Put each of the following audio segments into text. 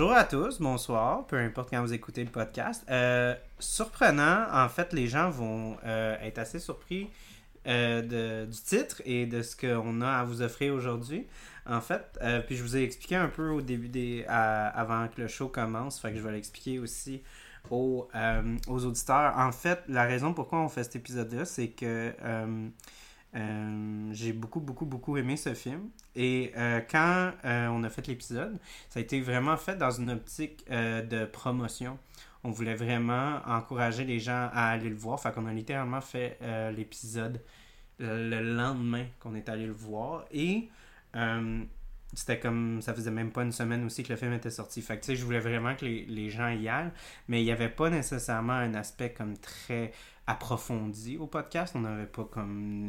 Bonjour à tous, bonsoir, peu importe quand vous écoutez le podcast. Euh, surprenant, en fait, les gens vont euh, être assez surpris euh, du titre et de ce qu'on a à vous offrir aujourd'hui. En fait, puis je vous ai expliqué un peu au début des. avant que le show commence, fait que je vais l'expliquer aussi aux auditeurs. En fait, la raison pourquoi on fait cet épisode-là, c'est que. Euh, j'ai beaucoup, beaucoup, beaucoup aimé ce film. Et euh, quand euh, on a fait l'épisode, ça a été vraiment fait dans une optique de promotion. On voulait vraiment encourager les gens à aller le voir. Fait qu'on a littéralement fait l'épisode le lendemain qu'on est allé le voir. Et c'était comme. Ça faisait même pas une semaine aussi que le film était sorti. Fait que tu sais, je voulais vraiment que les, les gens y aillent. Mais il n'y avait pas nécessairement un aspect comme très approfondi au podcast. On n'avait pas comme.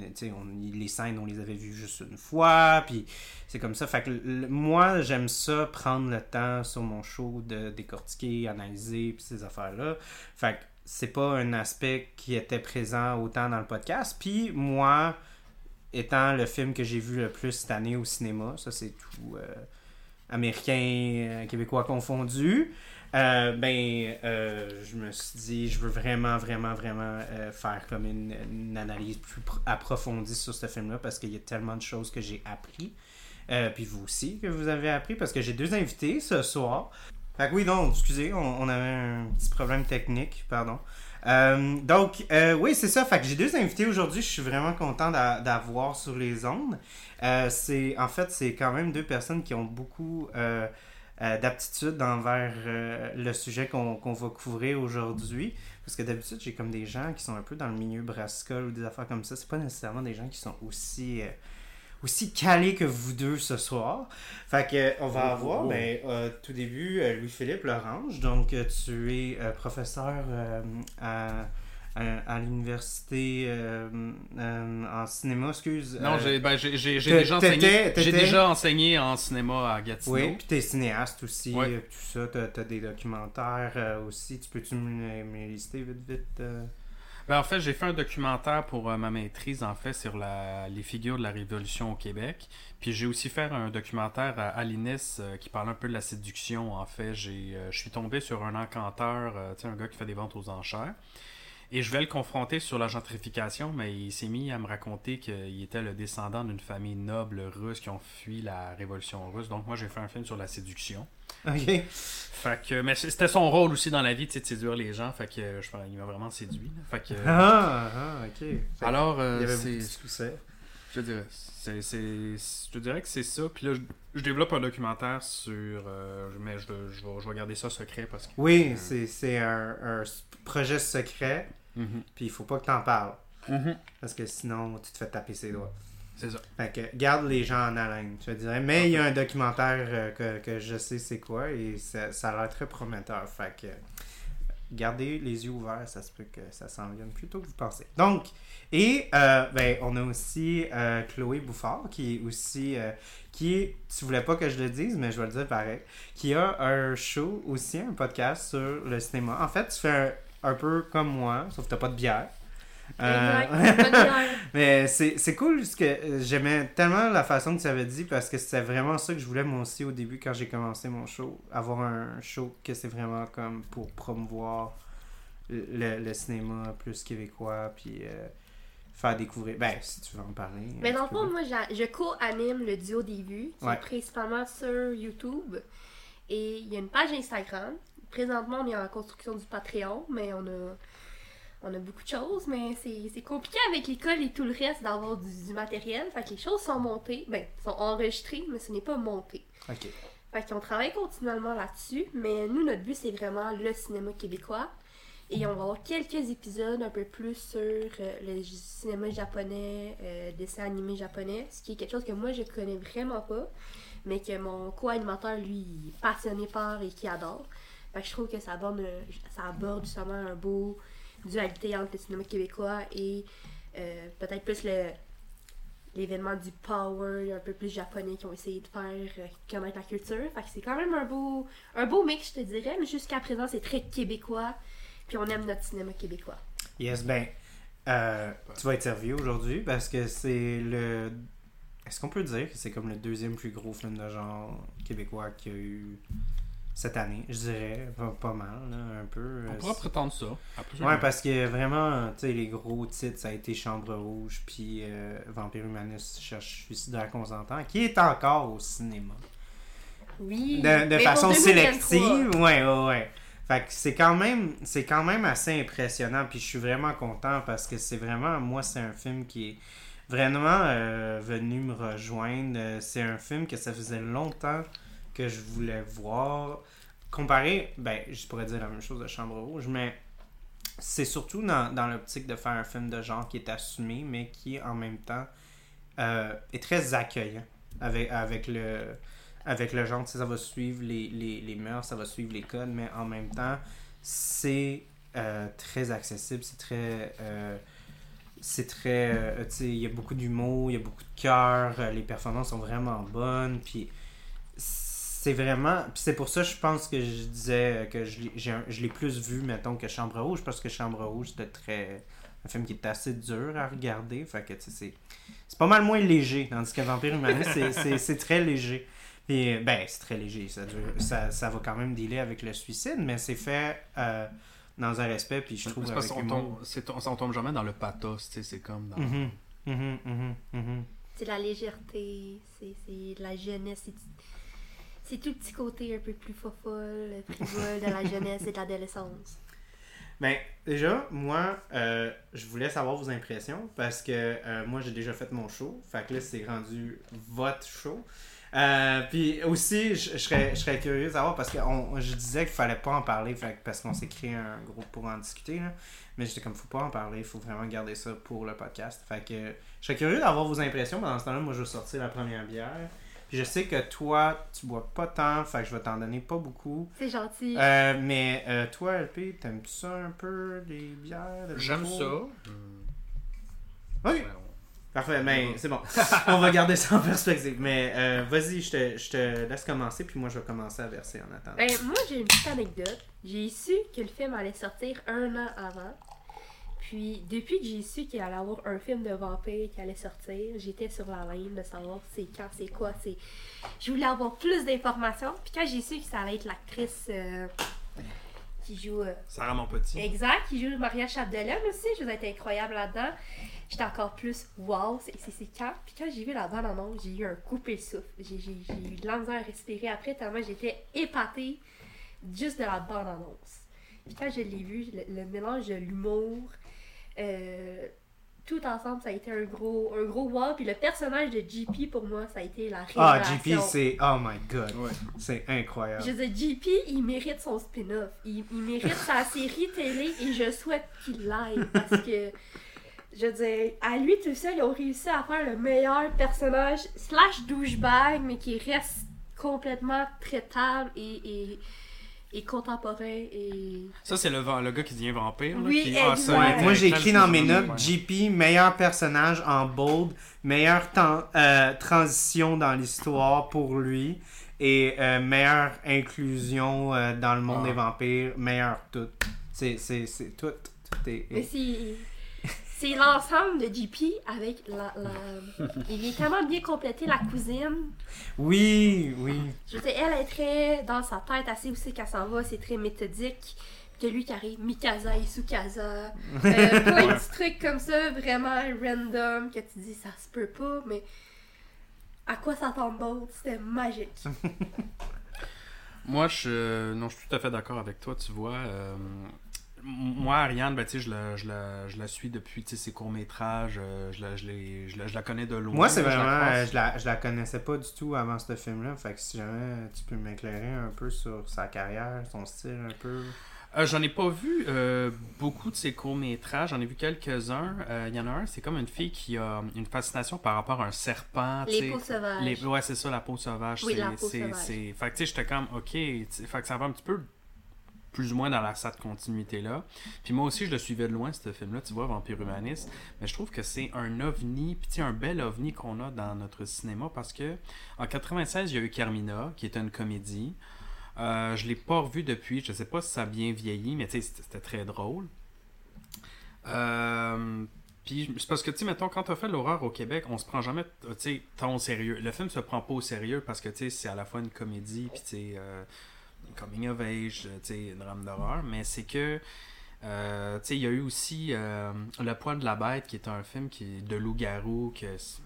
Les scènes, on les avait vues juste une fois. Puis c'est comme ça. Fait que moi, j'aime ça, prendre le temps sur mon show de décortiquer, analyser, puis ces affaires-là. Fait que c'est pas un aspect qui était présent autant dans le podcast. Puis moi, étant le film que j'ai vu le plus cette année au cinéma, ça c'est tout euh, américain, euh, québécois confondu. Euh, ben, euh, je me suis dit, je veux vraiment, vraiment, vraiment euh, faire comme une, analyse plus pr- approfondie sur ce film-là parce qu'il y a tellement de choses que j'ai appris. Puis vous aussi que vous avez appris parce que j'ai deux invités ce soir. Fait que oui, non, excusez, on, on avait un petit problème technique, pardon. Donc, oui, c'est ça. Fait que j'ai deux invités aujourd'hui. Je suis vraiment content d'a- d'avoir sur les ondes. C'est, en fait, c'est quand même deux personnes qui ont beaucoup euh, d'aptitude envers euh, le sujet qu'on va couvrir aujourd'hui. Parce que d'habitude, j'ai comme des gens qui sont un peu dans le milieu brassicole ou des affaires comme ça. C'est pas nécessairement des gens qui sont aussi, euh, aussi calés que vous deux ce soir. Fait que, on va Oh, avoir, oh. ben, euh, tout début, Louis-Philippe Lorange. Donc, tu es professeur à, à, à l'université euh, euh, en cinéma, excuse. Non, euh, j'ai ben, déjà déjà enseigné en cinéma à Gatineau. Oui, puis t'es cinéaste aussi, euh, tout ça. T'as, t'as des documentaires euh, aussi. Tu peux-tu me, lister vite, vite? euh? Ben, en fait, j'ai fait un documentaire pour euh, ma maîtrise, en fait, sur la, les figures de la Révolution au Québec. Puis j'ai aussi fait un documentaire à, à l'INES euh, qui parle un peu de la séduction. En fait, euh, je suis tombé sur un encanteur, euh, un gars qui fait des ventes aux enchères. Et je vais le confronter sur la gentrification, mais il s'est mis à me raconter qu'il était le descendant d'une famille noble russe qui ont fui la révolution russe. Donc moi, j'ai fait un film sur la séduction. Ok. Fait que, mais c'était son rôle aussi dans la vie, tu sais, de séduire les gens. Fait que je qu'il m'a vraiment séduit. Fait que, Ah, ah, ok. Fait alors, il euh, y avait c'est, beaucoup de succès. je dirais, c'est, c'est- je dirais que c'est ça. Puis là, je, je développe un documentaire sur, euh, mais je, vais- je, vais, je vais garder ça secret parce que. Oui, c'est, c'est un, un projet secret, Mhm. puis il faut pas que t'en parles. Mhm. Parce que sinon, tu te fais taper ses doigts. C'est ça. Fait que garde les gens en haleine, je te dirais. Mais il y a un documentaire euh, que, que je sais c'est quoi et ça, ça a l'air très prometteur. Fait que gardez les yeux ouverts, ça se peut que ça s'en vienne plus tôt que vous pensez. Donc, et euh, ben, on a aussi euh, Chloé Bouffard qui est aussi, euh, qui est, tu voulais pas que je le dise, mais je vais le dire pareil, qui a un show aussi, un podcast sur le cinéma. En fait, tu fais un, un peu comme moi, sauf que t'as pas de bière. Euh, Exact. Bonne bière. mais c'est cool parce que euh, j'aimais tellement la façon que tu avais dit parce que c'était vraiment ça que je voulais moi aussi au début quand j'ai commencé mon show. Avoir un show que c'est vraiment comme pour promouvoir le, le cinéma plus québécois puis euh, faire découvrir. Ben, si tu veux en parler. Mais dans le fond, moi, je co-anime le duo des vues, qui Ouais. est principalement sur YouTube. Et il y a une page Instagram. Présentement, on est en construction du Patreon, mais on a, on a beaucoup de choses. Mais c'est compliqué avec l'école et tout le reste d'avoir du, du matériel. Fait que les choses sont montées, ben, sont enregistrées, mais ce n'est pas monté. Ok. Fait qu'on travaille continuellement là-dessus, mais nous, notre but, c'est vraiment le cinéma québécois. Et on va avoir quelques épisodes un peu plus sur euh, le cinéma japonais, euh, dessin animé japonais, ce qui est quelque chose que moi, je connais vraiment pas, mais que mon co-animateur, lui, est passionné par et qui adore. Fait que je trouve que ça aborde, un- ça aborde justement un beau dualité entre le cinéma québécois et euh, peut-être plus le l'événement du power un peu plus japonais qui ont essayé de faire euh, connaître la culture. Fait que c'est quand même un beau, un beau mix, je te dirais, mais jusqu'à présent, c'est très québécois. Puis on aime notre cinéma québécois. Yes, ben, euh, tu vas être servi aujourd'hui parce que c'est le. Est-ce qu'on peut dire que c'est comme le deuxième plus gros film de genre québécois qu'il y a eu? Cette année, je dirais. Pas, pas mal, là, un peu. On Euh, pourra prétendre ça. Après, Ouais, parce que vraiment, tu sais, les gros titres, ça a été Chambre Rouge, puis euh, Vampire Humaniste cherche suicidaire consentant, qui est encore au cinéma. Oui. De, de Mais façon pour 2023, sélective, ouais, ouais, ouais. Fait que c'est quand même, c'est quand même assez impressionnant, puis je suis vraiment content parce que c'est vraiment, moi, c'est un film qui est vraiment euh, venu me rejoindre. C'est un film que ça faisait longtemps que je voulais voir. Comparé, ben, je pourrais dire la même chose de Chambre Rouge, mais c'est surtout dans, dans l'optique de faire un film de genre qui est assumé, mais qui en même temps euh, est très accueillant avec, avec le avec le genre, ça va suivre les, les, les mœurs, ça va suivre les codes, mais en même temps, c'est euh, très accessible, c'est très... euh, c'est très... tu sais, il y a beaucoup d'humour, il y a beaucoup de cœur, les performances sont vraiment bonnes, puis c'est vraiment... Puis c'est pour ça, je pense que je disais que je l'ai- je plus vu, mettons, que Chambre Rouge, parce que Chambre Rouge, c'était très... Un film qui est assez dur à regarder, fait que, tu sais, c'est... C'est pas mal moins léger, tandis que Vampire Humaniste, c'est- c'est c'est très léger. Puis, ben, c'est très léger. Ça, dure- ça, ça va quand même dealer avec le suicide, mais c'est fait euh, dans un respect, puis je trouve avec parce qu'on humour. tombe, c'est- on tombe jamais dans le pathos, tu sais, c'est comme dans... Mhm. C'est la légèreté, c'est la jeunesse. C'est- tout petit côté un peu plus fofolle, frivole de la jeunesse et de l'adolescence. Ben, déjà, moi, euh, je voulais savoir vos impressions parce que euh, moi, j'ai déjà fait mon show. Fait que là, c'est rendu votre show. Euh, puis aussi, je, serais, je serais curieux de parce que on- je disais qu'il fallait pas en parler fait, parce qu'on s'est créé un groupe pour en discuter. Là. Mais j'étais comme, faut pas en parler, faut vraiment garder ça pour le podcast. Fait que je serais curieux d'avoir vos impressions. Pendant ce temps-là, moi, je vais sortir la première bière. Je sais que toi, tu bois pas tant, fait que je vais t'en donner pas beaucoup. C'est gentil. Euh, mais euh, toi, LP, t'aimes-tu ça un peu, les bières? le J'aime ça. Ok, Ouais, parfait, mais c'est bon. On va garder ça en perspective. Mais euh, vas-y, je te, je te laisse commencer, puis moi je vais commencer à verser en attendant. Ben, moi, j'ai une petite anecdote. J'ai su que le film allait sortir un an avant. Puis, depuis que j'ai su qu'il allait avoir un film de vampire qui allait sortir, j'étais sur la ligne de savoir c'est quand, c'est quoi, c'est... Je voulais avoir plus d'informations. Puis quand j'ai su que ça allait être l'actrice euh, qui joue... euh, Sarah mon petit. Exact, qui joue Maria Chapdelaine aussi. Je vous ai été incroyable là-dedans. J'étais encore plus wow, c'est quand? Puis quand j'ai vu la bande annonce, j'ai eu un coupé le souffle. J'ai eu de la misère à respirer après tellement j'étais épatée juste de la bande annonce. Puis quand je l'ai vu, le, le mélange de l'humour, euh, tout ensemble, ça a été un gros, un gros wow. Puis le personnage de JP pour moi, ça a été la Ah, révélation. JP, c'est. Oh my god. Ouais. C'est incroyable. Je veux dire, JP, il mérite son spin-off. Il, il mérite sa série télé et je souhaite qu'il l'aille parce que, je veux dire, à lui tout seul, ils ont réussi à faire le meilleur personnage slash douchebag, mais qui reste complètement traitable et, et, et contemporain et... Ça, c'est le, le gars qui devient vampire. là, Oui, qui... ah, ça, Ouais, moi j'ai écrit dans mes notes JP, meilleur personnage en bold, meilleure temps- euh, transition dans l'histoire pour lui et euh, meilleure inclusion euh, dans le monde Ah. des vampires, meilleur tout. C'est c'est- c'est tout. tout est- Mais c'est... C'est l'ensemble de JP avec la, la... Il est tellement bien complété, la cousine. Oui, oui. Je veux dire, elle est très dans sa tête, assez où c'est qu'elle s'en va, c'est très méthodique. Que lui qui arrive, Mikasa et Sukasa. Euh, plein de trucs comme ça, vraiment random, que tu dis ça se peut pas, mais à quoi s'attendre d'autre? C'était magique. Moi, je, non, je suis tout à fait d'accord avec toi, tu vois. euh, moi, Ariane, ben, tu sais, je la, je, la, je la suis depuis tu sais, ses courts-métrages. euh, je, la, je, je, la, je la connais de loin. Moi, c'est là, je la vraiment. euh, je, la, je la connaissais pas du tout avant ce film-là. Fait que si jamais tu peux m'éclairer un peu sur sa carrière, son style un peu. Euh, J'en ai pas vu euh, beaucoup de ses courts-métrages. J'en ai vu quelques-uns. Euh, Il y en a un, c'est comme une fille qui a une fascination par rapport à un serpent. Les peaux sauvages. Les- ouais, c'est ça, la peau sauvage. Oui, c'est, la peau sauvage. c'est- Fait que, tu sais, j'étais comme, ok. Fait que ça va un petit peu plus ou moins dans la cette continuité-là. Puis moi aussi, je le suivais de loin, ce film-là, tu vois, Vampire Humaniste. Mais je trouve que c'est un ovni, puis un bel ovni qu'on a dans notre cinéma parce que en 96, il y a eu Carmina, qui était une comédie. Euh, je l'ai pas revu depuis. Je sais pas si ça a bien vieilli, mais tu c'était, très drôle. Euh, puis c'est parce que, tu sais, mettons, quand t'as fait l'horreur au Québec, on se prend jamais, tu sais, tant au sérieux. Le film se prend pas au sérieux parce que, tu c'est à la fois une comédie, puis tu euh, coming of age, tu sais, drame d'horreur, mais c'est que euh, il y a eu aussi euh, Le Poil de la Bête, qui est un film qui est de loup-garou, que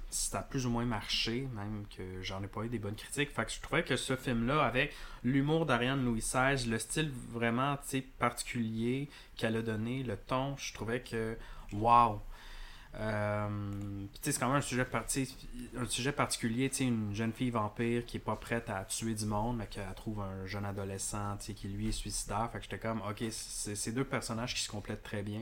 ça a plus ou moins marché, même que j'en ai pas eu des bonnes critiques. Fait que je trouvais que ce film-là, avec l'humour d'Ariane Louis XVI, le style vraiment particulier qu'elle a donné, le ton, je trouvais que, waouh! Euh, c'est quand même un sujet, parti, un sujet particulier, une jeune fille vampire qui est pas prête à tuer du monde, mais qui trouve un jeune adolescent qui lui est suicidaire. Fait que j'étais comme, ok, c'est ces deux personnages qui se complètent très bien.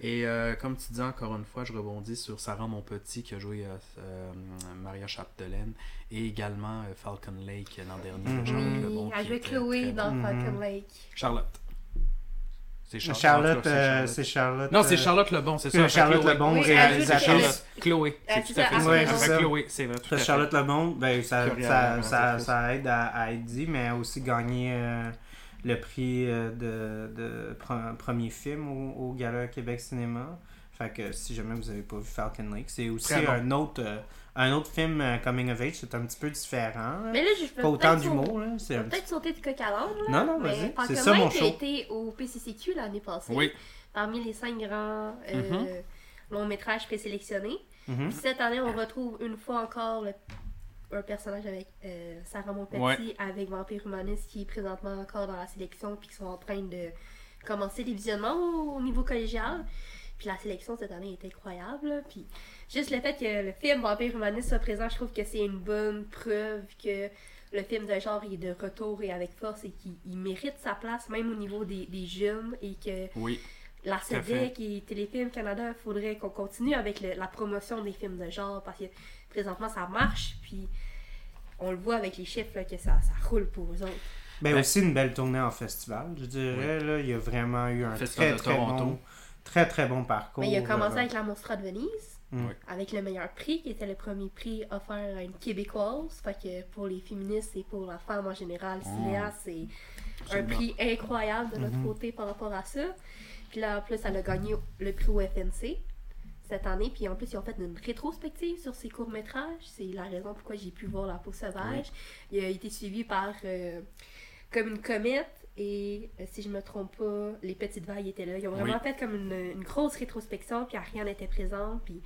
Et euh, comme tu dis encore une fois, je rebondis sur Sarah Monpetit qui a joué euh, euh Maria Chapdelaine et également Falcon Lake l'an dernier. Mm -hmm. elle joué Chloé dans Falcon mhm. Lake. Charlotte. C'est Charlotte. Euh, c'est Charlotte. Non, c'est euh, Charlotte Lebon, c'est ça. Charlotte Lebon, oui, réalisatrice. Chloé. C'est tout à fait ça. Chloé, c'est vrai. Tout Charlotte Lebon, ben, ça, ça, ça, ça, aide à, à, être dit, mais aussi gagné euh, le prix de, de, premier film au, au Gala Québec Cinéma. Fait que si jamais vous n'avez pas vu Falcon Lake, c'est aussi un autre, un autre film euh, Coming of Age, c'est un petit peu différent. Mais là, je peux pas autant d'humour. C'est peut-être sauter du coq à l'âne. Non, non, vas-y. C'est ça mon show. été au PCCQ l'année passée. Oui. Parmi les cinq grands euh, mm-hmm. longs métrages présélectionnés. Mm Cette année, on retrouve une fois encore un personnage avec euh, Sarah Monpetit avec Vampire Humanist qui est présentement encore dans la sélection puis qui sont en train de commencer les visionnements au niveau collégial. Puis la sélection cette année est incroyable. Puis juste le fait que le film Vampire Humaniste soit présent, je trouve que c'est une bonne preuve que le film de genre est de retour et avec force et qu'il mérite sa place même au niveau des, des jeunes et que oui, la CEDEC et Téléfilm Canada, il faudrait qu'on continue avec la promotion des films de genre parce que présentement ça marche puis on le voit avec les chiffres que ça, ça roule pour eux autres. Ben, ben, aussi une belle tournée en festival, je dirais. Là, il y a vraiment eu un très, très bon Très, très bon parcours. Mais il a commencé euh, avec la Mostra de Venise, mm. avec le meilleur prix, qui était le premier prix offert à une Québécoise. Fait que pour les féministes et pour la femme en général, mm. cinéaste, c'est un prix incroyable de notre mm-hmm. côté par rapport à ça. Puis là, en plus, elle a gagné le prix au FNC cette année. Puis en plus, ils ont fait une rétrospective sur ses courts-métrages. C'est la raison pourquoi j'ai pu voir La peau sauvage. Il a été suivi par euh, Comme une comète et euh, si je me trompe pas, les petites vagues étaient là. Ils ont vraiment fait comme une, grosse rétrospection, puis Ariane était présente. Puis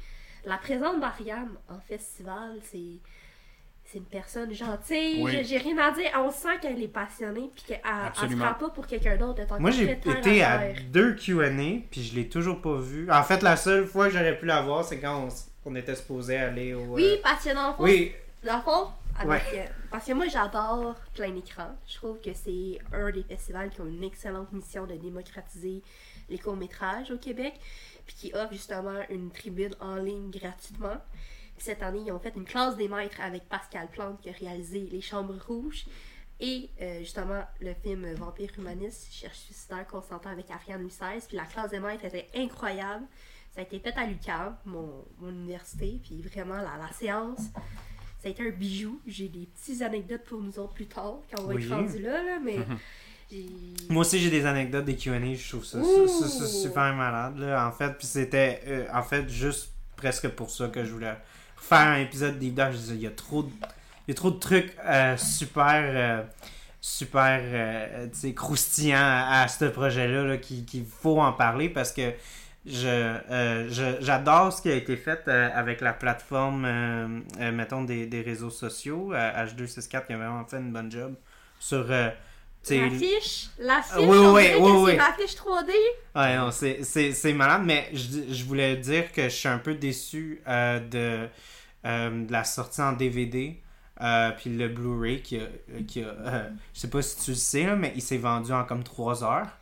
la présence d'Ariane en festival, c'est c'est une personne gentille. J'ai rien à dire. On sent qu'elle est passionnée puis qu'elle ne se prend pas pour quelqu'un d'autre. Moi, j'ai été à, deux Q&A puis je l'ai toujours pas vu. En fait, la seule fois que j'aurais pu la voir, c'est quand on, était supposé aller au... Oui, passionnant. Oui. Dans le fond, euh, parce que moi, j'adore plein écran. Je trouve que c'est un des festivals qui ont une excellente mission de démocratiser les courts-métrages au Québec, puis qui offre justement une tribune en ligne gratuitement. cette année, ils ont fait une classe des maîtres avec Pascal Plante qui a réalisé Les Chambres Rouges et euh, justement le film Vampire Humaniste, Cherche suicidaire consentant avec Ariane Lucès. Puis la classe des maîtres était incroyable. Ça a été fait à l'UQAM, mon, université, puis vraiment la, la séance ça a été un bijou. J'ai des petites anecdotes pour nous autres plus tard, quand on va être rendu là, là mais. Moi aussi, j'ai des anecdotes des QA, je trouve ça, super malade. Là, en fait, puis c'était euh, en fait juste presque pour ça que je voulais faire un épisode dive. Je disais, il y a trop de, il y a trop de trucs euh, super. Euh, super croustillants à, ce projet-là qu'il faut en parler parce que euh, je, j'adore ce qui a été fait euh, avec la plateforme, euh, mettons, des, des, réseaux sociaux. H264 qui a vraiment fait une bonne job sur. L'affiche, l'affiche, oui, oui, oui, oui. l'affiche 3D. Ouais, non, c'est, malade, mais je, je, voulais dire que je suis un peu déçu de, de la sortie en DVD. puis le Blu-ray qui a, qui a je sais pas si tu le sais, mais il s'est vendu en comme 3 heures.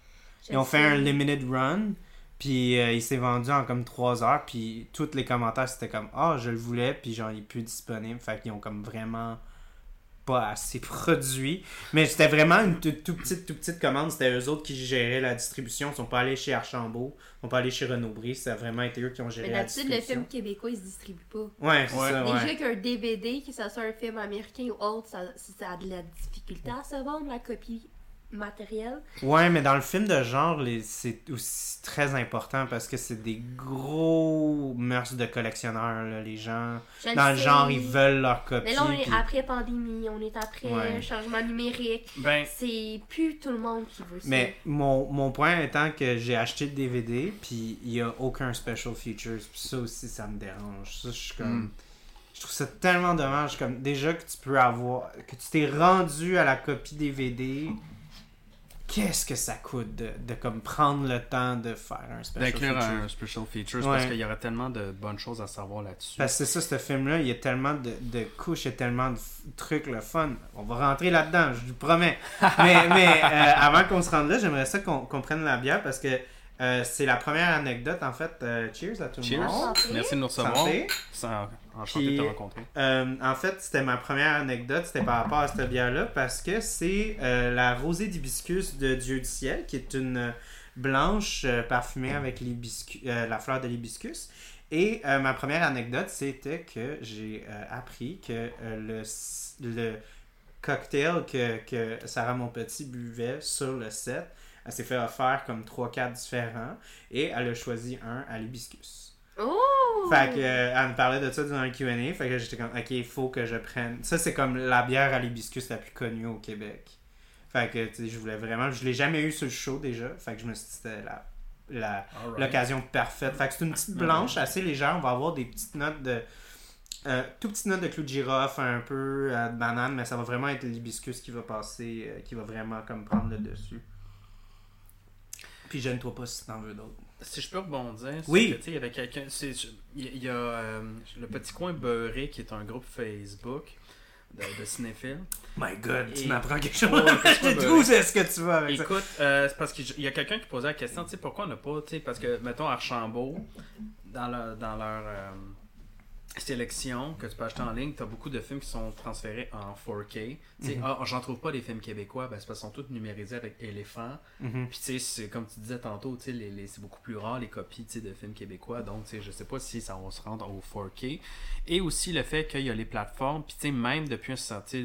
Ils ont fait un limited run. Puis euh, il s'est vendu en comme 3 heures. Puis tous les commentaires c'était comme Ah, je le voulais. Puis j'en ai plus disponible. Fait qu'ils ont comme vraiment pas assez produit. Mais c'était vraiment une toute, petite, toute petite commande. C'était eux autres qui géraient la distribution. Ils sont pas allés chez Archambault. Ils sont pas allés chez Renaud-Brie. Ça a vraiment été eux qui ont géré la distribution. Mais d'habitude, le film québécois, il se distribue pas. Ouais, c'est ça. Déjà qu'un DVD, que ça soit un film américain ou autre, ça, ça a de la difficulté à se vendre, la copie matériel. Ouais, mais dans le film de genre, les- c'est aussi très important parce que c'est des gros mœurs de collectionneurs. là. Les gens, Je dans le sais. genre, ils veulent leur copie. Mais là, on est puis- après pandémie, on est après Ouais. changement numérique. Ben, C'est plus tout le monde qui veut ça. Mais mon, mon point étant que j'ai acheté le DVD, puis il n'y a aucun special features. Puis ça aussi, ça me dérange. Ça, je suis comme. Mm. Je trouve ça tellement dommage. Comme déjà que tu peux avoir. Que tu t'es rendu à la copie DVD. Qu'est-ce que ça coûte de, de comme prendre le temps de faire un special d'inclure feature? un special features Ouais. parce qu'il y aurait tellement de bonnes choses à savoir là-dessus. Parce que c'est ça, ce film-là, il y a tellement de, de couches, il y a tellement de trucs, le fun. On va rentrer là-dedans, je vous promets. mais mais euh, avant qu'on se rende là, j'aimerais ça qu'on qu'on prenne la bière parce que euh, c'est la première anecdote, en fait. Euh, cheers à tout le monde. Merci de nous recevoir. Santé. Enchanté Puis- de te rencontrer. Euh, en fait, c'était ma première anecdote, c'était par rapport à cette bière-là, parce que c'est euh, la rosée d'hibiscus de Dieu du ciel, qui est une euh, blanche euh, parfumée avec la fleur de l'hibiscus. Et ma première anecdote, c'était que j'ai appris que le cocktail que, que Sarah Monpetit buvait sur le set, elle s'est fait offert comme 3-4 différents, et elle a choisi un à l'hibiscus. Oh! Fait que, euh, elle me parlait de ça dans le Q&A. Fait que j'étais comme, ok, il faut que je prenne. Ça, c'est comme la bière à l'hibiscus la plus connue au Québec. Fait que, tu sais, je voulais vraiment. Je l'ai jamais eu sur le show déjà. Fait que je me suis dit, c'était la, l'occasion parfaite. Fait que c'est une petite blanche assez légère. On va avoir des petites notes de. Euh, tout petites notes de clou de girofle, un peu euh, de banane, mais ça va vraiment être l'hibiscus qui va passer, euh, qui va vraiment comme prendre le dessus. Puis gêne-toi pas si t'en veux d'autres. Si je peux rebondir, Oui. que, il y avait quelqu'un. Il y a- euh, le Petit Coin Beurré qui est un groupe Facebook de, de cinéphiles. My god, tu m'apprends quelque chose. Ouais, veut? est-ce que tu vas avec ça? Écoute, euh, c'est parce qu'il y a quelqu'un qui posait la question, tu sais, pourquoi on n'a pas, tu sais, parce que, mettons, Archambault, dans leur, dans leur euh, sélection que tu peux acheter en ligne, tu as beaucoup de films qui sont transférés en 4K. Tu sais, Mhm. ah, j'en trouve pas des films québécois, ben, c'est parce qu'ils sont tous numérisés avec éléphant. Mhm. Puis, tu sais, comme tu disais tantôt, tu sais, les, les- c'est beaucoup plus rare les copies tu sais, de films québécois. Donc, tu sais, je sais pas si ça va se rendre au 4K. Et aussi le fait qu'il y a les plateformes. Puis, tu sais, même depuis un certain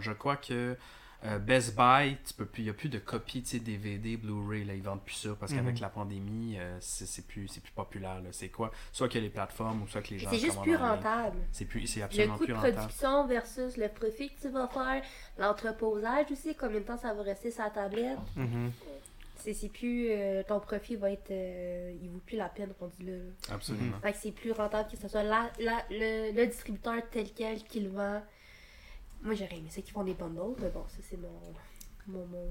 je crois que euh, Best Buy, tu peux plus, il y a plus de copies, tu sais, DVD, Blu-ray, là, ils vendent plus ça parce qu'avec Mhm. la pandémie, euh, c'est c'est plus, c'est plus populaire. là. C'est quoi? Soit que les plateformes ou soit que les gens. C'est juste plus rentable. C'est plus, c'est Le absolument coût de plus rentable. production versus le profit que tu vas faire, l'entreposage aussi, combien de temps ça va rester sur la tablette. Mhm. C'est c'est plus. euh, ton profit va être. euh, il vaut plus la peine rendu là. là. Absolument. Fait que c'est plus rentable que ce soit la, la- le, le distributeur tel quel qui le vend. Moi j'aurais aimé ça qu'ils font des bundles, mais bon, ça c'est mon. mon. mon.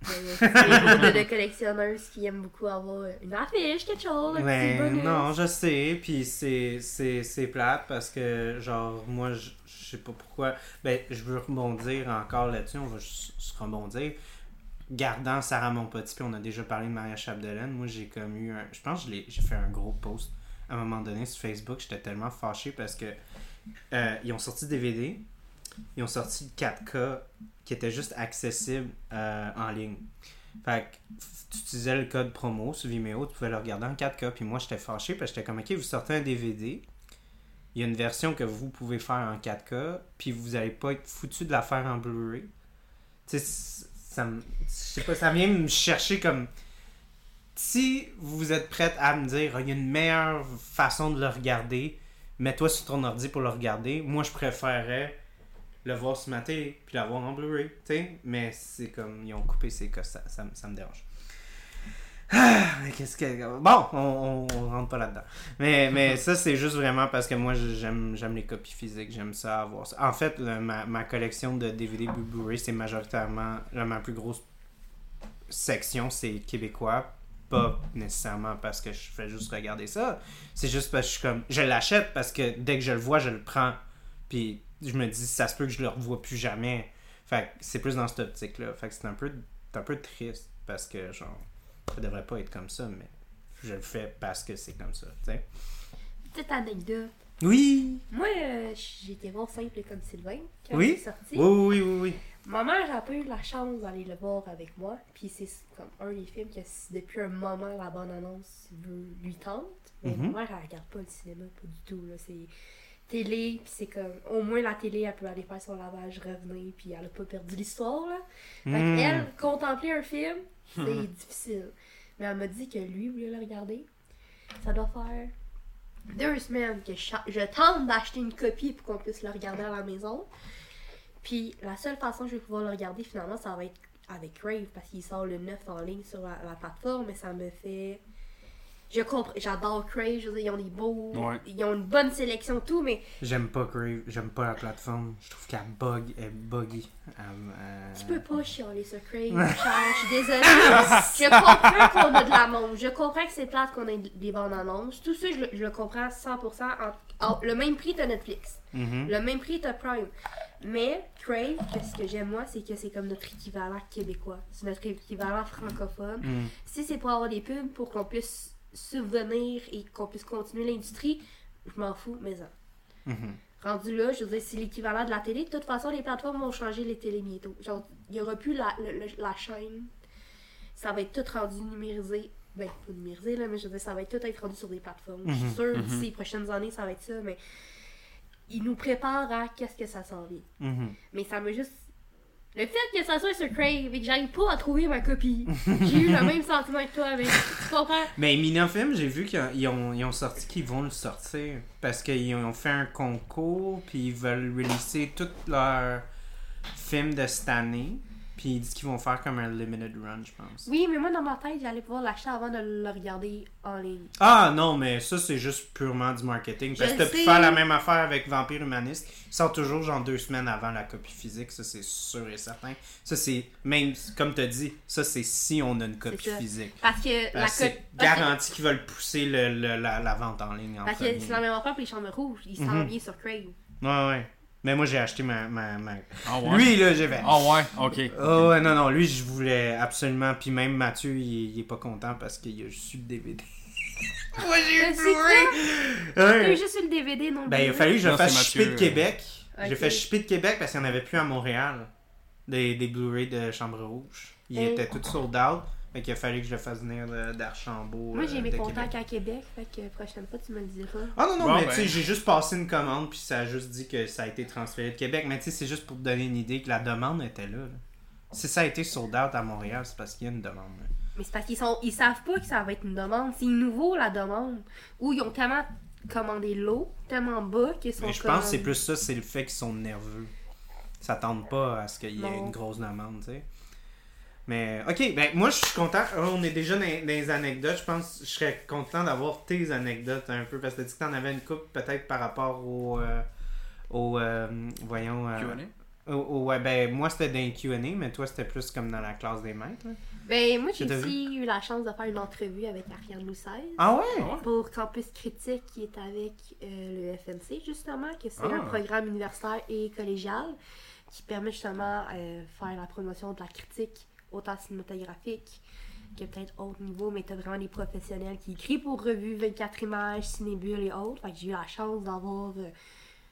de, collectionneuse qui aime beaucoup avoir une affiche, quelque chose, bonus. non, je sais, puis c'est, c'est, c'est plate parce que, genre, moi, je, je sais pas pourquoi. Ben, je veux rebondir encore là-dessus, on va juste se rebondir. Gardant Sarah Monpetit, puis on a déjà parlé de Maria Chapdelaine, moi, j'ai comme eu un. Je pense que je l'ai- j'ai fait un gros post à un moment donné sur Facebook, j'étais tellement fâché parce que euh, ils ont sorti DVD, ils ont sorti le 4K qui était juste accessible euh, en ligne. Fait que tu utilisais le code promo sur Vimeo, tu pouvais le regarder en 4K. Puis moi, j'étais fâché parce que j'étais comme, ok, vous sortez un DVD, il y a une version que vous pouvez faire en 4K, puis vous allez pas être foutu de la faire en Blu-ray. Tu sais, ça. Je sais pas, ça vient me chercher comme. Si vous êtes prête à me dire, il y a une meilleure façon de le regarder, mets-toi sur ton ordi pour le regarder. Moi, je préférerais le voir sur ma télé, puis l'avoir en Blu-ray, tu sais. Mais c'est comme, ils ont coupé ces cas, ça, ça, me- dérange. Ah, qu'est-ce que... Bon, on, on, rentre pas là-dedans. Mais, mais ça, c'est juste vraiment parce que moi, j'aime, j'aime les copies physiques, j'aime ça avoir ça. En fait, ma, ma collection de DVD Blu-ray, c'est majoritairement, ma plus grosse section, c'est québécois. Pas nécessairement parce que je fais juste regarder ça. C'est juste parce que je suis comme... Je l'achète parce que dès que je le vois, je le prends. Puis je me dis, ça se peut que je le revoie plus jamais. Fait que c'est plus dans cette optique-là. Fait que c'est un peu, un peu triste parce que, genre, ça devrait pas être comme ça, mais je le fais parce que c'est comme ça, tu sais. Petite anecdote. Oui! Moi, euh, été voir Simple comme Sylvain quand Oui? est sorti. Oui, oui, oui, oui. Ma mère a pas eu la chance d'aller le voir avec moi. Puis c'est comme un des films que depuis un moment la bande annonce lui tente. Mais Mhm. ma mère elle regarde pas le cinéma, pas du tout. Là. C'est, télé, puis c'est comme, au moins la télé, elle peut aller faire son lavage, revenir, puis elle a pas perdu l'histoire, là. Fait Hmm. qu'elle, contempler un film, c'est difficile. Mais elle m'a dit que lui voulait le regarder. Ça doit faire deux semaines que je, je tente d'acheter une copie pour qu'on puisse le regarder à la maison. Puis la seule façon que je vais pouvoir le regarder finalement, ça va être avec Crave parce qu'il sort le 9 en ligne sur la, la plateforme, mais ça me fait. Je comprends, j'adore Crave, je veux dire, ils ont des beaux. Ouais. Ils ont une bonne sélection, tout, mais J'aime pas Crave, j'aime pas la plateforme. Je trouve qu'elle bug, elle est buggy. Euh, tu peux pas chialer sur Crave, je suis désolée. je comprends qu'on a de la monde, je comprends que c'est plate qu'on ait des bandes annonces, tout ça, je, le- je le comprends 100%. En, en- le même prix de Netflix. mhm. Le même prix de Prime. Mais Crave, ce que j'aime moi, c'est que c'est comme notre équivalent québécois. C'est notre équivalent francophone. Mm. Si c'est pour avoir des pubs pour qu'on puisse subvenir et qu'on puisse continuer l'industrie, je m'en fous, mais ça. Mhm. Rendu là, je veux dire, c'est l'équivalent de la télé. De toute façon, les plateformes vont changer les télés bientôt. Genre, il n'y aura plus la, le- la chaîne. Ça va être tout rendu numérisé. Ben, pas numérisé, là, mais je veux dire, ça va être tout être rendu sur des plateformes. Je suis sûre, d'ici les prochaines années, ça va être ça, mais ils nous préparent à qu'est-ce que ça s'en vient. Mhm. Mais ça m'a juste. Le fait que ça soit sur Crave et que j'arrive pas à trouver ma copie, j'ai eu le même sentiment que toi, mais tu comprends? Mais Minofilm, j'ai vu qu'ils ont, ils ont, ils ont sorti qu'ils vont le sortir. Parce qu'ils ont fait un concours, puis ils veulent releaser tous leurs films de cette année. Puis ils disent qu'ils vont faire comme un limited run, je pense. Oui, mais moi dans ma tête, j'allais pouvoir l'acheter avant de le regarder en ligne. Ah non, mais ça c'est juste purement du marketing. Parce Je que peux sais. faire la même affaire avec Vampire Humaniste. Ils sortent toujours genre deux semaines avant la copie physique, ça c'est sûr et certain. Ça c'est, même comme tu as dit, ça c'est si on a une copie physique. Parce que la c'est garanti qu'ils veulent pousser le, le- la, la vente en ligne en Parce que c'est la même affaire pour les chambres rouges. Ils s'en viennent sur Crave. Ouais, ouais. Mais moi, j'ai acheté ma. ma, ma- Ah ouais? Lui, là, j'ai fait. Ah ouais, ok. Oh, ouais, non, non, lui, je voulais absolument. Puis même Mathieu, il, il est pas content parce qu'il a juste eu le DVD. moi, j'ai eu le Blu-ray! Ouais. eu juste eu le DVD, non Ben, il a fallu que je Non, fasse c'est shipper de. Québec. J'ai Ok. fait shipper de Québec parce qu'il n'y en avait plus à Montréal. Des, des Blu-ray de Chambre Rouge. Ils Hey. étaient tous sold out. Fait qu'il a fallu que je le fasse venir de- d'Archambault. Moi, euh, j'ai mes de contacts Québec. à Québec, fait que prochaine fois, tu me le diras. Ah non, non, Bon, mais ben. tu sais, j'ai juste passé une commande, puis ça a juste dit que ça a été transféré de Québec. Mais tu sais, c'est juste pour te donner une idée que la demande était là. là. Si ça a été sold out à Montréal, c'est parce qu'il y a une demande. là. Mais c'est parce qu'ils sont, ils savent pas que ça va être une demande. C'est nouveau, la demande. Ou ils ont tellement commandé l'eau, tellement bas qu'ils sont Mais je pense que c'est plus ça, c'est le fait qu'ils sont nerveux. Ils s'attendent pas à ce qu'il y ait Non. une grosse demande, tu sais. Mais, ok, ben moi je suis content. On est déjà dans, dans les anecdotes. Je pense que je serais content d'avoir tes anecdotes un peu. Parce que tu as dit que t'en avais une coupe peut-être par rapport au. euh, au euh, voyons. euh, Q&A? au- au- ouais, ben moi c'était dans les QA, mais toi c'était plus comme dans la classe des maîtres. là. Ben, moi, j'ai aussi eu la chance de faire une entrevue avec Ariane Loussaise. Ah ouais? Ah ouais? Pour Campus Critique, qui est avec euh, le FNC, justement, que c'est Ah. un programme universitaire et collégial qui permet justement de faire la promotion de la critique, autant cinématographique que peut-être autre niveau, mais t'as vraiment des professionnels qui écrivent pour revues 24 images, Cinébule et autres. Fait que j'ai eu la chance d'avoir euh,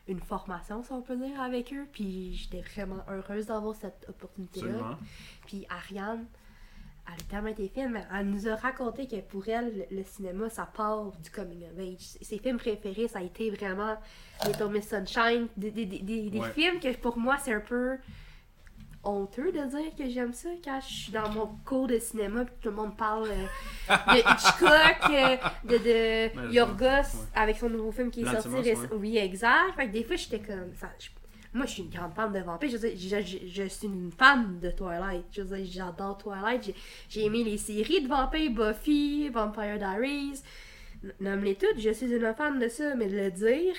une formation, si on peut dire, avec eux. Puis j'étais vraiment heureuse d'avoir cette opportunité-là. Puis Ariane, elle a tellement été mais elle nous a raconté que pour elle, le, le cinéma, ça part du coming of age. Ses films préférés, ça a été vraiment Little Miss Sunshine, des, des, des, des- des Ouais. films que pour moi, c'est un peu honteux de dire que j'aime ça quand je suis dans mon cours de cinéma puis tout le monde parle euh, de Hitchcock, euh, de, de Ben, Yorgos ouais. avec son nouveau film qui est sorti. réc- ouais. Oui, exact. Fait que des fois, j'étais comme... Ça, je- moi, je suis une grande fan de vampires. Je, veux dire, je, je- je suis une fan de Twilight. Je j'adore Twilight. J'ai- aimé les séries de vampires, Buffy, Vampire Diaries. Nomme-les toutes. Je suis une fan de ça. Mais de le dire,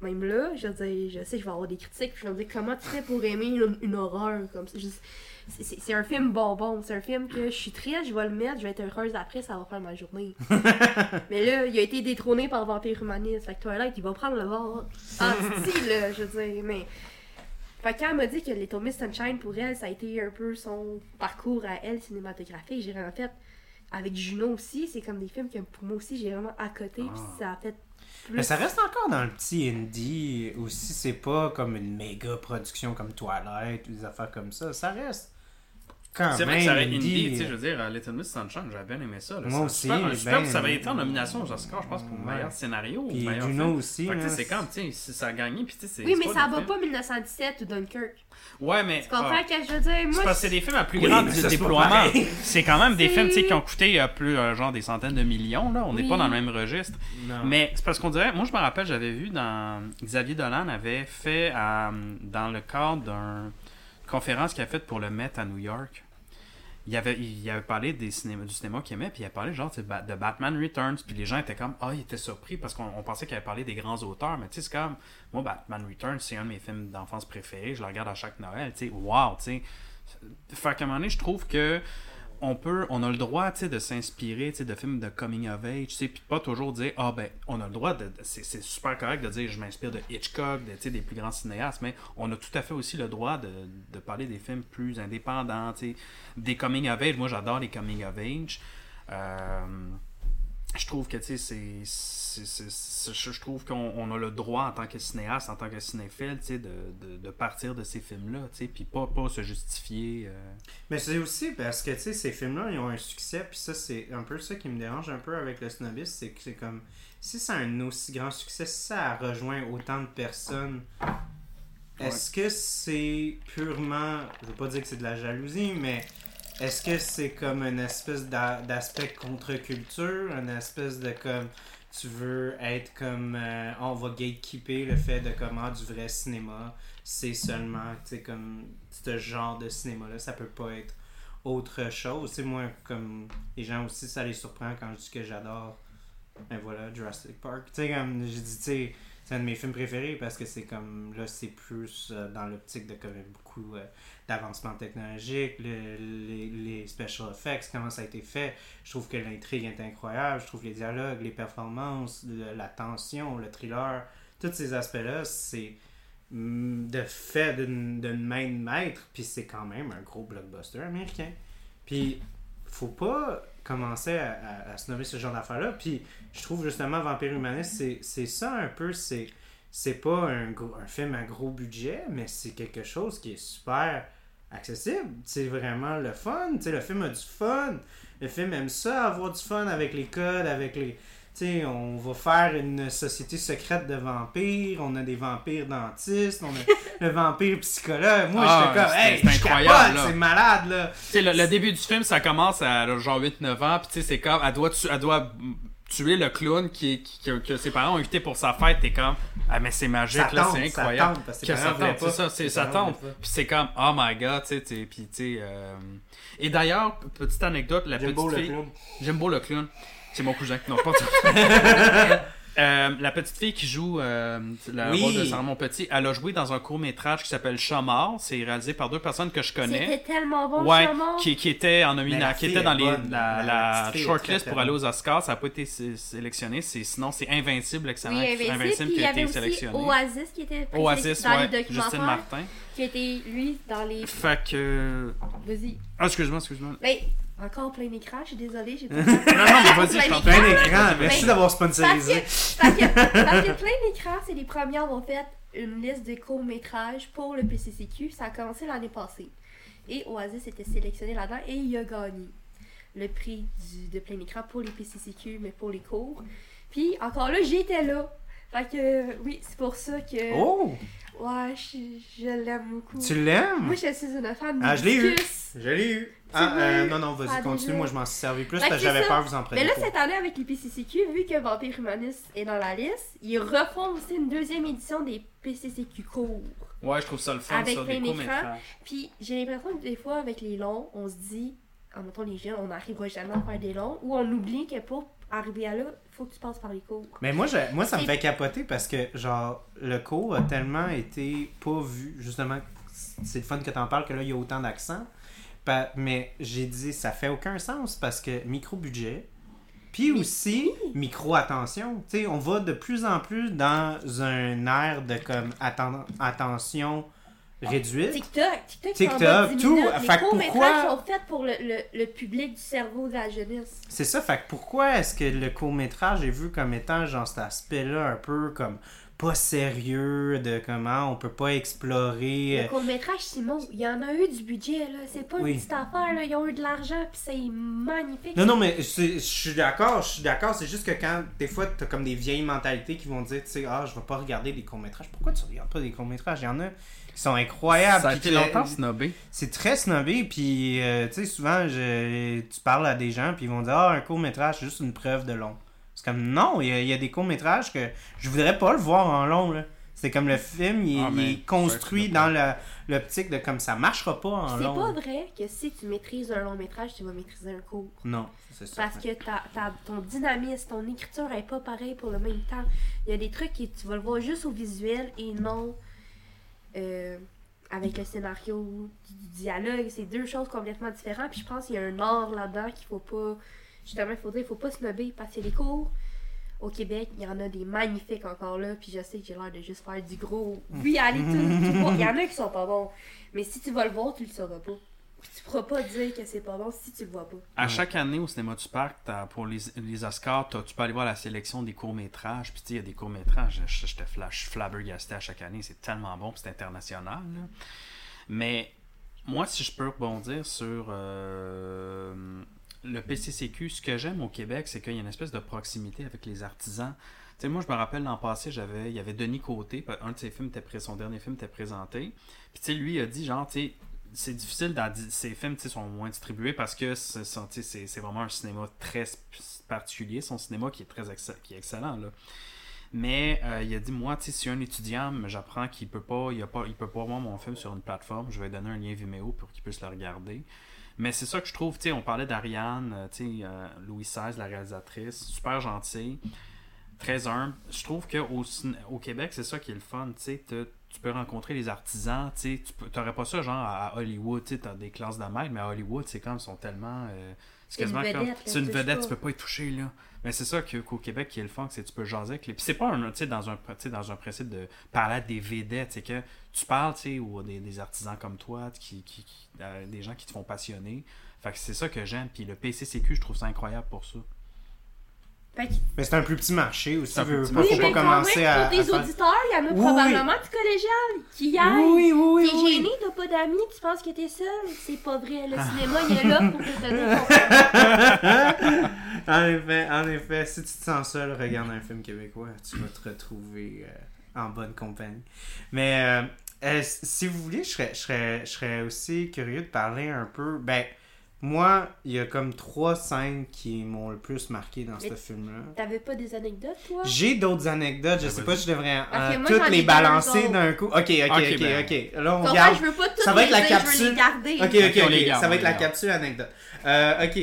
même là, je dire, je sais que je vais avoir des critiques. Puis je vais me dire, comment tu fais pour aimer une, une horreur comme ça? C'est- un film bonbon. C'est un film que je suis triste, je vais le mettre, je vais être heureuse après, ça va faire ma journée. Mais là, il a été détrôné par Vampire Humaniste. Fait que Twilight, il va prendre le bord. Ah, si, là, je veux dire, mais. Fait que quand elle m'a dit que Little Miss Sunshine, pour elle, ça a été un peu son parcours à elle cinématographique, j'ai en fait, avec Juno aussi, c'est comme des films que pour moi aussi, j'ai vraiment à côté, puis Ah. ça a fait Mais ça reste encore dans le petit indie aussi, c'est pas comme une méga production comme Twilight ou des affaires comme ça. Ça reste C'est vrai même que ça aurait indie. tu sais, je veux dire, euh, Little Miss Sunshine, j'avais bien aimé ça. là. Moi C'est aussi, super- un ben- super- ça avait été en nomination aux Oscars, je pense, pour Ouais. meilleur scénario ou Puis meilleur Juno film. aussi. Sais, c'est comme, tu sais, si ça a gagné, puis tu sais, c'est. Oui, mais ça va pas 1917 ou Dunkirk. Ouais, mais. Tu comprends ah. ce que je veux dire? C'est parce que c'est des films à plus Oui, grand déploiement. C'est quand même des films tu sais, qui ont coûté euh, plus, euh, genre des centaines de millions. Là. On n'est Oui. pas dans le même registre. Non. Mais c'est parce qu'on dirait, moi je me rappelle, j'avais vu dans. Xavier Dolan avait fait euh, dans le cadre d'une conférence qu'il a faite pour le Met à New York. Il avait, il avait parlé des cinéma, du cinéma qu'il aimait, puis il a parlé genre de Batman Returns, puis les gens étaient comme Ah, il était surpris parce qu'on on pensait qu'il avait parlé des grands auteurs, mais tu sais, c'est comme moi, Batman Returns, c'est un de mes films d'enfance préférés, je le regarde à chaque Noël, tu sais, wow, tu sais. Fait qu'à un moment je trouve que on peut, on a le droit, tu de s'inspirer, tu de films de coming of age, tu sais, puis pas toujours dire, ah ben, on a le droit de, c'est, super correct de dire, je m'inspire de Hitchcock, des plus grands cinéastes, mais on a tout à fait aussi le droit de, de parler des films plus indépendants, tu des coming of age. Moi, j'adore les coming of age. Euh, je trouve que, tu sais, c'est, c'est- c'est- c'est- je trouve qu'on on a le droit en tant que cinéaste, en tant que cinéphile, tu sais, de, de, de partir de ces films-là, tu sais, puis pas, pas se justifier. euh, Mais c'est aussi parce que, tu sais, ces films-là, ils ont un succès, puis ça, c'est un peu ça qui me dérange un peu avec le snobisme, c'est que c'est comme, si ça a un aussi grand succès, si ça rejoint autant de personnes, est-ce que c'est purement, je veux pas dire que c'est de la jalousie, mais est-ce que c'est comme une espèce d'a- d'aspect contre-culture, une espèce de comme, tu veux être comme, euh, on va gatekeeper le fait de comment du vrai cinéma, c'est seulement, tu comme, ce genre de cinéma-là, ça peut pas être autre chose. Sais, moi, comme, les gens aussi, ça les surprend quand je dis que j'adore, ben voilà, Jurassic Park. Tu sais, comme, j'ai dit, tu sais, c'est un de mes films préférés parce que c'est comme, là, c'est plus euh, dans l'optique de comme, beaucoup euh, d'avancement technologique, le- les, les special effects, comment ça a été fait. Je trouve que l'intrigue est incroyable, je trouve les dialogues, les performances, la tension, le thriller, tous ces aspects-là, c'est mm, de fait d'une main de maître, puis c'est quand même un gros blockbuster américain. Puis, faut pas commencer à, à snobber ce genre d'affaires-là. Puis, je trouve justement Vampire Humaniste, c'est- ça un peu, c'est c'est pas un, un film à gros budget, mais c'est quelque chose qui est super accessible. C'est vraiment le fun. Tu sais, le film a du fun. Le film aime ça, avoir du fun avec les codes, avec les. Tu sais, on va faire une société secrète de vampires. On a des vampires dentistes. On a le vampire psychologue. Moi, Ah, j'étais comme, c'est- hey, c'est je incroyable, c'est malade, là. Tu sais, le, le début du film, ça commence à genre 8-9 ans, puis tu sais, c'est comme, elle doit, tu- elle doit tuer le clown qui, qui- que, que ses parents ont invité pour sa fête, t'es comme, ah mais c'est magique, Ça là, c'est ça incroyable. tente, parce que ça tente, c'est ça, c'est, ça tente. Puis c'est comme, oh my god, tu sais, puis tu sais, euh, Et d'ailleurs, petite anecdote, la Jimbo petite le fille... clown. Jimbo le clown. C'est mon cousin. Non, pas Euh, la petite fille qui joue euh, le Oui. rôle de Sarah Petit, elle a joué dans un court métrage qui s'appelle Chamard. C'est réalisé par deux personnes que je connais. C'était tellement bon, Ouais, qui, qui était en nomina, qui était dans les, bonne. la, shortlist pour aller aux Oscars. Ça n'a pas été sé- sélectionné. Sinon, c'est Invincible, excellent. Oui, Invincible. Il qui y a avait été aussi sélectionné. Oasis qui était Oasis, dans ouais, les Justine. Martin. Qui était, lui, dans les... Fait que. Vas-y. Ah, excuse-moi, excuse-moi. Mais, encore plein écran, je suis désolée, j'ai pas... Non, non, mais vas-y, je t'en. Plein d'écran, Mais- merci d'avoir Parce que, sponsorisé. parce, que, parce que plein d'écran, c'est les premières ont fait une liste de courts-métrages pour le PCCQ. Ça a commencé l'année passée. Et Oasis était sélectionné là-dedans et il a gagné le prix du, de plein écran pour les PCCQ, mais pour les cours. Puis, encore là, j'étais là. Fait que, oui, c'est pour ça que... Oh, Ouais, je, je l'aime beaucoup. tu l'aimes? Moi, je suis une fan Ah, je l'ai eu. Je l'ai eu. Ah, euh, non, non, vas-y, Ah, continue. Moi, je m'en suis servi plus Fait parce que j'avais peur que vous en preniez Mais là, cette année, avec les PCCQ, vu que Vampire Humaniste est dans la liste, ils refont aussi une deuxième édition des PCCQ courts. Ouais, je trouve ça le fun, Avec ça, des. Puis j'ai l'impression que des fois, avec les longs, on se dit, en mettant les jeunes, on n'arrivera jamais à faire des longs, ou on oublie que pour arriver à là, faut que tu passes par les cours. Mais moi, je- moi, ça me fait capoter parce que, genre, le cours a tellement été pas vu. Justement, c'est le fun que t'en parles que là, il y a autant d'accents. Pa- Mais j'ai dit, ça fait aucun sens parce que micro-budget, puis aussi micro-attention. Tu sais, on va de plus en plus dans un air de comme atten- attention réduite. TikTok, TikTok, TikTok, c'est en bas de 10 tout. minutes. Fait Les que courts-métrages pourquoi- sont faits pour le, le, le public du cerveau de la jeunesse. C'est ça, fait que pourquoi est-ce que le court-métrage est vu comme étant genre cet aspect-là un peu comme pas sérieux, de comment on peut pas explorer. Le euh, court-métrage, Simon, il y en a eu du budget, là. C'est pas Oui. une petite affaire, là. Ils ont eu de l'argent, puis c'est magnifique. Non, non, mais c'est- je suis d'accord, je suis d'accord. C'est juste que quand, des fois, t'as comme des vieilles mentalités qui vont dire, tu sais, ah, je vais pas regarder des courts-métrages. Pourquoi tu regardes pas des courts-métrages? Il y en a qui sont incroyables. Ça a été longtemps snobé. C'est très snobé, puis euh, tu sais, souvent, je, tu parles à des gens, puis ils vont dire Ah, un court-métrage, c'est juste une preuve de long. C'est comme non, il y, a- il y a des courts-métrages que je voudrais pas le voir en long, là. C'est comme le film, il, Ah, il est construit c'est dans l'optique de comme ça marchera pas en C'est long. pas vrai que si tu maîtrises un long métrage, tu vas maîtriser un court. Non, c'est ça. Parce que ta, ta- ton dynamisme, ton écriture est pas pareil pour le même temps. Il y a des trucs que tu vas le voir juste au visuel et non euh, avec le scénario, du, dialogue. C'est deux choses complètement différentes. Puis je pense qu'il y a un art là-dedans qu'il faut pas. Justement, il faut dire, il faut pas snobber que les cours au Québec, il y en a des magnifiques encore là. Puis je sais que j'ai l'air de juste faire du gros. Oui, allez, tout, tout. Il y en a qui sont pas bons. Mais si tu vas le voir, tu le sauras pas. Puis tu pourras pas dire que c'est pas bon si tu le vois pas. À chaque année au cinéma du parc, pour les, les Oscars, tu peux aller voir la sélection des courts-métrages. Puis tu sais, il y a des courts-métrages, je, je te flash, flabbergasté à chaque année. C'est tellement bon, puis c'est international. là. Mais moi, si je peux rebondir sur euh, le PCCQ, ce que j'aime au Québec, c'est qu'il y a une espèce de proximité avec les artisans. Tu sais, moi, je me rappelle l'an passé, j'avais, il y avait Denis Côté, un de ses films était son dernier film était présenté. Puis tu sais, lui il a dit genre, tu sais, c'est difficile dans ces films sont moins distribués parce que c'est vraiment un cinéma très particulier son cinéma qui est très qui est excellent là. Mais euh, il a dit moi si un étudiant j'apprends qu'il peut pas il a pas il peut pas voir mon film sur une plateforme je vais donner un lien Vimeo pour qu'il puisse le regarder. Mais c'est ça que je trouve on parlait d'Ariane euh, euh, Louis XVI la réalisatrice super gentille très humble. Je trouve que au, au Québec c'est ça qui est le fun tu sais tu peux rencontrer les artisans, tu sais, tu peux- t'aurais pas ça genre à Hollywood, tu sais, t'as des classes de maître, mais à Hollywood, c'est comme, ils sont tellement... euh, C'est une comme- C'est une vedette, tu peux pas y toucher, là. Mais c'est ça qu'au Québec qui est le fun, c'est que tu peux jaser avec les... Puis c'est pas, un, tu sais, dans un, dans un principe de parler à des vedettes, c'est que tu parles, tu sais, ou des, des artisans comme toi, qui, qui, qui- euh, des gens qui te font passionner. Fait que c'est ça que j'aime. Puis le PCCQ, je trouve ça incroyable pour ça. Mais c'est un plus petit marché aussi. Veux- petit faut. Oui, pas mais quand commencer à. pour tes à auditeurs, il y en a Oui, probablement du collégial qui y aillent. Oui, oui, oui. T'es oui. gêné, t'as pas d'amis, tu penses que t'es seul? C'est pas vrai, le cinéma, il est là pour te donner ton en effet, en effet, si tu te sens seul, regarde un film québécois, tu vas te retrouver euh, en bonne compagnie. Mais euh, euh, si vous voulez, je serais, je, serais, je serais aussi curieux de parler un peu. Ben, moi, il y a comme trois scènes qui m'ont le plus marqué dans Mais- ce film-là. T'avais pas des anecdotes, toi? J'ai d'autres anecdotes, je Ah, sais pas si je devrais euh, moi, toutes les balancer d'un coup. Ok, ok, ok, Ok, ben. Là, on Comme regarde. ça, je veux pas tout ça va être la dire, je veux capsule. les garder. Ok, ok, Ok, on ok. les garde, ça va être la garde. capsule anecdote. Euh, ok.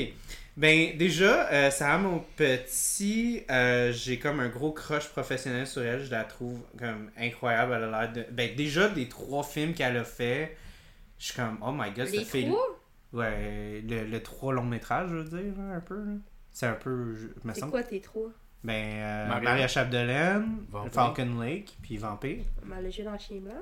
Ben, déjà, euh, Sarah, mon petit, euh, j'ai comme un gros crush professionnel sur elle. Je la trouve comme incroyable. Elle a l'air de. Ben, déjà, des trois films qu'elle a fait, je suis comme, oh my god, fait. trois? Ouais, le, le trois longs métrages, je veux dire, un peu. C'est un peu. Je me C'est semble. quoi tes trois? Ben, euh, Maria. Maria Chapdelaine, Vampire. Falcon Lake, puis Vampire. Ben, le jeu dans le chien blanc.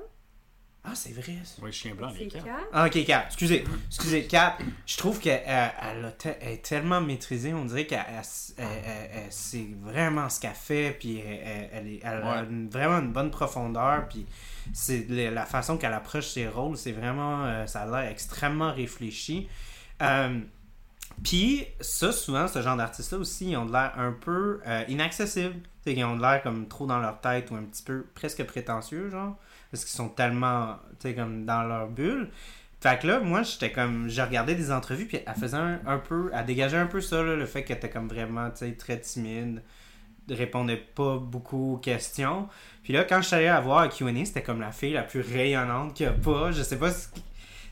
Ah, c'est vrai, ça. Oui, chien blanc, C'est les quatre. quatre. Ah, ok, Kat. Excusez. Excusez, Kat. Je trouve qu'elle elle elle est tellement maîtrisée. On dirait qu'elle elle- elle- elle- elle sait vraiment ce qu'elle fait. Puis elle, a Ouais. vraiment une bonne profondeur. Puis c'est la façon qu'elle approche ses rôles. C'est vraiment. euh, ça a l'air extrêmement réfléchi. Euh, puis ça, souvent, ce genre d'artistes-là aussi, ils ont de l'air un peu euh, inaccessibles. Ils ont de l'air comme trop dans leur tête ou un petit peu presque prétentieux, genre. Parce qu'ils sont tellement, tu sais, comme dans leur bulle. Fait que là, moi, j'étais comme. J'ai regardé des entrevues, puis elle faisait un, peu. Elle dégageait un peu ça, le fait qu'elle était comme vraiment, tu sais, très timide. Répondait pas beaucoup aux questions. Puis là, quand je suis allé la voir à QA, c'était comme la fille la plus rayonnante qu'il y a pas. Je sais pas si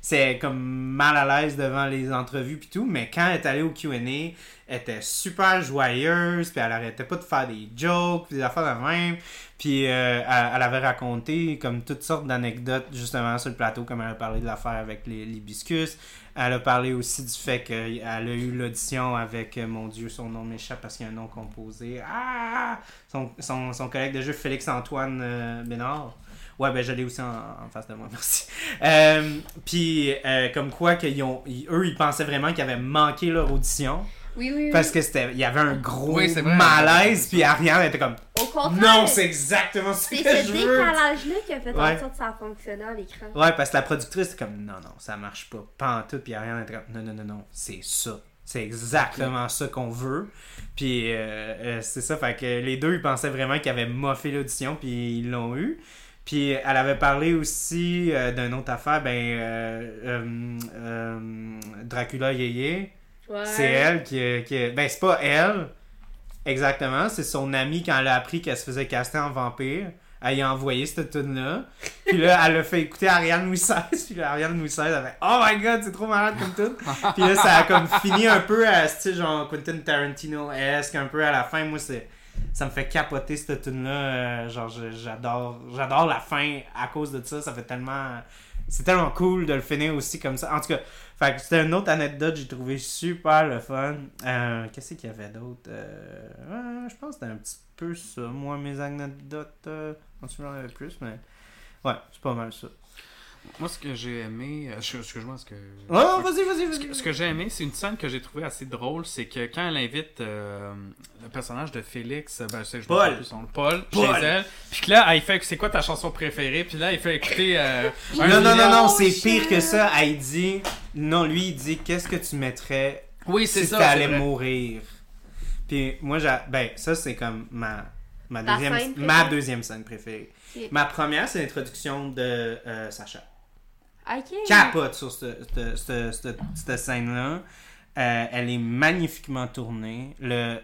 c'est comme mal à l'aise devant les entrevues puis tout, mais quand elle est allée au Q&A, elle était super joyeuse, puis elle arrêtait pas de faire des jokes, puis des affaires de même, puis euh, elle, elle avait raconté comme toutes sortes d'anecdotes justement sur le plateau, comme elle a parlé de l'affaire avec les l'hibiscus, elle a parlé aussi du fait qu'elle a eu l'audition avec, euh, mon Dieu, son nom m'échappe parce qu'il y a un nom composé, ah! Son, son, son collègue de jeu Félix-Antoine euh, Bénard. Ouais, ben je l'ai aussi en, face de moi, merci. Euh, Puis, euh, comme quoi, ont, eux, ils pensaient vraiment qu'ils avaient manqué leur audition. Oui, oui, oui. Parce que c'était, il y avait un gros Oui, c'est vrai. malaise, puis Ariane était comme Au contraire, Non, c'est exactement ce c'est que ce je veux. décalage-là qui a fait Ouais. en sorte que ça a fonctionné à l'écran. Ouais, parce que la productrice était comme non, non, ça marche pas, pas en tout, puis Ariane était comme non, non, non, non, c'est ça. C'est exactement ça qu'on veut. Puis euh, euh, c'est ça, fait que les deux, ils pensaient vraiment qu'ils avaient moffé l'audition, puis ils l'ont eu. Puis elle avait parlé aussi euh, d'une autre affaire, ben euh, euh, euh, Dracula Yeye. Ouais. C'est elle qui, qui Ben, c'est pas elle, exactement. C'est son amie quand elle a appris qu'elle se faisait caster en vampire. Elle y a envoyé cette tune là Puis là, elle a fait écouter Ariane Louis XVI. Puis là, Ariane Louis XVI, elle fait Oh my god, c'est trop malade comme tune. Puis là, ça a comme fini un peu à style genre Quentin Tarantino-esque, un peu à la fin. Moi, c'est. Ça me fait capoter cette tune là genre, je- j'adore j'adore la fin à cause de ça. Ça fait tellement. C'est tellement cool de le finir aussi comme ça. En tout cas, c'était une autre anecdote que j'ai trouvé super le fun. Euh, Qu'est-ce qu'il y avait d'autre? Euh, Je pense que c'était un petit peu ça. Moi, mes anecdotes, euh, je pense que j'en avais plus, mais ouais, c'est pas mal ça. Moi, ce que j'ai aimé. euh, je- Excuse-moi, ce que. Oh, vas-y, vas-y, Ce que, vas-y. ce que j'ai aimé, c'est une scène que j'ai trouvée assez drôle, c'est que quand elle invite euh, le personnage de Félix, euh, ben, c'est- je me Paul. plus son Paul, Paul. chez elle, puis que là, elle fait c'est quoi ta chanson préférée, puis là, il fait écouter. euh, un Non, non, non, non, c'est pire que ça. Elle dit. Non, lui, il dit Qu'est-ce que tu mettrais Oui, c'est si c'est vrai. mourir? Puis moi, j'ai. Ben, ça, c'est comme ma. Ma deuxième, scène ma préférée? deuxième scène préférée. Ma première, c'est l'introduction de euh, Sacha. Capote sur cette, scène-là. Euh, elle est magnifiquement tournée. Le,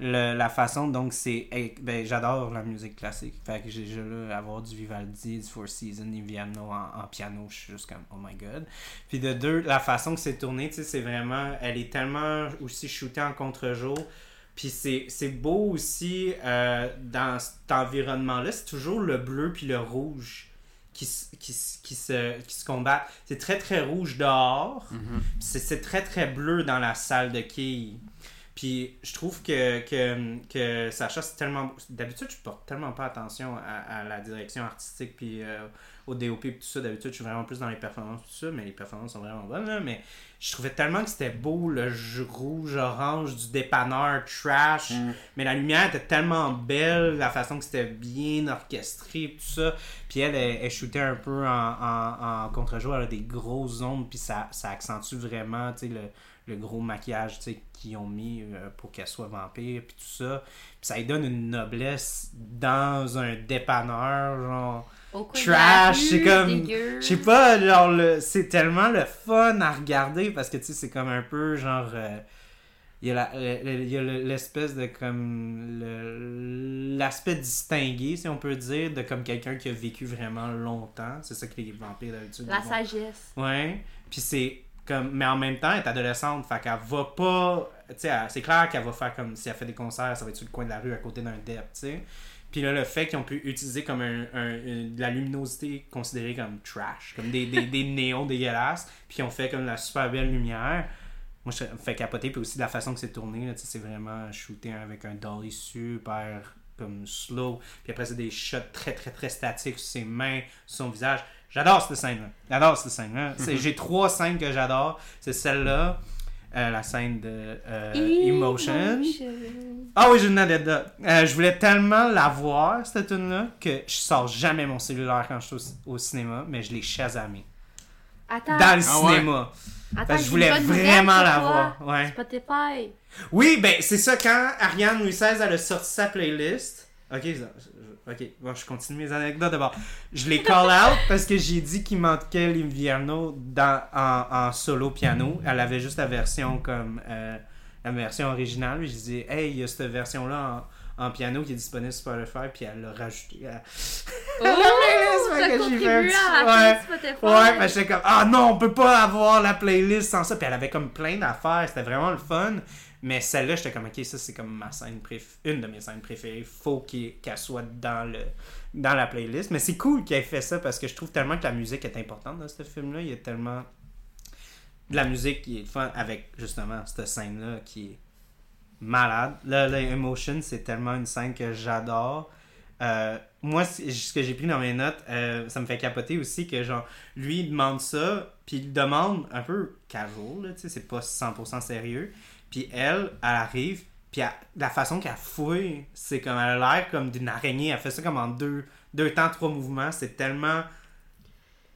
la façon, donc, c'est. Ben, j'adore la musique classique. Fait que j'ai déjà avoir du Vivaldi, du Four Seasons, du piano en, piano, je suis juste comme, oh my god. Puis de deux, la façon que c'est tourné, tu sais, c'est vraiment. Elle est tellement aussi shootée en contre-jour. Puis c'est c'est beau aussi euh, dans cet environnement-là, c'est toujours le bleu puis le rouge qui, se, qui se combattent. C'est très très rouge dehors, Mhm. c'est très très bleu dans la salle de quilles. Puis je trouve que, que, que Sacha, c'est tellement. D'habitude, je porte tellement pas attention à, à la direction artistique, puis euh, au DOP, puis tout ça. D'habitude, je suis vraiment plus dans les performances, tout ça, mais les performances sont vraiment bonnes, là. Mais je trouvais tellement que c'était beau, le rouge-orange du dépanneur trash. Mm. Mais la lumière était tellement belle, la façon que c'était bien orchestré, tout ça. Puis elle, elle, elle shootait un peu en, en, en contre-jour, elle a des grosses ombres, puis ça, ça accentue vraiment, tu sais, le, le gros maquillage, tu sais, qu'ils ont mis euh, pour qu'elle soit vampire, puis tout ça. Puis ça lui donne une noblesse dans un dépanneur, genre trash, c'est comme- je sais pas, genre, le- c'est tellement le fun à regarder parce que, tu sais, c'est comme un peu, genre, euh, il y a la- le- le- il y a le- l'espèce de, comme, l'aspect distingué, si on peut dire, de comme quelqu'un qui a vécu vraiment longtemps. C'est ça que les vampires, d'habitude, La sagesse. Ouais. Puis c'est comme. Mais en même temps, elle est adolescente. Fait qu'elle va pas. C'est clair qu'elle va faire comme. Si elle fait des concerts, ça va être sur le coin de la rue à côté d'un dep, tu sais. Puis là, le fait qu'ils ont pu utiliser comme un, un- une- de la luminosité considérée comme trash, comme des, des, des néons dégueulasses, puis ils ont fait comme la super belle lumière. Moi, je me fait capoter, puis aussi de la façon que c'est tourné, c'est vraiment shooté avec un dolly super comme slow, puis après c'est des shots très très très statiques sur ses mains, sur son visage. J'adore cette scène-là. J'adore cette scène-là. C'est- J'ai trois scènes que j'adore. C'est celle-là, euh, la scène de euh, Emotion. Ah oui, j'ai une anecdote. Euh, je voulais tellement la voir, cette tune-là, que je sors jamais mon cellulaire quand je suis au, au cinéma, mais je l'ai chasamé. Attends, Dans le Ah ouais? cinéma. attends, Parce que je voulais vraiment la voir. Ouais. Spotify. Oui, ben c'est ça, quand Ariane Louis XVI elle a sorti sa playlist. Ok, ça- ok, bon, je continue mes anecdotes d'abord. Je l'ai call out parce que j'ai dit qu'il manquait l'Invierno dans en, en solo piano. Elle avait juste la version comme euh, la version originale. Puis je dis, hey, il y a cette version-là en, en piano qui est disponible sur Spotify, puis elle l'a rajouté. à- Oh, t'as que j'ai contribué fait à la ouais. Spotify. Ouais, ben j'étais comme, ah non, on peut pas avoir la playlist sans ça. Puis elle avait comme plein d'affaires, c'était vraiment le fun. Mais celle-là, j'étais comme, ok, ça c'est comme ma scène une de mes scènes préférées. Faut qu'elle soit dans, le... dans la playlist. Mais c'est cool qu'elle ait fait ça parce que je trouve tellement que la musique est importante dans ce film-là. Il y a tellement de la musique qui est fun avec justement cette scène-là qui est malade. Là, la Emotion, c'est tellement une scène que j'adore. euh, moi, ce que j'ai pris dans mes notes, euh, ça me fait capoter aussi que, genre, lui, il demande ça, puis il demande un peu casual, tu sais, c'est pas 100% sérieux. Puis elle, elle arrive, puis elle- la façon qu'elle fouille, c'est comme, elle a l'air comme d'une araignée. Elle fait ça comme en deux, deux temps, trois mouvements. C'est tellement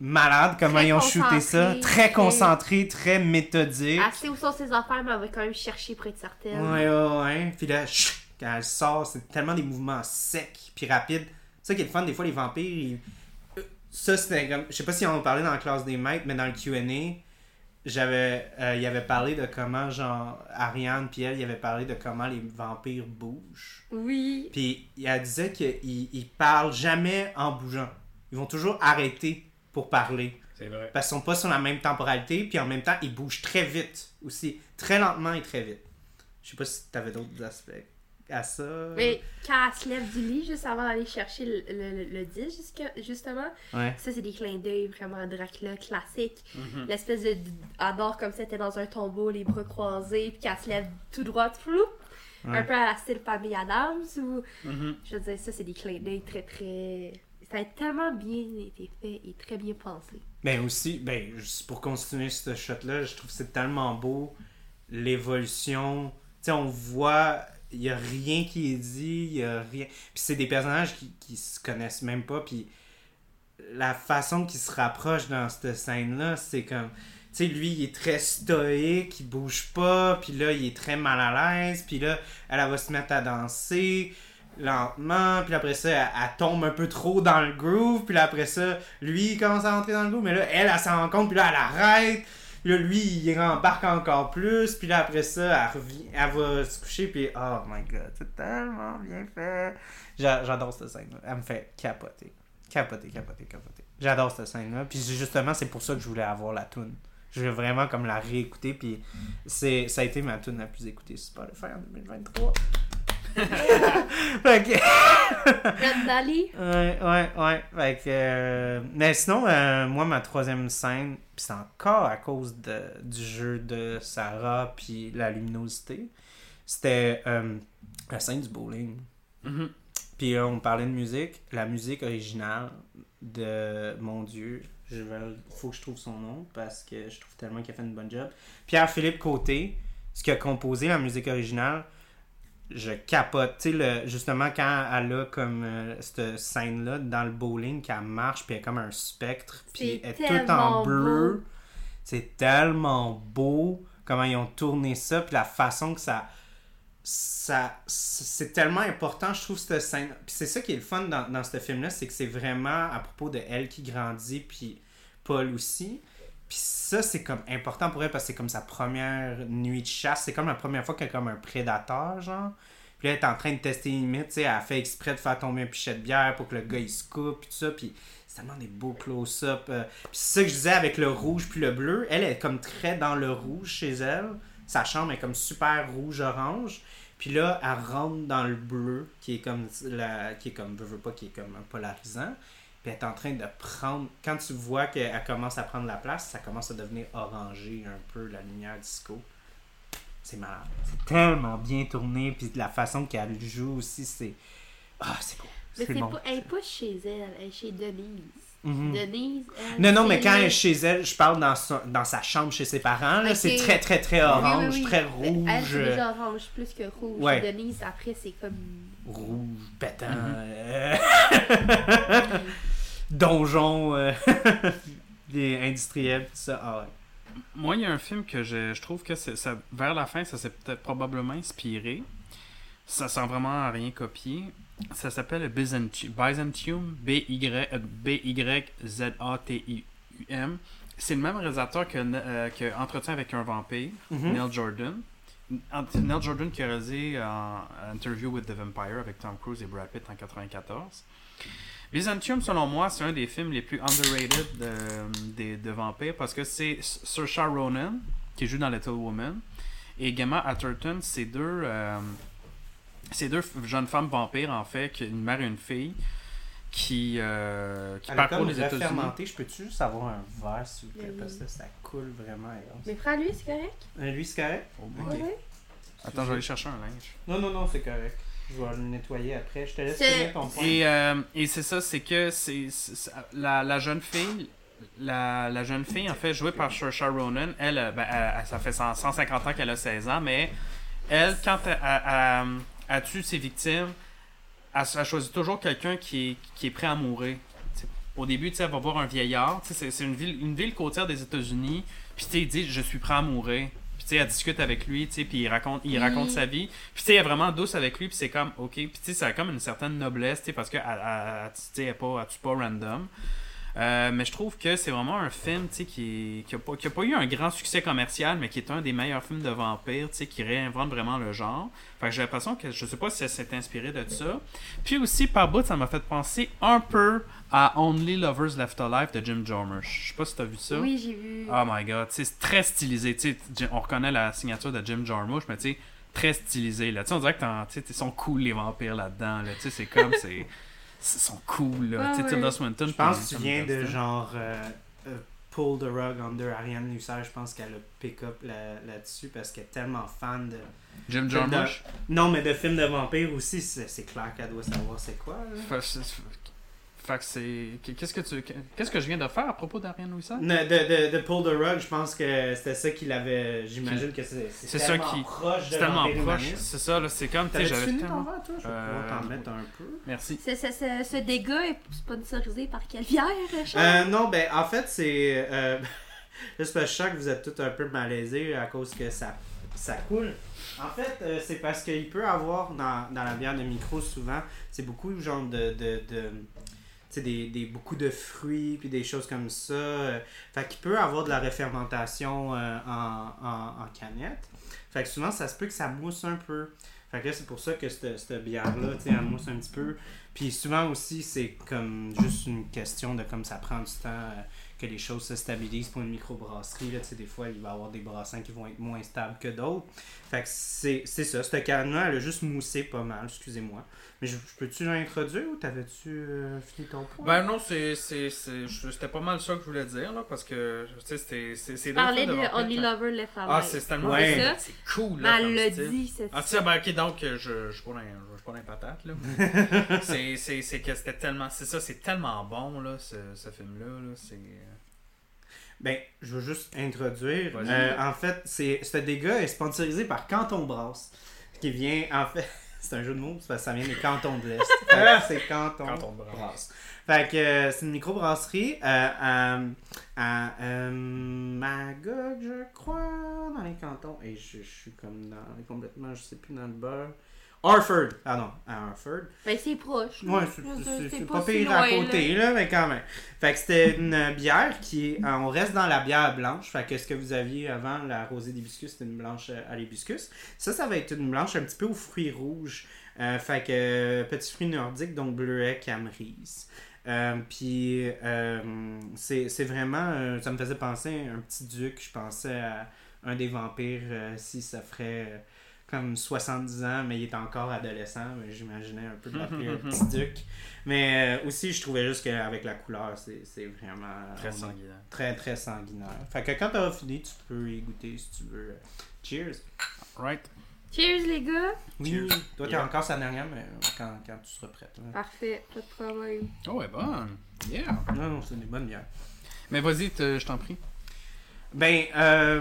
malade comment ils ont shooté ça. Très concentré, très méthodique. Assez où sont ses affaires, mais elle va quand même chercher pour être certaine. Ouais, ouais, ouais. Puis là, chut, quand elle sort, c'est tellement des mouvements secs puis rapides. C'est ça qui est le fun, des fois, les vampires, ils- euh, ça, c'était comme... Je sais pas si on en parlait dans la classe des maîtres, mais dans le Q&A, j'avais... euh, il avait parlé de comment, genre, Ariane puis elle, il avait parlé de comment les vampires bougent. Oui. Puis elle disait qu'ils ils parlent jamais en bougeant. Ils vont toujours arrêter pour parler. C'est vrai. Parce qu'ils sont pas sur la même temporalité, puis en même temps, ils bougent très vite aussi. Très lentement et très vite. Je sais pas si t'avais d'autres aspects à ça. Mais quand elle se lève du lit, juste avant d'aller chercher le, le, le disque, justement, Ouais. ça, c'est des clins d'œil vraiment Dracula classique. Mhm. L'espèce de. Adore comme elle était dans un tombeau, les bras croisés, puis qu'elle se lève tout droit, flou. Ouais. Un peu à la style Famille Adams, ou. Mhm. Je veux dire, ça, c'est des clins d'œil très, très. Ça a tellement bien été fait et très bien pensé. Ben aussi, ben, juste pour continuer ce shot-là, je trouve que c'est tellement beau. L'évolution. Tu sais, on voit, il y a rien qui est dit, il y a rien. Puis c'est des personnages qui, qui se connaissent même pas, puis la façon qu'ils se rapprochent dans cette scène-là, c'est comme. Tu sais, lui, il est très stoïque, il bouge pas, puis là, il est très mal à l'aise, puis là, elle, va se mettre à danser lentement, puis après ça, elle, tombe un peu trop dans le groove, puis après ça, lui, il commence à rentrer dans le groove, mais là, elle, elle s'en rend compte, puis là, elle arrête, là, lui, il rembarque encore plus, puis là, après ça, elle, revient, elle va se coucher, puis oh my god, c'est tellement bien fait. J'a- J'adore cette scène-là, elle me fait capoter. Capoter, capoter, capoter. J'adore cette scène-là, puis justement, c'est pour ça que je voulais avoir la toune. Je veux vraiment comme la réécouter, puis c'est, ça a été ma tune la plus écoutée sur Spotify en 2023. fait que... Red Dali, Ouais, ouais, ouais. Fait que, euh, mais sinon, euh, moi, ma troisième scène, puis c'est encore à cause de, du jeu de Sarah, puis la luminosité, c'était euh, la scène du bowling. Mhm. Puis là, on parlait de musique. La musique originale de Mon Dieu, je vais, faut que je trouve son nom parce que je trouve tellement qu'il a fait une bonne job. Pierre-Philippe Côté, ce qui a composé la musique originale, je capote. Tu sais, justement, quand elle a comme euh, cette scène-là dans le bowling, qu'elle marche, puis elle est comme un spectre, puis elle est toute en bleu. C'est tellement beau comment ils ont tourné ça, puis la façon que ça. ça c'est tellement important, je trouve, cette scène. Puis c'est ça qui est le fun dans, dans ce film-là, c'est que c'est vraiment à propos de elle qui grandit, puis Paul aussi. Puis ça, c'est comme important pour elle parce que c'est comme sa première nuit de chasse. C'est comme la première fois qu'elle est comme un prédateur, genre. Puis là, elle est en train de tester les limites, tu. Elle a fait exprès de faire tomber un pichet de bière pour que le gars il se coupe, puis ça. Puis c'est tellement des beaux close-up. euh. Puis c'est ça que je disais avec le rouge puis le bleu. Elle est comme très dans le rouge chez elle. Sa chambre est comme super rouge-orange. Puis là, elle rentre dans le bleu, qui est comme, la, qui est pas, qui est comme un polarisant. Puis elle est en train de prendre. Quand tu vois qu'elle commence à prendre la place, ça commence à devenir orangé un peu, la lumière disco. C'est malade. C'est tellement bien tourné. Puis la façon qu'elle joue aussi, c'est. Ah, c'est beau. mais C'est bon. pas, elle est pas chez elle, elle est chez Denise. Mhm. Denise, elle, Non, non, mais quand elle est chez elle, je parle dans, son- dans sa chambre chez ses parents. C'est très, très, très Oui, oui, orange, oui. très Elle, rouge. c'est déjà orange plus que rouge. Ouais. Denise, après, c'est comme. Rouge, pétant. Mhm. euh, donjon euh, des industriels, tout ça. Ah ouais. Moi, il y a un film que je, je trouve que c'est- ça, vers la fin, ça s'est peut-être probablement inspiré. Ça sent vraiment à rien copier. Ça s'appelle Byzantium, Byzantium B-Y- B-Y-Z-A-T-I-U-M. C'est le même réalisateur que, euh, que Entretien avec un vampire, Mhm. Neil Jordan. Neil Jordan qui a réalisé euh, Interview with the Vampire avec Tom Cruise et Brad Pitt en 94. Byzantium, selon moi, c'est un des films les plus underrated de, des- de vampires parce que c'est Saoirse Ronan qui joue dans Little Woman et Gemma Atherton, c'est deux, euh, c'est deux jeunes femmes vampires en fait, qui- une mère et une fille qui, euh, qui parcourent les États-Unis. fermenté, je peux-tu juste avoir un verre, s'il vous plaît, Oui. parce que ça coule vraiment. Mais prends-lui, c'est correct? Euh, Lui, c'est correct? Oh. Ouais. Attends, je vais aller chercher un linge. Non, non, non, c'est correct. Je vais le nettoyer après. Je te laisse finir ton point. Et, euh, et c'est ça, c'est que c'est la, la jeune fille, la, la jeune fille, en fait, jouée par Saoirse Ronan, elle, euh, ben, elle- elle- ça fait 100 150 ans qu'elle a 16 ans, mais elle, quand elle, elle- elle- elle tue ses victimes, elle, elle choisit toujours quelqu'un qui est, qui est prêt à mourir. T'sais, au début, tu sais, elle va voir un vieillard. tu sais, C'est c'est une ville, une ville côtière des États-Unis. Puis, tu sais, il dit Je suis prêt à mourir. Sais, elle discute avec lui, tu sais, puis il raconte, il Oui. raconte sa vie. Puis, tu sais, elle est vraiment douce avec lui, puis c'est comme, ok. Puis, tu sais, ça a comme une certaine noblesse, tu sais, parce qu'elle, elle, elle, tu sais, elle pas, tue pas random. Euh, mais je trouve que c'est vraiment un film tu sais, qui, qui, a pas, qui a pas eu un grand succès commercial, mais qui est un des meilleurs films de vampires, tu sais, qui réinvente vraiment le genre. Fait que j'ai l'impression que je sais pas si elle s'est inspirée de ça. Puis aussi, par bout, ça m'a fait penser un peu à Only Lovers Left Alive de Jim Jarmusch. Je sais pas si t'as vu ça. Oui, j'ai vu. Oh my god, c'est très stylisé. Tu sais, Jim- on reconnaît la signature de Jim Jarmusch, mais tu sais, très stylisé. Là. Tu sais, on dirait que ils sont cool les vampires là-dedans. Là. C'est comme, c'est. Ils sont cool, là. Ah. Tilda Swinton. Je pense que tu viens de genre euh, euh, pull the rug under Ariane Lucer. Je pense qu'elle a pick up là- là-dessus parce qu'elle est tellement fan de. Jim Jarmusch? Non, mais de films de vampires aussi, c'est c'est clair qu'elle doit savoir c'est quoi. là. Fait, que c'est. Qu'est-ce que tu. Qu'est-ce que je viens de faire à propos d'Ariane Louisa? Ne- De, de, de pull the rug, je pense que c'était ça qu'il avait. J'imagine que c'est C'est ça tellement qui- proche de C'est tellement proche. C'est ça, là. C'est comme. tu sais, T'avais j'avais fini ton tellement- verre, toi? Je vais Euh, pouvoir t'en mettre un peu. Merci. Ce, ce- ce- ce dégât est sponsorisé par quelle bière, Charles? Euh, non, ben en fait, c'est. Euh, juste parce que je sens que vous êtes tous un peu malaisés à cause que ça, ça coule. En fait, euh, c'est parce qu'il peut avoir dans, dans la bière de micro souvent, c'est beaucoup genre de. de, des, des, beaucoup de fruits puis des choses comme ça. Euh, Fait qu'il peut avoir de la réfermentation euh, en, en, canette. Fait que souvent, ça se peut que ça mousse un peu. Fait que là, c'est pour ça que cette, cette bière-là, tu elle mousse un petit peu. Puis souvent aussi, c'est comme juste une question de comme ça prend du temps euh, que les choses se stabilisent pour une microbrasserie. Là, tu sais, des fois, il va y avoir des brassins qui vont être moins stables que d'autres. Fait que c'est c'est ça. Cette canne-là, elle a juste moussé pas mal, excusez-moi. Mais je, je peux-tu l'introduire ou t'avais-tu euh, fini ton point? Ben non, c'est, c'est, c'est- je- c'était pas mal ça que je voulais dire, là, parce que, tu sais, c'était, c'est, c'est Tu deux parlais films de Only Lover Left Alive. Ah, c'est tellement Ouais. ça. c'est cool, là, elle comme l'a style. dit, c'est Ah, tu sais, ben, ok, donc, euh, je, je suis pas dans, je patates, là. c'est, c'est, c'est que c'était tellement, c'est ça, c'est tellement bon, là, ce, ce film-là, là, c'est... Ben, je veux juste introduire. Euh, en fait, c'est ce dégât est sponsorisé par Canton Brasse, qui vient, en fait, c'est un jeu de mots, parce que ça vient des cantons de l'Est. C'est Canton, Canton de Brasse. Brasse. Fait que euh, c'est une microbrasserie euh, à, à euh, Magog, je crois, dans les cantons. Et je, je suis comme dans, complètement, je sais plus, dans le beurre. Harford, ah non, à Harford. Ben, c'est proche. Ouais, c'est- pas si pire à côté, là. mais quand même. Fait que c'était une bière qui est. euh, On reste dans la bière blanche. Fait que ce que vous aviez avant, la rosée d'hibiscus, c'était une blanche euh, à l'hibiscus. Ça, ça va être une blanche un petit peu aux fruits rouges. Euh, fait que euh, petit fruit nordique, donc bleuet, camerise. Euh, puis c'est vraiment. ça me faisait penser à un petit duc. Je pensais à un des vampires, si ça ferait. Comme 70 ans, mais il est encore adolescent. mais J'imaginais un peu de l'appeler un petit duc. Mais euh, aussi, je trouvais juste qu'avec la couleur, c'est c'est vraiment Très est sanguinaire. très très sanguinaire. Fait que quand t'auras fini, tu peux y goûter si tu veux. Cheers! Right? Cheers, les gars. Oui, Cheers. toi t'es Yeah. encore sa dernière, mais quand, quand tu seras prête. hein. Parfait, pas de problème. Oh, ouais, bonne. Yeah. Non, non, c'est des bonnes bières. Mais vas-y, te- je t'en prie. Ben, euh,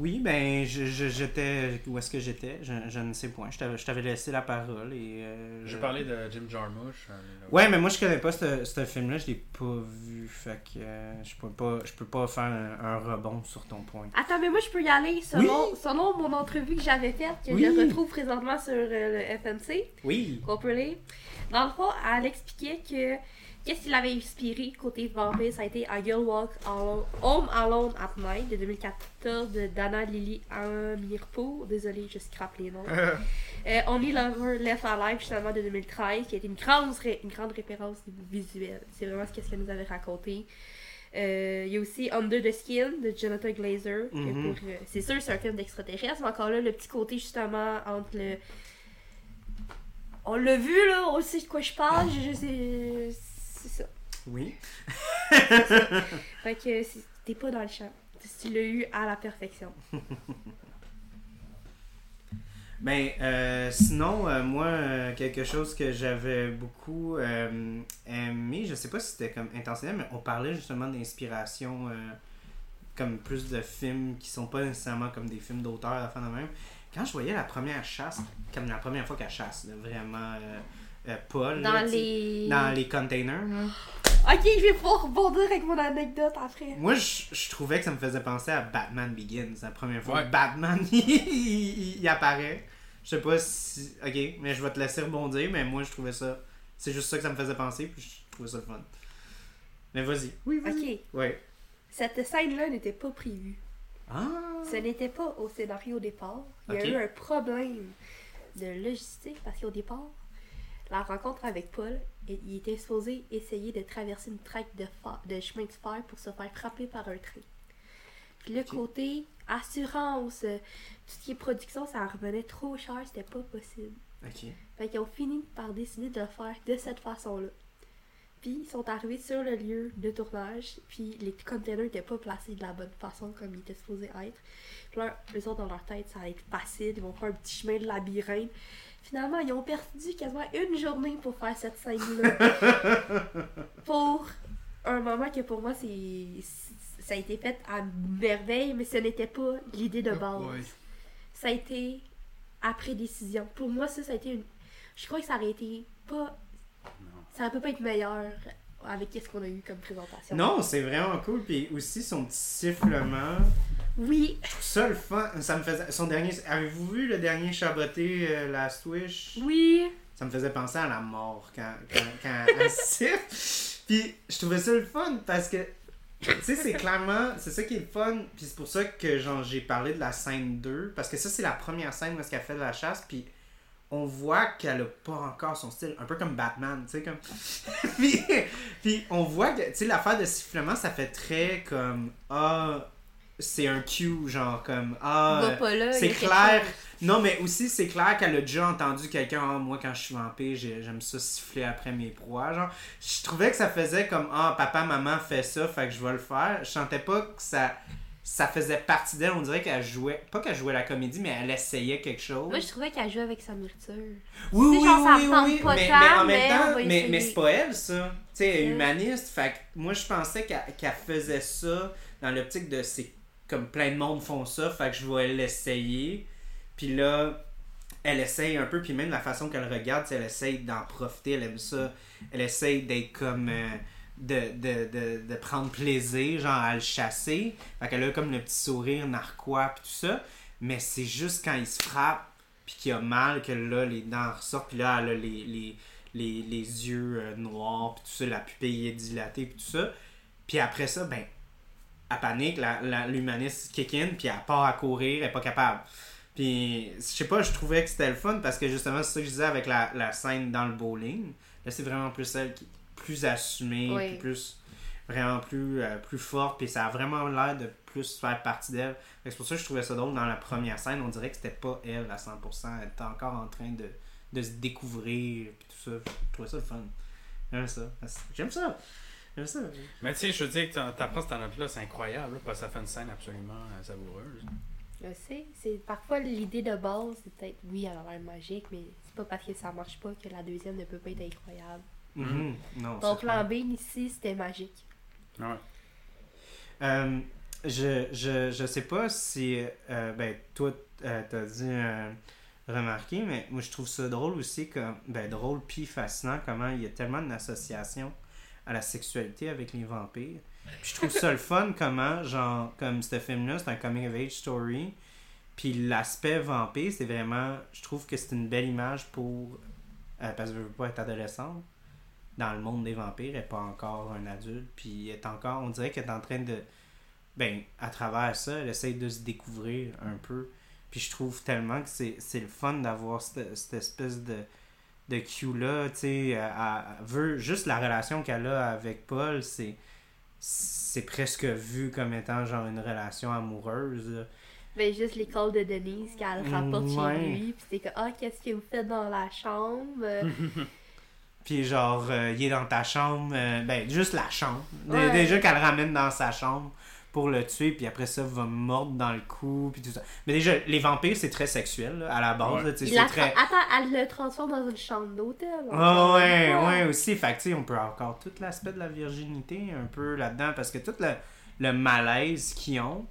oui, ben, je- je- j'étais. Où est-ce que j'étais? Je, je ne sais point. Je t'avais- je t'avais laissé la parole et. euh, J'ai je- parlé de Jim Jarmusch. euh. Ouais, mais moi je connais pas ce, ce film-là, je l'ai pas vu. Fait que euh, je peux pas, je peux pas faire un, un rebond sur ton point. Attends, mais moi, je peux y aller selon, selon mon entrevue que j'avais faite, que Oui. je retrouve présentement sur euh, le FMC, Oui. qu'on peut lire. Dans le fond, elle expliquait que qu'est-ce qui l'avait inspiré côté vampire, ça a été I Girl Walk Alone- Home Alone at Night de 2014 de Dana Lily Amirpour. Désolée, je scrape les noms. Euh, Only Lover Left Alive, justement, de 2013, qui a été une grande, une grande référence au niveau visuel. C'est vraiment ce qu'elle nous avait raconté. Euh, Il y a aussi Under the Skin de Jonathan Glazer. Mhm. pour, euh, c'est sûr, c'est un film d'extraterrestre, mais encore là, le petit côté justement entre le. On l'a vu là, on sait de quoi je parle, je, je sais. C'est ça. Oui. Fait que c'est- t'es pas dans le champ. Tu l'as eu à la perfection. Ben, euh, sinon, euh, moi, euh, quelque chose que j'avais beaucoup aimé, je sais pas si c'était comme intentionnel, mais on parlait justement d'inspiration, comme plus de films qui sont pas nécessairement comme des films d'auteur, à la fin de même. Quand je voyais la première chasse, comme la première fois qu'elle chasse, là, vraiment, euh, Paul, Dans là, les. dans les containers, là. Ok, je vais pouvoir rebondir avec mon anecdote après. Moi, je, je trouvais que ça me faisait penser à Batman Begins, la première fois Ouais. que Batman il, il- il apparaît. Je sais pas si. Ok, mais je vais te laisser rebondir, mais moi, je trouvais ça. C'est juste ça que ça me faisait penser, puis je trouvais ça le fun. Mais vas-y. Oui, Ok, Ouais. cette scène-là n'était pas prévue. Ah! Ce n'était pas au scénario au départ. Il y a eu un problème de logistique parce qu'au départ, la rencontre avec Paul, il était supposé essayer de traverser une traque de, chemin de fer pour se faire frapper par un train. Puis le côté assurance, euh, tout ce qui est production, ça revenait trop cher, c'était pas possible. Ok. Fait qu'ils ont fini par décider de le faire de cette façon-là. Puis ils sont arrivés sur le lieu de tournage, puis les containers n'étaient pas placés de la bonne façon comme ils étaient supposés être. Puis là, eux autres, dans leur tête, ça allait être facile, ils vont faire un petit chemin de labyrinthe. Finalement, ils ont perdu quasiment une journée pour faire cette scène-là. pour un moment que pour moi, c'est ça a été fait à merveille, mais ce n'était pas l'idée de base Ouais. ça a été après décision. Pour moi, ça, ça a été une. Je crois que ça aurait été pas. Ça ne peut pas être meilleur avec ce qu'on a eu comme présentation. Non, c'est vraiment cool. Puis aussi, son petit sifflement. Oui, le fun. Ça me faisait. Son dernier. Avez-vous vu le dernier Chaboté, euh, Last Wish? oui. Ça me faisait penser à la mort quand, quand, quand elle siffle. Puis je trouvais ça le fun parce que, tu sais, c'est clairement, c'est ça qui est le fun. Puis c'est pour ça que genre, j'ai parlé de la scène 2. Parce que ça, c'est la première scène où qu'elle fait de la chasse. Puis on voit qu'elle a pas encore son style. Un peu comme Batman, tu sais, comme. puis, puis on voit que, tu sais, l'affaire de sifflement, ça fait très comme. Ah, c'est un cue, genre comme. Ah. c'est clair. Non, mais aussi, c'est clair qu'elle a déjà entendu quelqu'un, ah, moi, quand je suis vampire, j'ai- j'aime ça siffler après mes proies. Genre, je trouvais que ça faisait comme, ah, papa, maman fait ça, fait que je vais le faire. Je sentais pas que ça, ça faisait partie d'elle. On dirait qu'elle jouait, pas qu'elle jouait la comédie, mais elle essayait quelque chose. Moi, je trouvais qu'elle jouait avec sa nourriture. Oui, oui, ça oui, oui, pas mais, mais en même temps, mais, c'est pas elle, ça. Tu sais, humaniste. Fait que moi, je pensais qu'elle qu'elle faisait ça dans l'optique de c'est comme plein de monde font ça, fait que je vais l'essayer. Puis là, elle essaye un peu, puis même la façon qu'elle regarde, elle essaye d'en profiter, elle aime ça. Elle essaye d'être comme. euh, de, de, de, de prendre plaisir, genre à le chasser. Fait qu'elle a comme le petit sourire narquois, puis tout ça. Mais c'est juste quand il se frappe, puis qu'il a mal, que là, les dents ressortent, puis là, elle a les, les, les, les yeux euh, noirs, puis tout ça, la pupille est dilatée, puis tout ça. Puis après ça, ben, elle panique, l'humaniste kick in, puis elle part à courir, elle est pas capable. Puis, je sais pas, je trouvais que c'était le fun parce que justement, c'est ça que je disais avec la, la scène dans le bowling. Là, c'est vraiment plus celle qui est plus assumée, Oui. puis plus vraiment plus, euh, plus forte, puis ça a vraiment l'air de plus faire partie d'elle. C'est pour ça que je trouvais ça drôle dans la première scène. On dirait que c'était pas elle à 100%. Elle était encore en train de, de se découvrir, puis tout ça. Je trouvais ça le fun. J'aime ça. J'aime ça. J'aime ça. Mais tu sais, je veux dire, que t'apprends cette note-là, c'est incroyable, là, parce que ça fait une scène absolument euh, savoureuse. Je sais. C'est parfois l'idée de base, c'est peut-être oui, elle a l'air magique, mais c'est pas parce que ça marche pas que la deuxième ne peut pas être incroyable. Mhm. Non, Ton c'est plan B ici, c'était magique. Ouais. Euh, je, je, je sais pas si euh, ben toi euh, t'as dit euh, remarquer, mais moi je trouve ça drôle aussi comme ben drôle puis fascinant comment il y a tellement d'associations à la sexualité avec les vampires. Puis je trouve ça le fun comment genre comme ce film là c'est un coming of age story. Puis l'aspect vampire c'est vraiment je trouve que c'est une belle image pour euh, parce que je veux pas être adolescente dans le monde des vampires, elle n'est pas encore un adulte, puis elle est encore, on dirait qu'elle est en train de, ben, à travers ça, elle essaye de se découvrir un peu. Puis je trouve tellement que c'est le fun d'avoir cette espèce de, de cue-là, tu sais, veut, juste la relation qu'elle a avec Paul, c'est c'est presque vu comme étant genre une relation amoureuse. Mais juste les calls de Denise qu'elle rapporte Ouais. chez lui, puis c'est que ah qu'est-ce que vous faites dans la chambre? Puis genre, euh, il est dans ta chambre, euh, ben juste la chambre. Ouais. Déjà qu'elle le ramène dans sa chambre pour le tuer, puis après ça, va mordre dans le cou, puis tout ça. Mais déjà, les vampires, c'est très sexuel, là, à la base. Ouais. c'est la très... Attends, elle le transforme dans une chambre d'hôtel. Ah ouais, ouais, aussi. Fait que, tu sais, on peut encore tout l'aspect de la virginité un peu là-dedans, parce que tout le, le malaise qu'ils ont,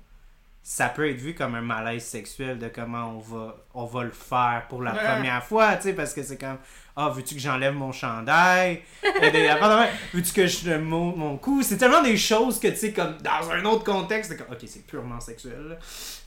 ça peut être vu comme un malaise sexuel de comment on va, on va le faire pour la première fois, tu sais, parce que c'est comme, ah, veux-tu que j'enlève mon chandail? Veux-tu que je te monte mon cou? C'est tellement des choses que, tu sais, comme dans un autre contexte, comme, ok, c'est purement sexuel.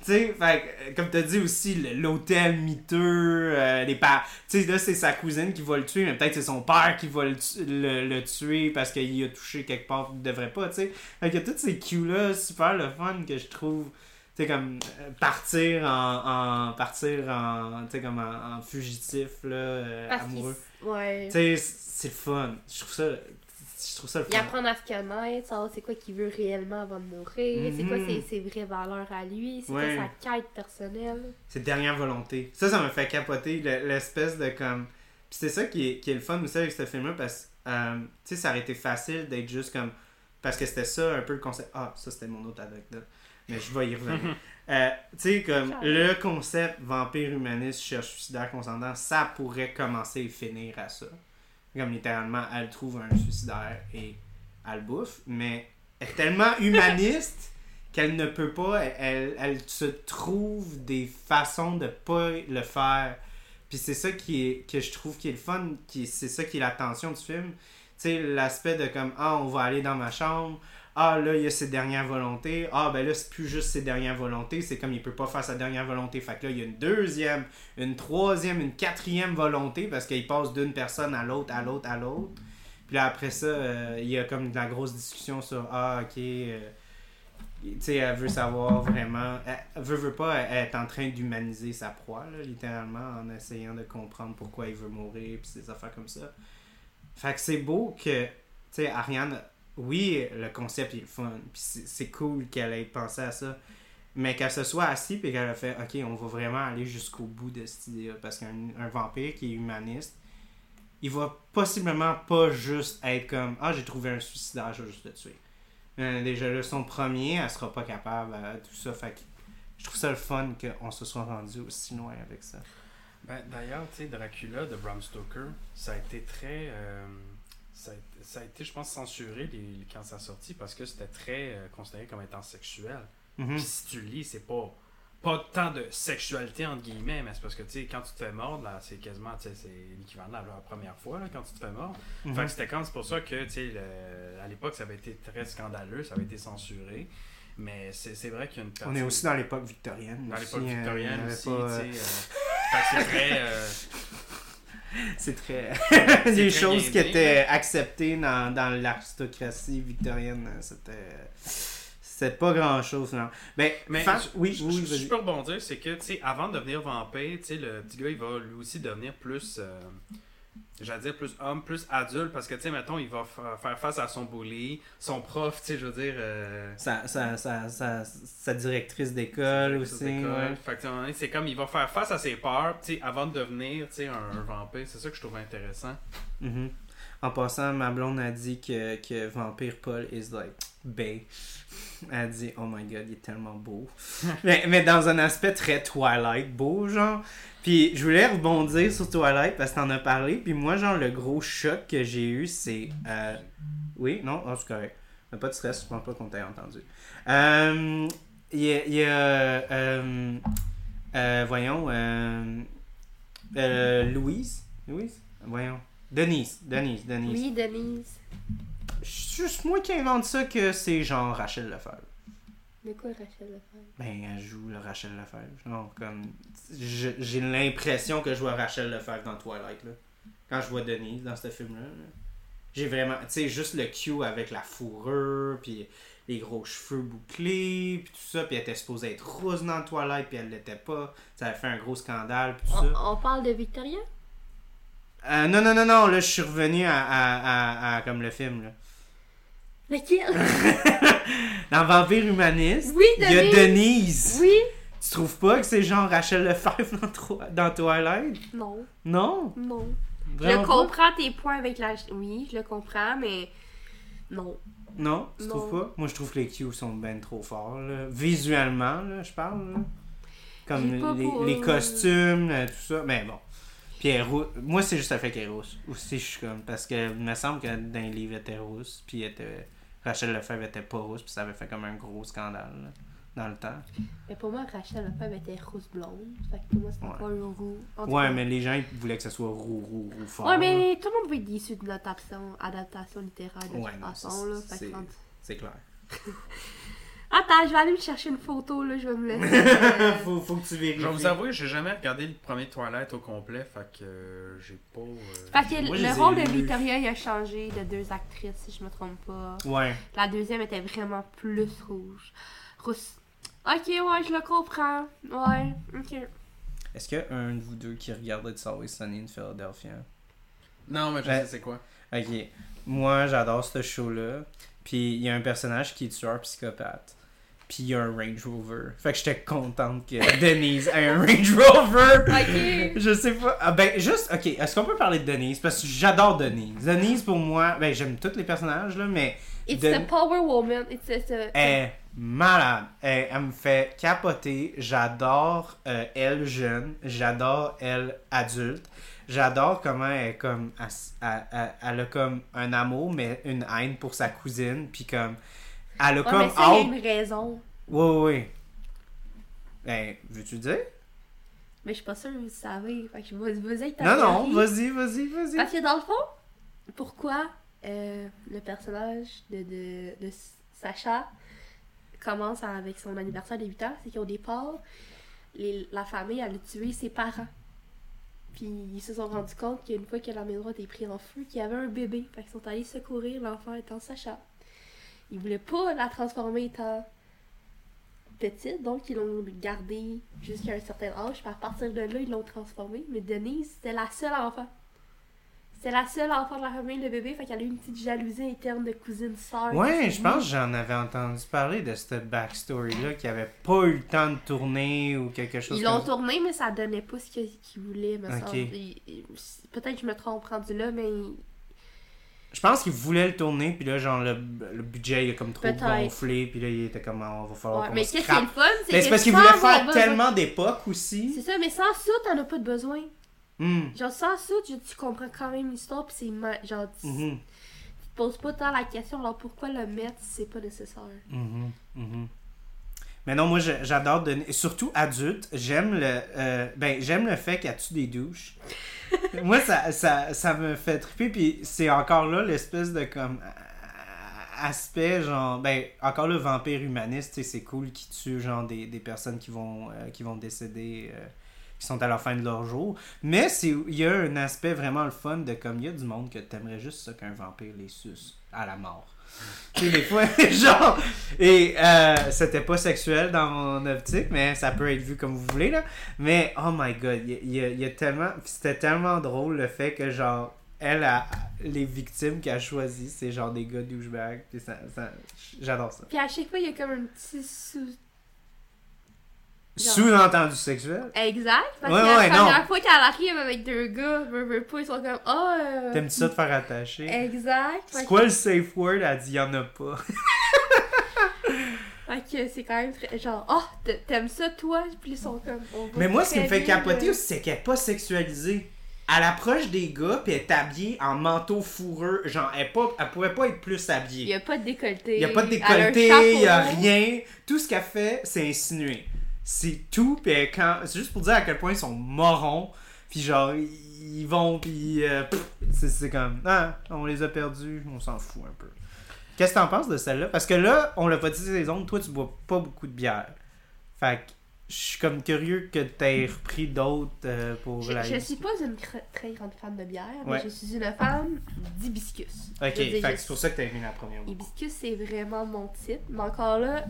Tu sais, fait euh, comme t'as dit aussi, l'hôtel miteux, euh, les pa- Tu sais, là, c'est sa cousine qui va le tuer, mais peut-être c'est son père qui va le, tu- le- le tuer parce qu'il a touché quelque part qu'il devrait pas, tu sais. Fait que toutes ces cues-là, super le fun que je trouve. Tu sais, comme euh, partir en, en- partir en, tu comme en, en fugitif, là, euh, amoureux. Ouais. Tu sais, c'est le fun. Je trouve ça, je trouve ça le Il fun. apprend à se connaître, savoir c'est quoi qu'il veut réellement avant de mourir, c'est quoi Mhm. ses, ses vraies valeurs à lui, c'est Ouais. quoi sa quête personnelle. C'est dernière volonté. Ça, ça me fait capoter le- l'espèce de comme. Puis c'est ça qui est, qui est le fun aussi avec ce film-là parce que, euh, tu sais, ça aurait été facile d'être juste comme. Parce que c'était ça un peu le concept. Ah, ça c'était mon autre anecdote. Mais je vais y revenir. Euh, tu sais, comme le concept vampire humaniste, cherche suicidaire consentant, ça pourrait commencer et finir à ça. Comme littéralement, elle trouve un suicidaire et elle le bouffe. Mais elle est tellement humaniste qu'elle ne peut pas, elle, elle, elle se trouve des façons de pas le faire. Puis c'est ça qui est, que je trouve qui est le fun, qui, c'est ça qui est la tension du film. Tu sais, l'aspect de comme, ah, on va aller dans ma chambre, ah, là, il y a ses dernières volontés, ah, ben là, c'est plus juste ses dernières volontés, c'est comme il peut pas faire sa dernière volonté. Fait que là, il y a une deuxième, une troisième, une quatrième volonté, parce qu'il passe d'une personne à l'autre, à l'autre, à l'autre. Puis là, après ça, euh, il y a comme de la grosse discussion sur, ah, ok. euh, tu sais, elle veut savoir vraiment. Elle, veut, veut pas, est en train d'humaniser sa proie, là, littéralement, en essayant de comprendre pourquoi il veut mourir, puis des affaires comme ça. Fait que c'est beau que, tu sais, Ariane, oui, le concept est fun, c'est cool qu'elle ait pensé à ça, mais qu'elle se soit assise et qu'elle a fait, ok, on va vraiment aller jusqu'au bout de cette idée-là, parce qu'un un vampire qui est humaniste, il va possiblement pas juste être comme, ah, j'ai trouvé un suicidaire, je vais juste le tuer. Euh, déjà là, son premier, elle sera pas capable à tout ça. Fait que je trouve ça le fun qu'on se soit rendu aussi loin avec ça. Ben, D'ailleurs, tu sais, Dracula de Bram Stoker, ça a été très. euh, ça a été, je pense, censuré les- quand ça a sorti parce que c'était très euh, considéré comme étant sexuel. Mhm. Puis si tu lis, c'est pas. Pas tant de sexualité entre guillemets, mais c'est parce que tu sais, quand tu te fais mordre, là, c'est quasiment, c'est l'équivalent de la première fois là, quand tu te fais mordre. Fait que c'était quand c'est pour ça que, tu sais, à l'époque, ça avait été très scandaleux, ça avait été censuré. Mais c'est vrai qu'il y a une On est aussi dans l'époque victorienne. dans l'époque euh, y victorienne aussi, euh, tu sais. euh, que c'est très. C'est très. C'est Des choses qui étaient acceptées dans, dans l'aristocratie victorienne, euh, c'était. C'était pas grand chose, non. Ben, Mais fa- oui, je, oui, je- peux rebondir, c'est que, tu sais, avant de devenir vampire, tu sais, le petit gars, il va lui aussi devenir plus, euh, j'allais dire plus homme, plus adulte, parce que, tu sais, mettons, il va fa- faire face à son bully, son prof, tu sais, je veux dire... Euh, Sa, sa, sa, sa, sa directrice d'école aussi. ouais. C'est comme, il va faire face à ses peurs, tu sais, avant de devenir, tu sais, un, un vampire. C'est ça que je trouve intéressant. Mhm. En passant, ma blonde a dit que, que Vampire Paul is like bae. Elle a dit, oh my god, il est tellement beau. mais, mais dans un aspect très Twilight, beau, genre. Puis je voulais rebondir sur Twilight parce que t'en as parlé. Puis moi, genre, le gros choc que j'ai eu, c'est. euh, Oui, non, oh, c'est correct. Mais pas de stress, je pense pas qu'on t'ait entendu. Euh, Il y a. il y a, euh, euh, voyons. euh, euh, Louise? Louise? Voyons. Denise. Denise. Denise. Oui, Denise. C'est juste moi qui invente ça que c'est genre Rachel Lefebvre. De quoi Rachel Lefebvre? Ben, elle joue le Rachel Lefebvre. Genre, comme. J'ai l'impression que je vois Rachel Lefebvre dans Twilight, là. Quand je vois Denise dans ce film-là. là. J'ai vraiment. Tu sais, juste le cue avec la fourrure, puis les gros cheveux bouclés, puis tout ça. Puis elle était supposée être rose dans Twilight, puis elle l'était pas. Ça a fait un gros scandale, puis tout ça. On, on parle de Victoria? Euh, non, non, non, non, là, je suis revenu à, à, à, à- comme le film, là. Lequel? Dans Vampire Humaniste, Oui, il y a Denise. Oui? Tu trouves pas que c'est genre Rachel Lefebvre dans, dans Twilight? Non, Non? non. Vraiment je pas? comprends tes points avec la... Oui, je le comprends, mais... Non. Non, tu Non. trouves pas? Moi, je trouve que les Q sont ben trop forts, là. Visuellement, là, je parle, là. Comme les, pour- les costumes, tout ça. Mais bon. Puis elle rou- Moi, c'est juste le fait qu'elle est rousse. Aussi, je suis comme... Parce que il me semble que dans les livres, elle était rousse. Puis elle était... Rachel Lefebvre était pas rousse. Puis ça avait fait comme un gros scandale, là, dans le temps. Mais pour moi, Rachel, la femme était rousse blonde. Fait que pour moi, c'était Ouais. pas un roux. En Ouais, mais les gens, ils voulaient que ça soit roux, roux, roux fort. Ouais, mais tout le monde va être de notre adaptation, adaptation littéraire de Ouais, toute non, façon. Là, Fait C'est clair. Attends, je vais aller me chercher une photo, là, je vais me laisser. euh, faut, faut que tu vérifies. Je vais vous avouer, j'ai jamais regardé le premier Twilight au complet, fait que euh, j'ai pas. euh, Parce que Moi, le rôle de. Victoria, il a changé de deux actrices, si je me trompe pas. Ouais. La deuxième était vraiment plus rouge. Rousse. Ok, ouais, je le comprends. Ouais, ok. Est-ce qu'il y a un de vous deux qui regarde It's Always Sunny in Philadelphia? Non, mais je sais c'est quoi. Ok. Moi, j'adore ce show-là. Puis il y a un personnage qui est tueur psychopathe. Puis il y a un Range Rover. Fait que j'étais contente que Denise ait un Range Rover. Ok. Je sais pas. Ah, ben, juste, ok. Est-ce qu'on peut parler de Denise? Parce que j'adore Denise. Denise, pour moi, ben, j'aime tous les personnages, là, mais It's De- a power woman. It's a. elle est malade. Elle, elle me fait capoter. J'adore euh, elle jeune. J'adore elle adulte. J'adore comment elle est comme. Elle- elle a comme un amour, mais une haine pour sa cousine. Puis comme. Elle a Ouais, comme. mais ça, il y a hâte- une raison. Oui, oui, oui. Ben, veux-tu dire? Mais je suis pas sûre que vous savez. Fait que je être Non, non, vas-y, vas-y, vas-y. Parce que dans le fond, pourquoi euh, le personnage de, de, de Sacha commence avec son anniversaire de 8 ans, c'est qu'au départ, les- la famille elle a tué ses parents. Puis ils se sont rendus compte qu'une fois que la maison était prise en feu, qu'il y avait un bébé. Fait qu'ils sont allés secourir l'enfant étant Sacha. Ils voulaient pas la transformer étant petite, donc ils l'ont gardée jusqu'à un certain âge. Puis à partir de là, ils l'ont transformée. Mais Denise, c'était la seule enfant. C'était la seule enfant de la famille, le bébé, fait qu'elle a eu une petite jalousie interne de cousine-sœur. Ouais, je pense que j'en avais entendu parler de cette backstory-là, qui avait pas eu le temps de tourner ou quelque chose Ils l'ont comme tourné, mais ça donnait pas ce qu'ils voulaient, me Ok. semble. Il- il- Peut-être que je me trompe rendu là, mais Je pense qu'ils voulaient le tourner, puis là, genre, le, le budget, il a comme trop gonflé, puis là, il était comme, Ah, on va falloir Ouais, mais qu'est-ce qui est le fun, c'est Mais que c'est parce voulaient avoir faire tellement d'époques aussi. C'est ça, mais sans ça, t'en as pas de besoin. Hmm. Genre, sans ça, tu, tu comprends quand même l'histoire, pis c'est. Genre, tu, Mhm. tu te poses pas tant la question, alors pourquoi le mettre si c'est pas nécessaire? Mhm, mhm. Mais non, moi j'adore donner. Surtout adulte, j'aime le. euh, ben, j'aime le fait qu'elle tue des douches? moi, ça, ça, ça me fait triper. Puis c'est encore là l'espèce de comme. euh, aspect genre. Ben, encore le vampire humaniste, c'est cool qui tue genre des, des personnes qui vont, euh, qui vont décéder. euh, qui sont à la fin de leur jour. Mais c'est il y a un aspect vraiment le fun de comme il y a du monde que t'aimerais juste ça qu'un vampire les suce à la mort. Tu sais, des fois, genre, et euh, c'était pas sexuel dans mon optique, mais ça peut être vu comme vous voulez, là. Mais, oh my god, il y a, tellement, c'était tellement drôle le fait que, genre, elle, a, les victimes qu'elle a choisies, c'est genre des gars douchebags, puis ça, ça- j'adore ça. Puis à chaque fois, il y a comme un petit sous. Sous-entendu sexuel. Exact, parce Ouais, que la ouais, première non. fois qu'elle arrive avec deux gars, veut, veut pas, ils sont comme Ah! euh, T'aimes-tu ça te faire attacher? Exact. C'est quoi le safe word? Elle dit, y'en a pas. Fait que c'est quand même très. Genre, oh, t'aimes ça toi? Puis ils sont comme. Mais moi, ce qui me fait capoter là. aussi, c'est qu'elle est pas sexualisée. Elle approche des gars, puis elle est habillée en manteau fourreux. Genre, elle, pas, elle pourrait pas être plus Il y habillée. a pas de décolleté. Il y a pas de décolleté, il y a rien. Tout ce qu'elle fait, c'est insinuer. C'est tout, puis quand... c'est juste pour dire à quel point ils sont morons. Puis genre, ils vont, puis euh, c'est c'est comme, ah, on les a perdus, on s'en fout un peu. Qu'est-ce que t'en penses de celle-là? Parce que là, on l'a pas dit les autres, toi, tu bois pas beaucoup de bière. Fait que je suis comme curieux que t'aies repris d'autres euh, pour Je, la je suis pas une très grande fan de bière, Ouais. mais je suis une fan d'hibiscus. Ok, fait que c'est pour ça que t'as aimé la première. Hibiscus, c'est vraiment mon type. Mais encore là,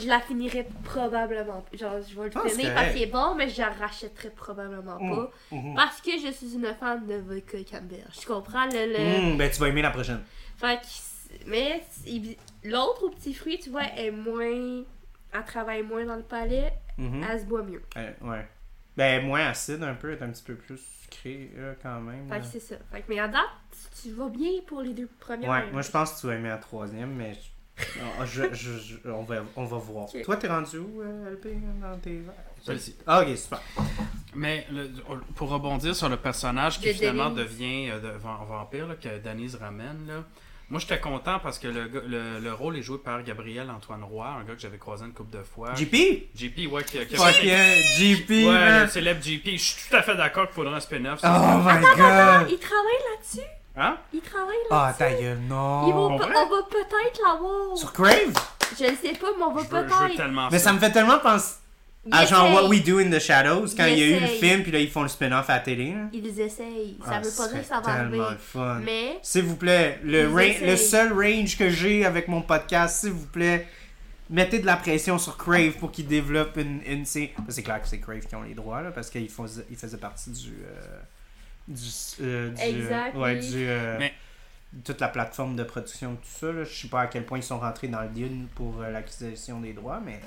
je la finirais probablement pas. Genre, je vais le Ah, c'est finir parce qu'il est bon, mais je la rachèterais probablement Mm. pas. Mhm. Parce que je suis une fan de vodka Campbell. Je comprends le. le... Mm, ben tu vas aimer la prochaine. Fait que mais l'autre au petit fruit, tu vois, est moins. Elle travaille moins dans le palais, Mhm. elle se boit mieux. Euh, ouais. Ben, moins acide un peu, est un petit peu plus sucré euh, quand même. Fait que c'est ça. Fait que, mais à date, tu, tu vas bien pour les deux premières. Ouais, moi je pense que tu vas aimer la troisième, mais je- non, je- je- je- on, va, on va voir. Toi, t'es rendu où, euh, LP, dans tes... Celle-ci. Ah, ok, super. Mais le- pour rebondir sur le personnage qui De finalement Denise. devient euh, de, vampire, là, que Denise ramène, là, moi j'étais content parce que le, gars- le, le rôle est joué par Gabriel Antoine Roy, un gars que j'avais croisé une couple de fois. JP? JP, ouais, qui, qui a Fuck fait- yeah, JP, Ouais, le célèbre JP. Je suis tout à fait d'accord qu'il faudrait un spin-off. Oh my Ah, god! il travaille là-dessus? Hein? Il travaille Ah, là-dessus. ta gueule, Ils non! vont Pour pe- vrai? on va peut-être l'avoir. Sur Crave? Je ne sais pas, mais on va Je veux, je veux peut-être. tellement Mais ça me fait tellement penser Ils à genre essayent. What We Do in the Shadows, quand Ils il y a eu le film, puis là ils font le spin-off à la télé. là. Ils essayent. Ça Ah, veut pas serait dire que ça va tellement arriver. le fun. Mais S'il vous plaît, le, Ils ra- essayent. le seul range que j'ai avec mon podcast, s'il vous plaît, mettez de la pression sur Crave pour qu'il développe une, une sé- C'est clair que c'est Crave qui ont les droits, là, parce qu'il faisait, il faisait partie du... euh, du, euh, du, Exact, ouais, oui. du, euh, Mais- toute la plateforme de production, tout ça. Là. Je sais pas à quel point ils sont rentrés dans le deal pour euh, l'acquisition des droits, mais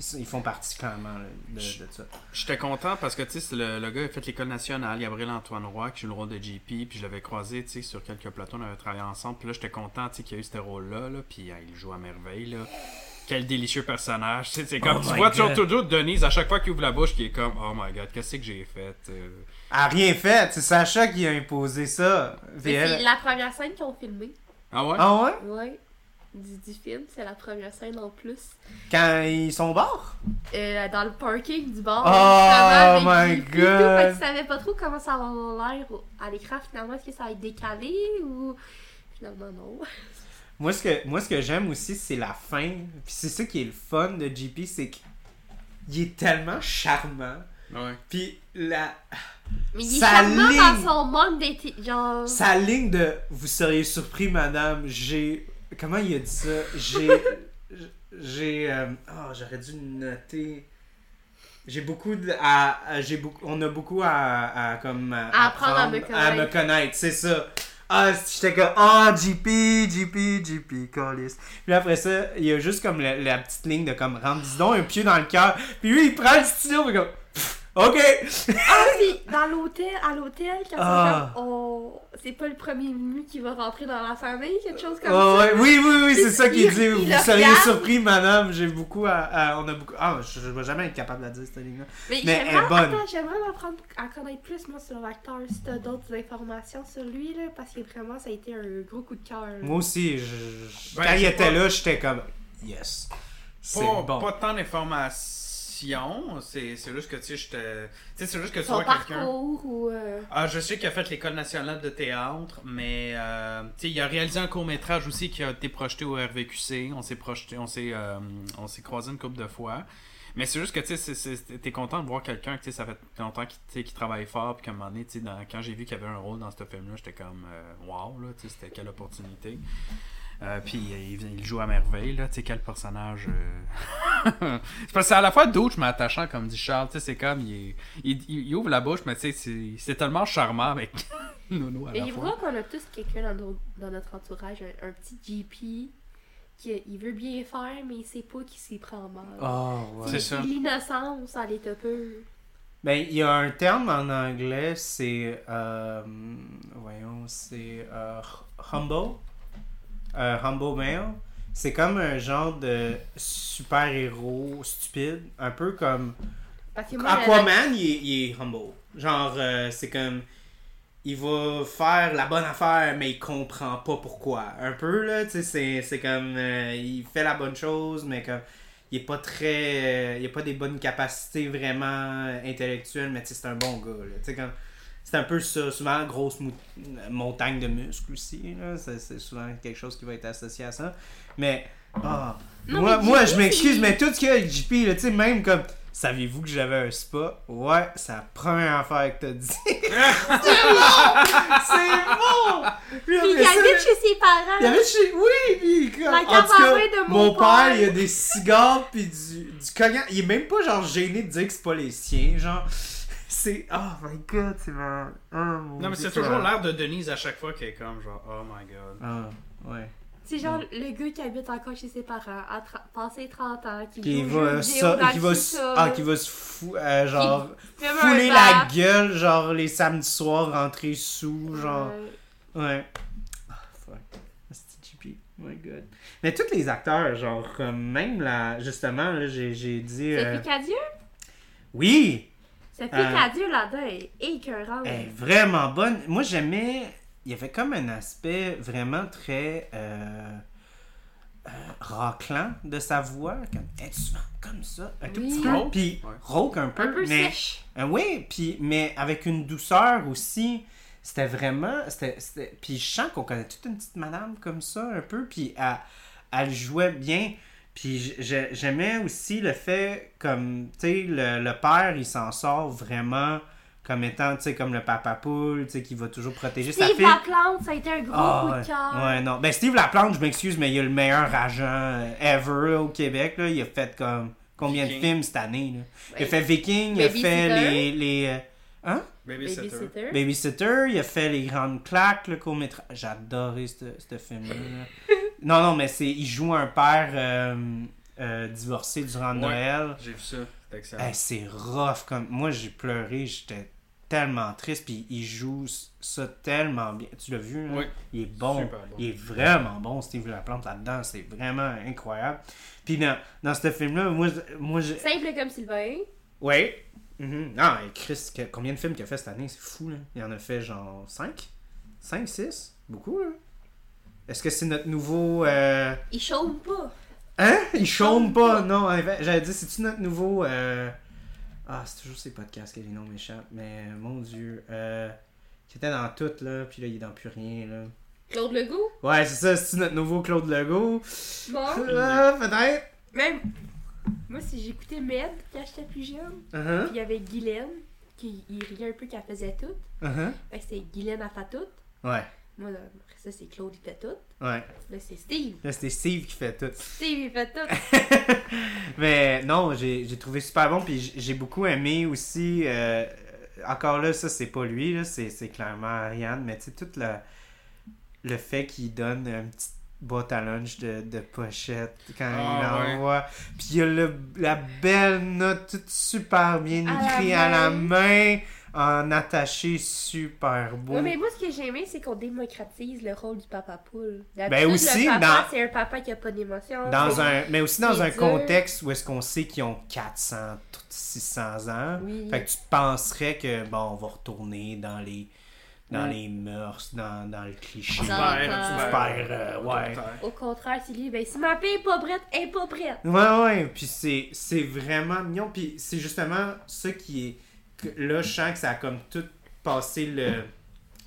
ils, ils font partie clairement là, de, de ça. J'étais content parce que tu sais, c'est le, le gars a fait l'école nationale, Gabriel Antoine Roy, qui joue le rôle de JP, puis je l'avais croisé tu sais, sur quelques plateaux, on avait travaillé ensemble, puis là j'étais content tu sais, qu'il y a eu ce rôle-là, là, puis euh, il joue à merveille. Là. Quel délicieux personnage. Tu sais, C'est comme Oh tu vois toujours, Denise à chaque fois qu'il ouvre la bouche qui est comme Oh my god, qu'est-ce que j'ai fait euh? Elle a rien fait, c'est Sacha qui a imposé ça. Elle- c'est la première scène qu'ils ont filmée. Ah ouais? Ah ouais? Ouais. Du, du film, c'est la première scène en plus. Quand ils sont au bar? Euh, dans le parking du bar. Oh avec my. God. Tu savais pas trop comment ça va avoir l'air à l'écran finalement. Est-ce que ça va être décalé ou. Finalement, non. Moi, ce que, moi, ce que j'aime aussi, c'est la fin. Puis c'est ça qui est le fun de JP, c'est qu'il est tellement charmant. Ouais. Puis la, Mais il est Sa charmant ligne. dans son manque. Genre. sa ligne de « Vous seriez surpris, madame, j'ai... » Comment il a dit ça? J'ai... J'ai... euh, Oh, j'aurais dû noter... J'ai beaucoup de... À, à- j'ai beaucoup, on a beaucoup à, à comme... À, À apprendre à me à me connaître. connaître, c'est ça. Ah, j'étais comme, ah, JP, JP, JP, Callis. Puis après ça, il y a juste comme la, la petite ligne de comme, rentre, dis donc un pied dans le cœur. Puis lui, il prend le stylo, puis comme, pff, ok. Ah, puis dans l'hôtel, à l'hôtel, quand Ah. c'est comme, on... c'est pas le premier venu qui va rentrer dans la famille, quelque chose comme Oh, ça? ouais, oui, oui, oui, c'est ça qu'il Il- dit. il Vous seriez regarde. surpris, madame. J'ai beaucoup à, à- On a beaucoup. Ah, je, je vais jamais être capable de la dire, cette ligne-là. Mais, Mais elle est j'aimerais, bonne. attends, j'aimerais m'apprendre à connaître plus, moi, sur l'acteur, si t'as d'autres informations sur lui, là, parce que vraiment, ça a été un gros coup de cœur. Moi aussi, je, je- Ben, quand il était pas- là, j'étais comme, yes. C'est Pas, bon. pas tant d'informations, c'est c'est juste que tu sais, j'étais. Tu sais, c'est juste que tu Son vois quelqu'un. ou. euh, Ah, je sais qu'il a fait l'école nationale de théâtre, mais euh, tu sais, il a réalisé un court métrage aussi qui a été projeté au RVQC. On s'est projeté, on s'est, euh, on s'est croisé une couple de fois. Mais c'est juste que tu sais, t'es content de voir quelqu'un que tu sais, ça fait longtemps qu'il travaille fort, puis qu'à un moment donné, tu sais, dans- quand j'ai vu qu'il y avait un rôle dans ce film-là, j'étais comme euh, wow, là, tu sais, c'était quelle opportunité. Euh, puis euh, il, il joue à merveille, là, tu sais, quel personnage. euh. c'est parce que c'est à la fois douche, mais attachant, comme dit Charles, tu sais, c'est comme, il, est- il, il- il ouvre la bouche, mais tu sais, c'est- tellement charmant avec Nono à Et la fois. vois qu'on a tous quelqu'un dans, notre entourage, un, un petit GP, qui il veut bien faire, mais il sait pas qu'il s'y prend mal. Oh, ouais. C'est ça. L'innocence, elle est un peu. Ben, il y a un terme en anglais, c'est. euh, voyons, c'est. euh, humble. Euh, humble male. C'est comme un genre de super-héros stupide. Un peu comme. Parce que moi, Aquaman, il est, il est humble. Genre, euh, c'est comme. Il va faire la bonne affaire, mais il comprend pas pourquoi. Un peu, là, tu sais, c'est- comme. euh, il fait la bonne chose, mais comme. Il est pas très. euh, il a pas des bonnes capacités vraiment intellectuelles, mais c'est un bon gars, là. Tu sais, comme. C'est un peu ça. Souvent, grosse montagne de muscles aussi, là. C'est souvent quelque chose qui va être associé à ça. Mais. ah, moi, mais moi, je m'excuse, mais tout ce qu'il y a avec JP, là, tu sais, même comme. Saviez-vous que j'avais un spa? Ouais, c'est la première affaire que t'as dit. c'est bon! C'est bon! Puis Puis il habite chez ses parents. il y avait chez... Oui, puis comme... La en tout cas, cabaret de mon mon père, il y a des cigares puis du, du cognac. Il est même pas genre gêné de dire que c'est pas les siens, genre... C'est... Oh my god, c'est vraiment... Oh, mon Non, mais c'est toujours l'air de Denise à chaque fois qui est comme genre, oh my god. Ah, ouais. C'est genre le gars qui habite encore chez ses parents, à tra- passé 30 ans, qui Qui joue aux va, ça, qui va, ah, qui va se fou, euh, genre, qui fouler la gueule, genre, les samedis soirs, rentrer sous, genre. Ouais. Ouais. Ah, fuck. C'est. Oh my god. Mais tous les acteurs, genre, euh, même là, justement, là, j'ai, j'ai dit. euh, Sophie Cadieux? Oui! Sophie Euh, Cadieux là-dedans est écœurante. Elle est vraiment bonne. Moi, j'aimais. Il y avait comme un aspect vraiment très. Euh, euh, raclant de sa voix. Comme, elle est souvent comme ça? Un tout Oui. petit peu. Rauque? Puis, Ouais. rauque un peu. un peu mais, sèche. Euh, oui, puis, mais avec une douceur aussi. C'était vraiment. C'était, c'était- Puis je sens qu'on connaît toute une petite madame comme ça, un peu. Puis elle, elle jouait bien. Puis j'aimais aussi le fait, comme, tu sais, le, le père, il s'en sort vraiment comme étant, tu sais, comme le papa poule, tu sais, qui va toujours protéger sa Steve fille. Laplante, ça a été un gros Ah, coup de cœur. Ouais, non. Ben, Steve Laplante, je m'excuse, mais il a le meilleur agent euh, ever là, au Québec. Là. Il a fait comme combien de films cette année? Là? Il a fait Viking, il a fait les. les euh, Hein? Babysitter. Babysitter. Babysitter, il a fait les grandes claques, le court métrage. J'ai adoré ce ce film-là. non, non, mais c'est il joue un père euh, euh, divorcé durant Ouais. Noël. J'ai vu ça. C'est excellent. Hey, c'est rough. Comme... Moi, j'ai pleuré, j'étais tellement triste. Puis il joue ça tellement bien. Tu l'as vu? là? Oui. Il est bon. Super bon. Il est vraiment bon, Steve Laplante, là-dedans. C'est vraiment incroyable. Puis dans, dans ce film-là, moi, je- moi je... Simple comme Sylvain. Ouais. Mhm. Ah, et Chris, que- combien de films qu'il a fait cette année? C'est fou, là. Il en a fait genre 5? 5, 6? Beaucoup, là. Est-ce que c'est notre nouveau... euh, Il chaume pas. Hein? Il chôme pas, non. J'allais dire, c'est-tu notre nouveau... euh, Ah, c'est toujours ces podcasts que les noms m'échappent, mais mon Dieu. Euh... Qui était dans tout, là, puis là, il est dans plus rien, là. Claude Legault? Ouais, c'est ça, c'est notre nouveau Claude Legault? Bon. Ah, peut-être. Même. Moi, si j'écoutais Med quand j'étais plus jeune, Uh-huh, puis il y avait Guylaine, qui il riait un peu qu'elle faisait tout. uh-huh. Fait que c'était Guylaine à fait tout. Ouais, Moi, là, ça, c'est Claude qui fait tout. ouais. Là, c'est Steve. Là, c'était Steve qui fait tout. Steve, il fait tout. Mais non, j'ai j'ai trouvé super bon. Puis j'ai- beaucoup aimé aussi. euh, encore là, ça, c'est pas lui, là, c'est c'est clairement Ariane. Mais tu sais, tout le, le fait qu'il donne une petite boîte à lunch de, de pochette quand Ah, il ouais. l'envoie. Puis il y a le- la belle note, toute super bien À la écrite à la main. En attaché super beau. Ouais, mais moi, ce que j'ai aimé, c'est qu'on démocratise le rôle du papa poule. Ben aussi, le papa, dans- c'est un papa qui a pas d'émotion. Dans un, mais aussi dans un dur. contexte où est-ce qu'on sait qu'ils ont 400, 600 ans. Oui. Fait que tu penserais que, bon, on va retourner dans les, dans Mm. les mœurs, dans, dans le cliché. Dans- Super, super, euh, ouais. Au contraire, c'est lui, ben si ma fille est pas prête, elle est pas prête. Ouais, ouais, puis c'est, c'est vraiment mignon. Puis c'est justement ça qui est. là, je sens que ça a comme tout passé le.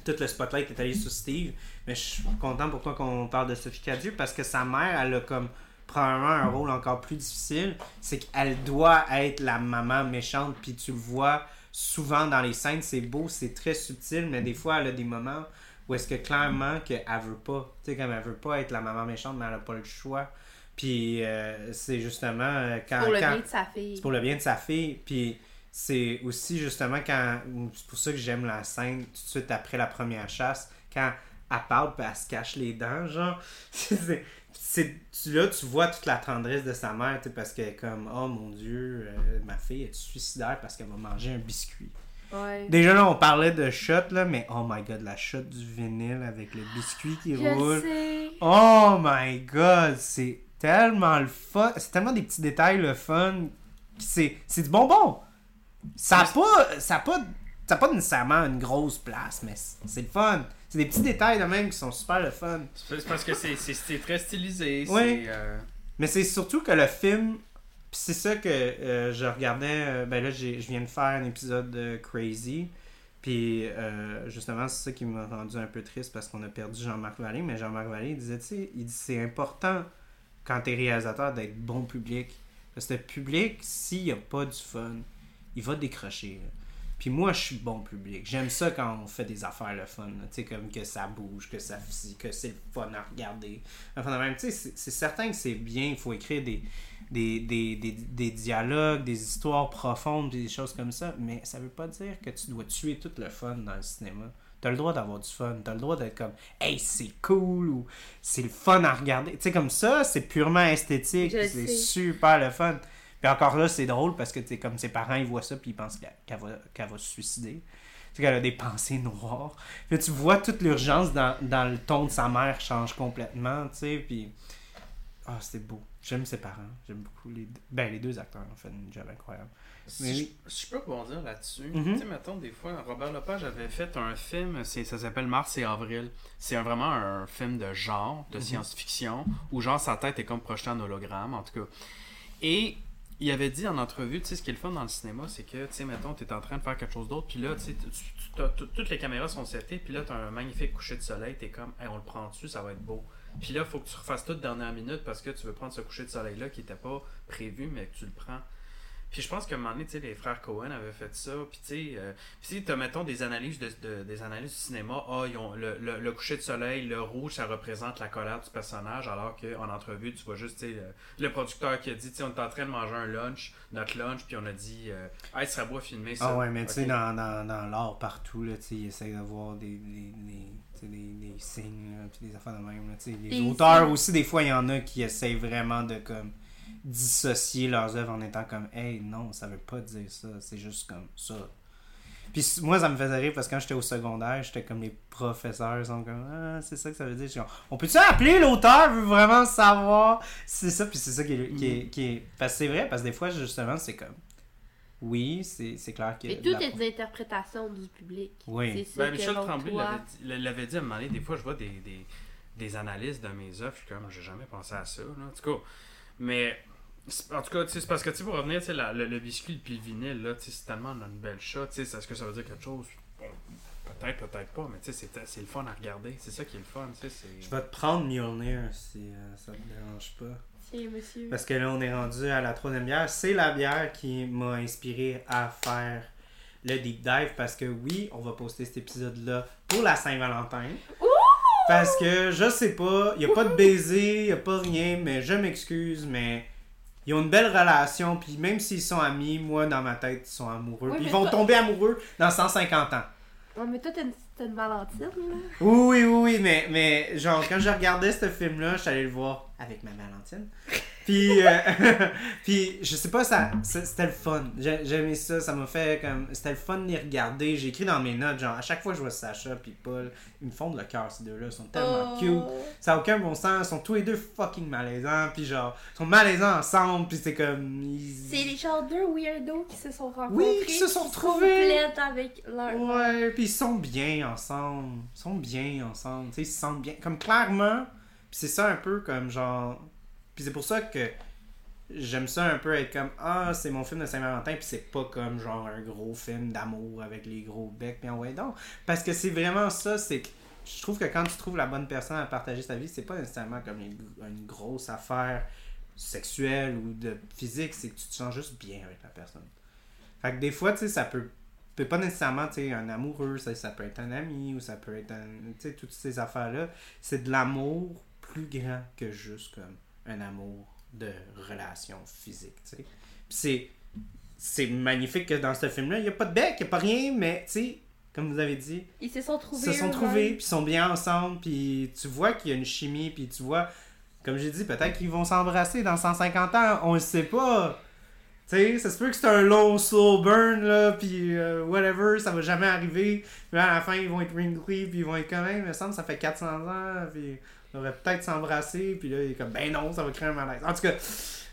Tout le spotlight est allé sur Steve. Mais je suis content pour toi qu'on parle de Sophie Cadieux parce que sa mère, elle a comme probablement un rôle encore plus difficile. C'est qu'elle doit être la maman méchante. Puis tu le vois souvent dans les scènes, c'est beau, c'est très subtil, mais des fois, elle a des moments où est-ce que clairement qu'elle veut pas. Tu sais, comme elle veut pas être la maman méchante, mais elle a pas le choix. Puis euh, c'est justement euh, quand. Pour le quand- bien de sa fille. c'est pour le bien de sa fille. Puis c'est aussi justement quand. C'est pour ça que j'aime la scène tout de suite après la première chasse. Quand elle parle puis elle se cache les dents, genre. c'est- là tu vois toute la tendresse de sa mère parce qu'elle est comme oh mon dieu euh, ma fille est suicidaire parce qu'elle va manger un biscuit Ouais. déjà là on parlait de shot là mais oh my god la shot du vinyle avec le biscuit qui Je roule sais. Oh my god, c'est tellement le fun. C'est tellement des petits détails le fun. C'est, c'est du bonbon. Ça n'a pas, ça a pas, ça a pas nécessairement une grosse place, mais c'est, le fun. C'est des petits détails de même qui sont super le fun. C'est parce que c'est très stylisé. C'est, euh, Mais c'est surtout que le film, c'est ça que euh, je regardais. euh, ben là, je viens de faire un épisode de Crazy. Puis justement, c'est ça qui m'a rendu un peu triste parce qu'on a perdu Jean-Marc Vallée. Mais Jean-Marc Vallée il disait, tu sais, il dit c'est important quand t'es réalisateur d'être bon public. Parce que le public, s'il n'y a pas du fun, il va décrocher. là. Puis moi, je suis bon public. J'aime ça quand on fait des affaires le fun. Tu sais, comme que ça bouge, que ça que c'est le fun à regarder. Enfin, de même, tu sais, c'est certain que c'est bien. Il faut écrire des, des, des, des, des dialogues, des histoires profondes, des choses comme ça. Mais ça veut pas dire que tu dois tuer tout le fun dans le cinéma. T'as le droit d'avoir du fun. T'as le droit d'être comme, hey, c'est cool ou c'est le fun à regarder. Tu sais, comme ça, c'est purement esthétique. C'est super le fun. Puis encore là, c'est drôle parce que, sais, comme ses parents, ils voient ça puis ils pensent qu'elle qu'elle va, qu'elle va se suicider. Tu sais, qu'elle a des pensées noires. Puis là, tu vois toute l'urgence dans, dans le ton de sa mère change complètement, tu sais, puis... Ah, c'était beau. J'aime ses parents. J'aime beaucoup les deux. Ben, les deux acteurs ont fait une job incroyable. Si Mais je, si je peux rebondir là-dessus, Mhm. tu sais, mettons, des fois, Robert Lepage avait fait un film, ça s'appelle Mars et Avril. C'est un- vraiment un film de genre, Mhm. de science-fiction, où genre sa tête est comme projetée en hologramme, en tout cas. Et il avait dit en entrevue, tu sais, ce qui est le fun dans le cinéma, c'est que, tu sais, mettons, tu es en train de faire quelque chose d'autre, puis là, tu sais, t'as- toutes les caméras sont setées, puis là, tu as un magnifique coucher de soleil, tu es comme, on le prend dessus, ça va être beau. Puis là, faut que tu refasses tout dernière minute parce que tu veux prendre ce coucher de soleil-là qui n'était pas prévu, mais que tu le prends. Puis je pense qu'à un moment donné, tu sais, les frères Cohen avaient fait ça. Puis tu sais, euh, puis tu sais, t'as, mettons, des analyses, de, de- des analyses du cinéma. Ah, ils ont le, le- le coucher de soleil, le rouge, ça représente la colère du personnage. Alors qu'en entrevue, tu vois juste, tu sais, le, le producteur qui a dit, tu sais, on est en train de manger un lunch, notre lunch, puis on a dit, euh, hey, ce serait beau filmer ça. Ah ouais, mais tu sais, dans, dans, dans l'art partout, là, tu sais, ils essayent d'avoir des, des, des, des, des signes, là, puis des affaires de même. Là, tu sais. les auteurs aussi, des fois, il y en a qui essayent vraiment de comme dissocier leurs œuvres en étant comme Hey, non, ça veut pas dire ça, c'est juste comme ça. Puis moi, ça me faisait rire parce que quand j'étais au secondaire, j'étais comme les professeurs sont comme Ah, c'est ça que ça veut dire. Comme, On peut-tu appeler l'auteur veut vraiment savoir C'est ça, puis c'est ça qui est, qui est, qui est- Parce que c'est vrai, parce que des fois, justement, c'est comme. Oui, c'est c'est clair que. Mais tout est des interprétations du public. Oui. Ben, Michel Tremblay toi- l'avait dit, l'avait dit à un moment donné, des fois je vois des, des, des analyses de mes œuvres, je suis comme, j'ai jamais pensé à ça. Là. En tout cas, mais en tout cas, tu sais, c'est parce que tu sais, pour revenir, tu sais, la- le, le biscuit puis le vinyle, là, tu sais, c'est tellement une belle shot, tu sais, est-ce que ça veut dire quelque chose? Bon, Peut-être, peut-être pas, mais tu sais, c'est, c'est le fun à regarder, c'est ça qui est le fun, tu sais. c'est- Je vais te prendre Mjolnir si euh, ça te dérange pas. Tiens, monsieur. Parce que là, on est rendu à la troisième bière. C'est la bière qui m'a inspiré à faire le deep dive. Parce que oui, on va poster cet épisode-là pour la Saint-Valentin. Parce que je sais pas, il a pas de baiser, il a pas rien, mais je m'excuse, mais ils ont une belle relation. Puis même s'ils sont amis, moi, dans ma tête, ils sont amoureux. Oui, Puis ils vont toi- tomber amoureux dans 150 ans. Ouais, mais toi, t'as une, une Valentine, là. Oui, oui, oui, oui, mais, mais genre, quand je regardais ce film-là, je suis allé le voir avec ma Valentine. Puis, euh, puis je sais pas, ça, c'était le fun. J'ai j'ai aimé ça, ça m'a fait comme. C'était le fun de les regarder. J'ai écrit dans mes notes, genre, à chaque fois que je vois Sacha puis Paul, ils me font de le cœur, ces deux-là. Ils sont tellement Oh. cute. Ça n'a aucun bon sens. Ils sont tous les deux fucking malaisants. Puis, genre, ils sont malaisants ensemble. Puis, c'est comme. ils- C'est les genre deux weirdos qui se sont rencontrés. Oui, qui se sont retrouvés. avec leur. Ouais, puis ils sont bien ensemble. Ils sont bien ensemble. Tu sais, ils se sentent bien. Comme clairement, c'est ça un peu comme genre. Puis c'est pour ça que j'aime ça un peu être comme Ah, c'est mon film de Saint-Valentin, puis c'est pas comme genre un gros film d'amour avec les gros becs, puis ouais, donc. Parce que c'est vraiment ça, c'est que je trouve que quand tu trouves la bonne personne à partager sa vie, c'est pas nécessairement comme une, une grosse affaire sexuelle ou de physique, c'est que tu te sens juste bien avec la personne. Fait que des fois, tu sais, ça peut peut pas nécessairement tu sais, un amoureux, ça, ça peut être un ami ou ça peut être un. Tu sais, toutes ces affaires-là. C'est de l'amour plus grand que juste comme un amour de relation physique, tu sais. Puis c'est. C'est magnifique que dans ce film-là, il n'y a pas de bec, il n'y a pas rien, mais tu sais, comme vous avez dit, Ils se sont trouvés. se sont trouvés, puis ils sont bien ensemble, puis tu vois qu'il y a une chimie, puis tu vois, comme j'ai dit, peut-être qu'ils vont s'embrasser dans 150 ans, on le sait pas. Tu sais, ça se peut que c'est un long slow burn, là, puis euh, whatever, ça va jamais arriver. Puis à la fin, ils vont être wrinkly, puis ils vont être quand même, il me semble, ça fait 400 ans, puis on devrait peut-être s'embrasser, puis là, il est comme, ben non, ça va créer un malaise. En tout cas,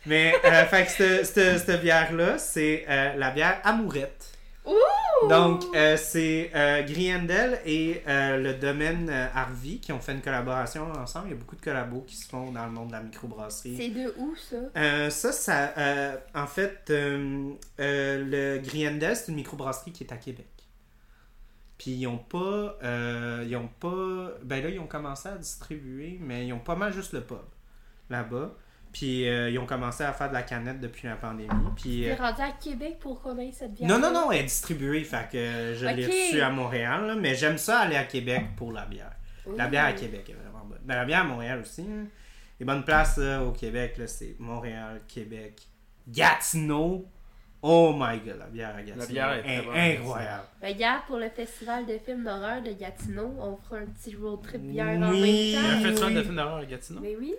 mais, euh, fait que cette, bière-là, c'est euh, la bière Amourette. Ouh! Donc, euh, c'est euh, Griendel et le domaine Harvey qui ont fait une collaboration ensemble. Il y a beaucoup de collabos qui se font dans le monde de la microbrasserie. C'est de où, ça? Euh, ça, ça en fait, le Griendel, c'est une microbrasserie qui est à Québec. Puis ils ont pas, euh, ils ont pas, ben là ils ont commencé à distribuer, mais ils ont pas mal juste le pub là-bas. Puis euh, ils ont commencé à faire de la canette depuis la pandémie. Puis T'es euh, rendu à Québec pour connaître cette bière? non, non, non, elle est distribuée, fait que je l'ai reçue à Montréal, là, mais j'aime ça aller à Québec pour la bière. La bière à Québec est vraiment bonne. Ben, la bière à Montréal aussi. hein. Les bonnes places là, au Québec, c'est Montréal, Québec, Gatineau, Oh my god, la bière à Gatineau. La bière est incroyable. Regarde, pour le festival de films d'horreur de Gatineau, on fera un petit road trip bière en même Oui. Il y a un temps. festival de films d'horreur à Gatineau? Mais oui,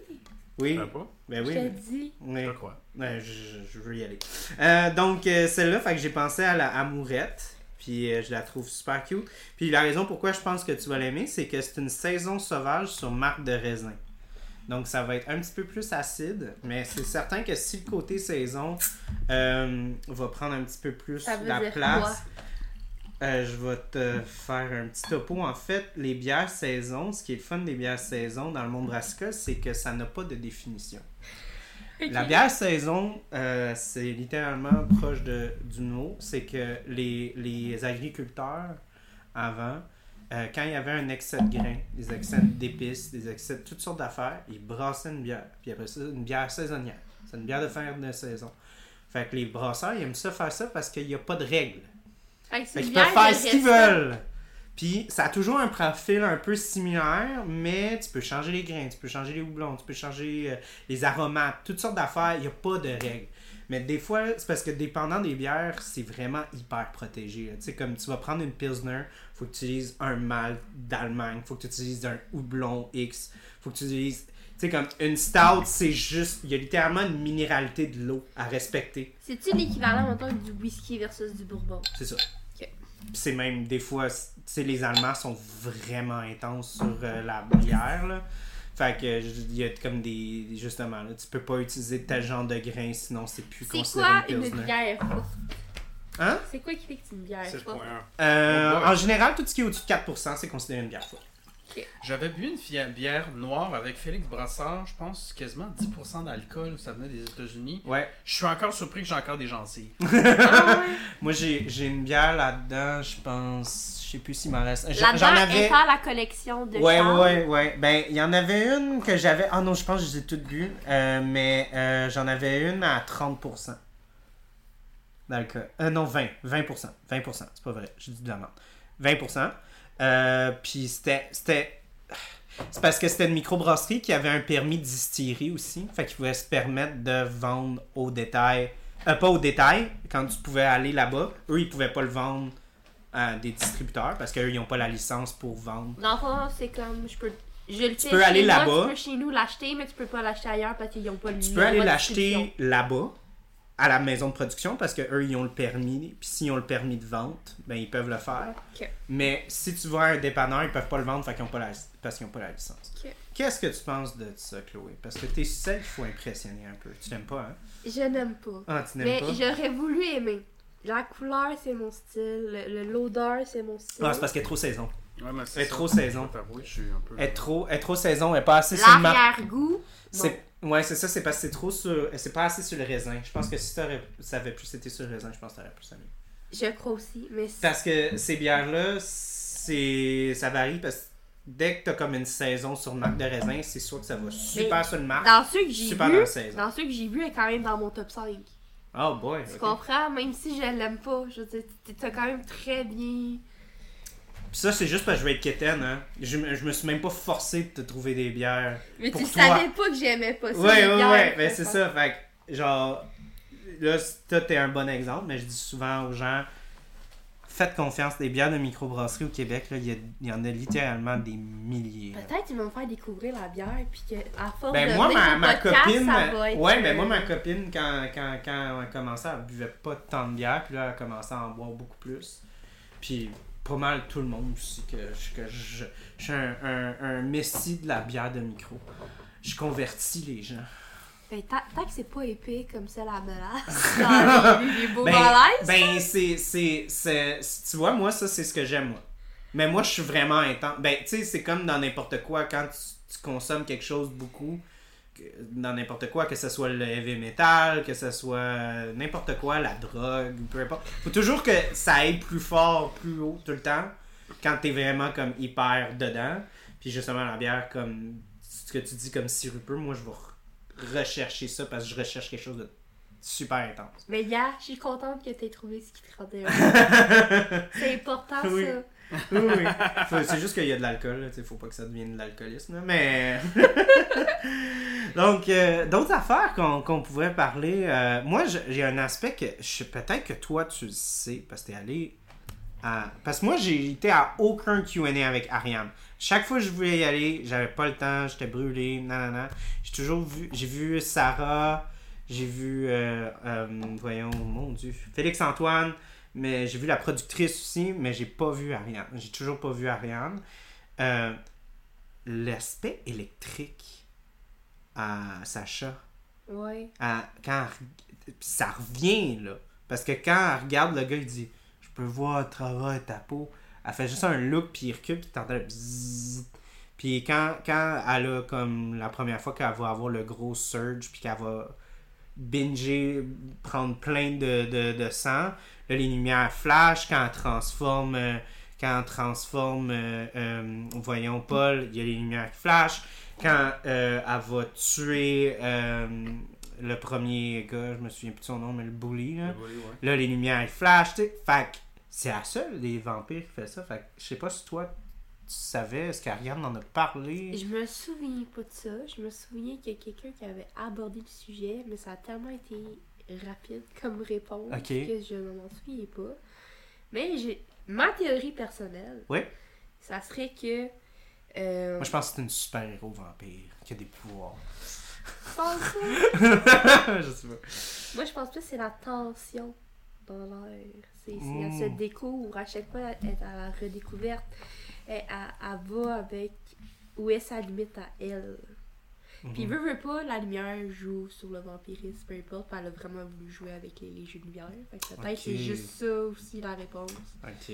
Oui, Je sais pas. ben je oui. te dis. oui. Je crois. Je, je- je veux y aller. Euh, donc, euh, celle-là, fait que j'ai pensé à la amourette. Puis euh, je la trouve super cute. Puis la raison pourquoi je pense que tu vas l'aimer, c'est que c'est une saison sauvage sur marque de raisin. Donc ça va être un petit peu plus acide, mais c'est certain que si le côté saison euh, va prendre un petit peu plus la place, euh, je vais te faire un petit topo. En fait, les bières saison, ce qui est le fun des bières saison dans le monde brassicole, c'est que ça n'a pas de définition. La bière saison, euh, c'est littéralement proche de, du mot. C'est que les, les agriculteurs, avant, euh, quand il y avait un excès de grains, des excès d'épices, des excès de toutes sortes d'affaires, ils brassaient une bière. Puis après ça, une bière saisonnière. C'est une bière de fin de saison. Fait que les brasseurs, ils aiment ça faire ça parce qu'il n'y a pas de règles. Fait Fait qu'ils peuvent faire ce qu'ils veulent. Puis ça a toujours un profil un peu similaire, mais tu peux changer les grains, tu peux changer les houblons, tu peux changer euh, les aromates, toutes sortes d'affaires, il n'y a pas de règles. Mais des fois, c'est parce que dépendant des bières, c'est vraiment hyper protégé. Tu sais, comme tu vas prendre une Pilsner, faut que tu utilises un malt d'Allemagne, faut que tu utilises un houblon X, faut que tu utilises. Tu sais, comme une stout, c'est juste. Il y a littéralement une minéralité de l'eau à respecter. C'est-tu l'équivalent, mettons, du whisky versus du bourbon? C'est ça. C'est même des fois, tu sais, les Allemands sont vraiment intenses sur euh, la bière, là. Fait que il y a comme des. Justement, là, tu peux pas utiliser tel genre de grain, sinon c'est plus C'est considéré quoi une une bière? Hein? C'est quoi qui fait que c'est une bière? Forte? 6.1. Euh, en général, tout ce qui est au-dessus de 4%, c'est considéré une bière forte. J'avais bu une bière noire avec Félix Brassard, je pense quasiment 10% d'alcool, ça venait des États-Unis. Ouais. Je suis encore surpris que j'ai encore des gencives. Ah ouais? Moi, j'ai j'ai une bière là-dedans, je pense. Je sais plus s'il m'en reste. J'en avais. étant la collection de Ouais, Charles. ouais, ouais. Ben, il y en avait une que j'avais. Ah non, je pense que je les ai toutes bues. Euh, mais euh, j'en avais une à 30%. D'alcool. Euh, non, 20. 20%. 20%. C'est pas vrai. J'ai dit de la merde. 20%. Euh, puis c'était. c'était... C'est parce que c'était une microbrasserie qui avait un permis de distillerie aussi. Fait qu'ils pouvaient se permettre de vendre au détail. Euh, pas au détail, quand tu pouvais aller là-bas. Eux, ils pouvaient pas le vendre à des distributeurs parce qu'eux, ils n'ont pas la licence pour vendre. Dans le fond, c'est comme, je peux... Je le fais peux chez aller moi, là-bas. Tu peux chez nous l'acheter, mais tu peux pas l'acheter ailleurs parce qu'ils ont pas le Tu peux aller l'acheter là-bas, à la maison de production, parce que eux ils ont le permis. Puis s'ils ont le permis de vente, ben ils peuvent le faire. Mais si tu vas à un dépanneur, ils peuvent pas le vendre fait qu'ils ont pas la, parce qu'ils n'ont pas la licence. Qu'est-ce que tu penses de ça, Chloé? Parce que t'es celle qu'il faut impressionner un peu. Tu n'aimes pas, hein? Je n'aime pas. Ah, tu n'aimes Mais pas? j'aurais voulu aimer. La couleur, c'est mon style. Le- le- L'odeur, c'est mon style. Ah, c'est parce qu'elle est trop saison. Ouais, mais Elle est trop saison. Je dois t'avouer, je suis un peu. Elle est trop, elle est trop saison, elle est pas assez sur le mar- L'arrière-goût. C'est ouais, c'est ça, c'est parce que c'est trop sur c'est pas assez sur le raisin. Je pense que si t'aurais ça avait plus été sur le raisin, je pense que t'aurais plus aimé. Je crois aussi. Mais c'est- Parce que ces bières-là, c'est ça varie parce que dès que t'as comme une saison sur le marque de raisin, c'est sûr que ça va super Mais sur le marque, dans ceux que j'ai super dans saison. dans ceux que j'ai vus, elle est quand même dans mon top 5. Oh boy. Tu comprends? Même si je l'aime pas, je veux dire, t'as quand même très bien. Puis ça, c'est juste parce que je veux être quétaine, hein. Je, je me suis même pas forcé de te trouver des bières. Mais Pour tu toi. savais pas que j'aimais pas ça. Ouais, ouais, bières, ouais, ben je c'est ça. Fait que, genre, là, toi, t'es un bon exemple, mais je dis souvent aux gens, faites confiance. Les bières de microbrasserie au Québec, il y, en a littéralement des milliers. Peut-être qu'ils vont me faire découvrir la bière, puis que à force Ben de moi, ma, au ma podcast, copine, ça va être, ouais, ben euh, moi, ma copine, quand, quand, quand elle commençait, elle buvait pas tant de bière, puis là, elle a commencé à en boire beaucoup plus. Puis pas mal tout le monde aussi, que, je- que je, je suis un, un, un messie de la bière de micro. Je convertis les gens. Ben, tant, tant que c'est pas épais comme ça, la menace, dans les, les beaux Ben, malaises, ben c'est, c'est, c'est, tu vois, moi, ça, c'est ce que j'aime, moi. Mais moi, je suis vraiment intense. Ben, tu sais, c'est comme dans n'importe quoi, quand tu, tu consommes quelque chose beaucoup, dans n'importe quoi, que ce soit le heavy metal, que ce soit euh, n'importe quoi, la drogue, peu importe. Faut toujours que ça aille plus fort, plus haut, tout le temps, quand t'es vraiment comme hyper dedans. Puis justement, la bière, comme ce que tu dis comme sirupeux, moi, je vais rechercher ça parce que je recherche quelque chose de super intense. Mais gars, je suis contente que t'aies trouvé ce qui te rendait heureux. C'est important Oui. ça. Oui, oui. C'est juste qu'il y a de l'alcool, tu sais, faut pas que ça devienne de l'alcoolisme, mais... Donc, euh, d'autres affaires qu'on qu'on pourrait parler... euh, moi, j'ai un aspect que peut-être que toi, tu le sais, parce que t'es allé à... Parce que moi, j'ai été à aucun Q&A avec Ariane. Chaque fois que je voulais y aller, j'avais pas le temps, j'étais brûlé, nanana. J'ai toujours vu... J'ai vu Sarah, j'ai vu... euh, euh, voyons, mon Dieu, Félix-Antoine... Mais j'ai vu la productrice aussi, mais j'ai pas vu Ariane. J'ai toujours pas vu Ariane. Euh, L'aspect électrique à Sacha, à- quand ça revient là. Parce que quand elle regarde le gars, il dit peux voir à travers ta peau. Elle fait juste un look, puis il recule, puis t'entends. Puis quand, quand elle a comme la première fois qu'elle va avoir le gros surge, puis qu'elle va binger, prendre plein de, de, de sang, là, les lumières flash, quand elle transforme, euh, quand elle transforme, euh, euh, voyons Paul, il y a les lumières qui flashent. Quand elle va tuer le premier gars, je me souviens plus de son nom, mais le bully, là. Ouais. Là, les lumières, flashent, tu sais. Fait c'est la seule des vampires qui fait ça. Fait que je sais pas si toi, tu savais, est-ce qu'Ariane en a parlé? Je me souviens pas de ça. Je me souviens qu'il y a quelqu'un qui avait abordé le sujet, mais ça a tellement été rapide comme réponse que je ne m'en souviens pas. Mais j'ai ma théorie personnelle, ça serait que. Euh, Moi, je pense que c'est une super-héros vampire qui a des pouvoirs. je pense je sais pas. Moi, je pense plus que c'est la tension l'air. C'est, c'est- Mm. Elle se découvre. À chaque fois, elle est à la redécouverte. Elle, elle- elle va avec où est sa limite à elle. Puis, Mhm. veut, veut pas, la lumière joue sur le vampirisme, peu importe. Puis, elle a vraiment voulu jouer avec les, les jeux de lumière. Fait que peut-être Ok. c'est juste ça aussi la réponse. Ok.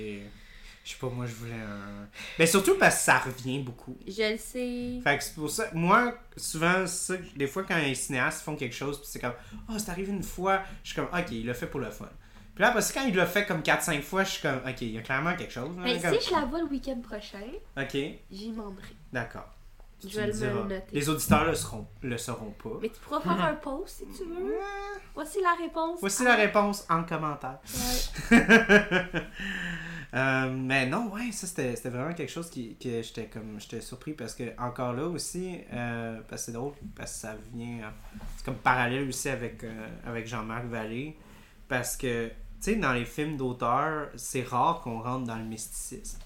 Je sais pas, moi, je voulais un. Mais surtout parce que ça revient beaucoup. Je le sais. Fait que c'est pour ça. Moi, souvent, ça, des fois, quand les cinéastes font quelque chose, puis c'est comme, oh, c'est arrivé une fois, je suis comme, ok, il l'a fait pour le fun. Puis là, parce que quand il l'a fait comme 4-5 fois, je suis comme, ok, il y a clairement quelque chose. là, Mais comme- si je la vois le week-end prochain, Ok, j'y m'emmerai. d'accord. Je vais le noter. Les auditeurs le, seront, le sauront pas. Mais tu pourras faire un post si tu veux. Voici la réponse. Voici à- la réponse en commentaire. Ouais. Euh, mais non, ouais, ça c'était c'était vraiment quelque chose qui, que j'étais comme j'étais surpris parce que encore là aussi, euh, parce que c'est drôle, parce que ça vient, c'est comme parallèle aussi avec, euh, avec Jean-Marc Vallée, parce que, sais, dans les films d'auteur, c'est rare qu'on rentre dans le mysticisme.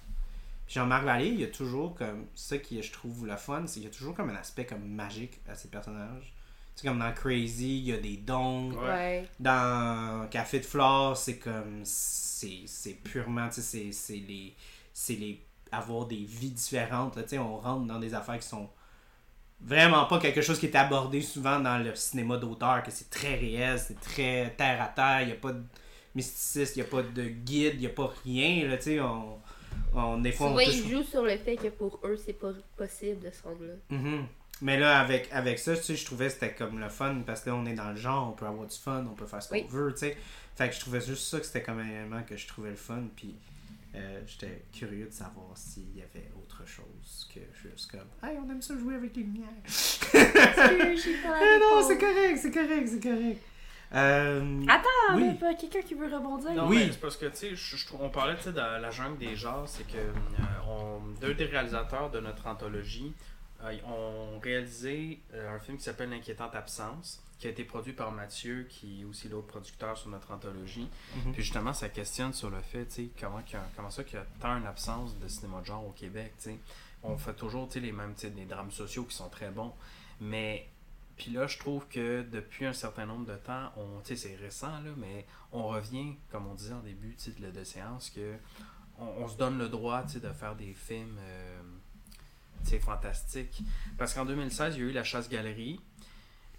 Jean-Marc Vallée, il y a toujours comme, ça qui je trouve le fun, c'est qu'il y a toujours comme un aspect comme magique à ses personnages. Tu sais, comme dans Crazy, il y a des dons. Ouais. Dans Café de Flore, c'est comme. C'est c'est purement. Tu sais, c'est- c'est les. C'est les. Avoir des vies différentes. là, tu sais, on rentre dans des affaires qui sont vraiment pas quelque chose qui est abordé souvent dans le cinéma d'auteur, que c'est très réel, c'est très terre à terre, il n'y a pas de mysticisme, il n'y a pas de guide, il n'y a pas rien. Là, tu sais, on, on, des fois, on ils jouent sur le fait que pour eux, c'est pas possible de se rendre là. Mhm. Mais là, avec, avec ça, tu sais, je trouvais que c'était comme le fun parce que là, on est dans le genre, on peut avoir du fun, on peut faire ce qu'on Oui. veut, tu sais. Fait que je trouvais juste ça que c'était comme un élément que je trouvais le fun, puis euh, j'étais curieux de savoir s'il y avait autre chose que juste comme Hey, on aime ça jouer avec les lumières. Eh non, c'est correct, c'est correct, c'est correct. Euh, Attends, Oui. mais quelqu'un qui veut rebondir. Non, Oui. c'est parce que, tu sais, on parlait, tu sais, de la jungle des genres, c'est que euh, on- deux des réalisateurs de notre anthologie euh, ont réalisé euh, un film qui s'appelle L'inquiétante absence, qui a été produit par Mathieu, qui est aussi l'autre producteur sur notre anthologie. Mhm. Puis justement, ça questionne sur le fait, tu sais, comment, comment ça qu'il y a tant une absence de cinéma de genre au Québec, tu sais. On fait toujours, tu sais, les mêmes, tu sais, des drames sociaux qui sont très bons, mais puis là, je trouve que depuis un certain nombre de temps, on, tu sais, c'est récent, là, mais on revient, comme on disait en début de, de séance, que on, on se donne le droit tu sais, de faire des films euh, tu sais, fantastiques. Parce qu'en 2016, il y a eu La Chasse-Galerie.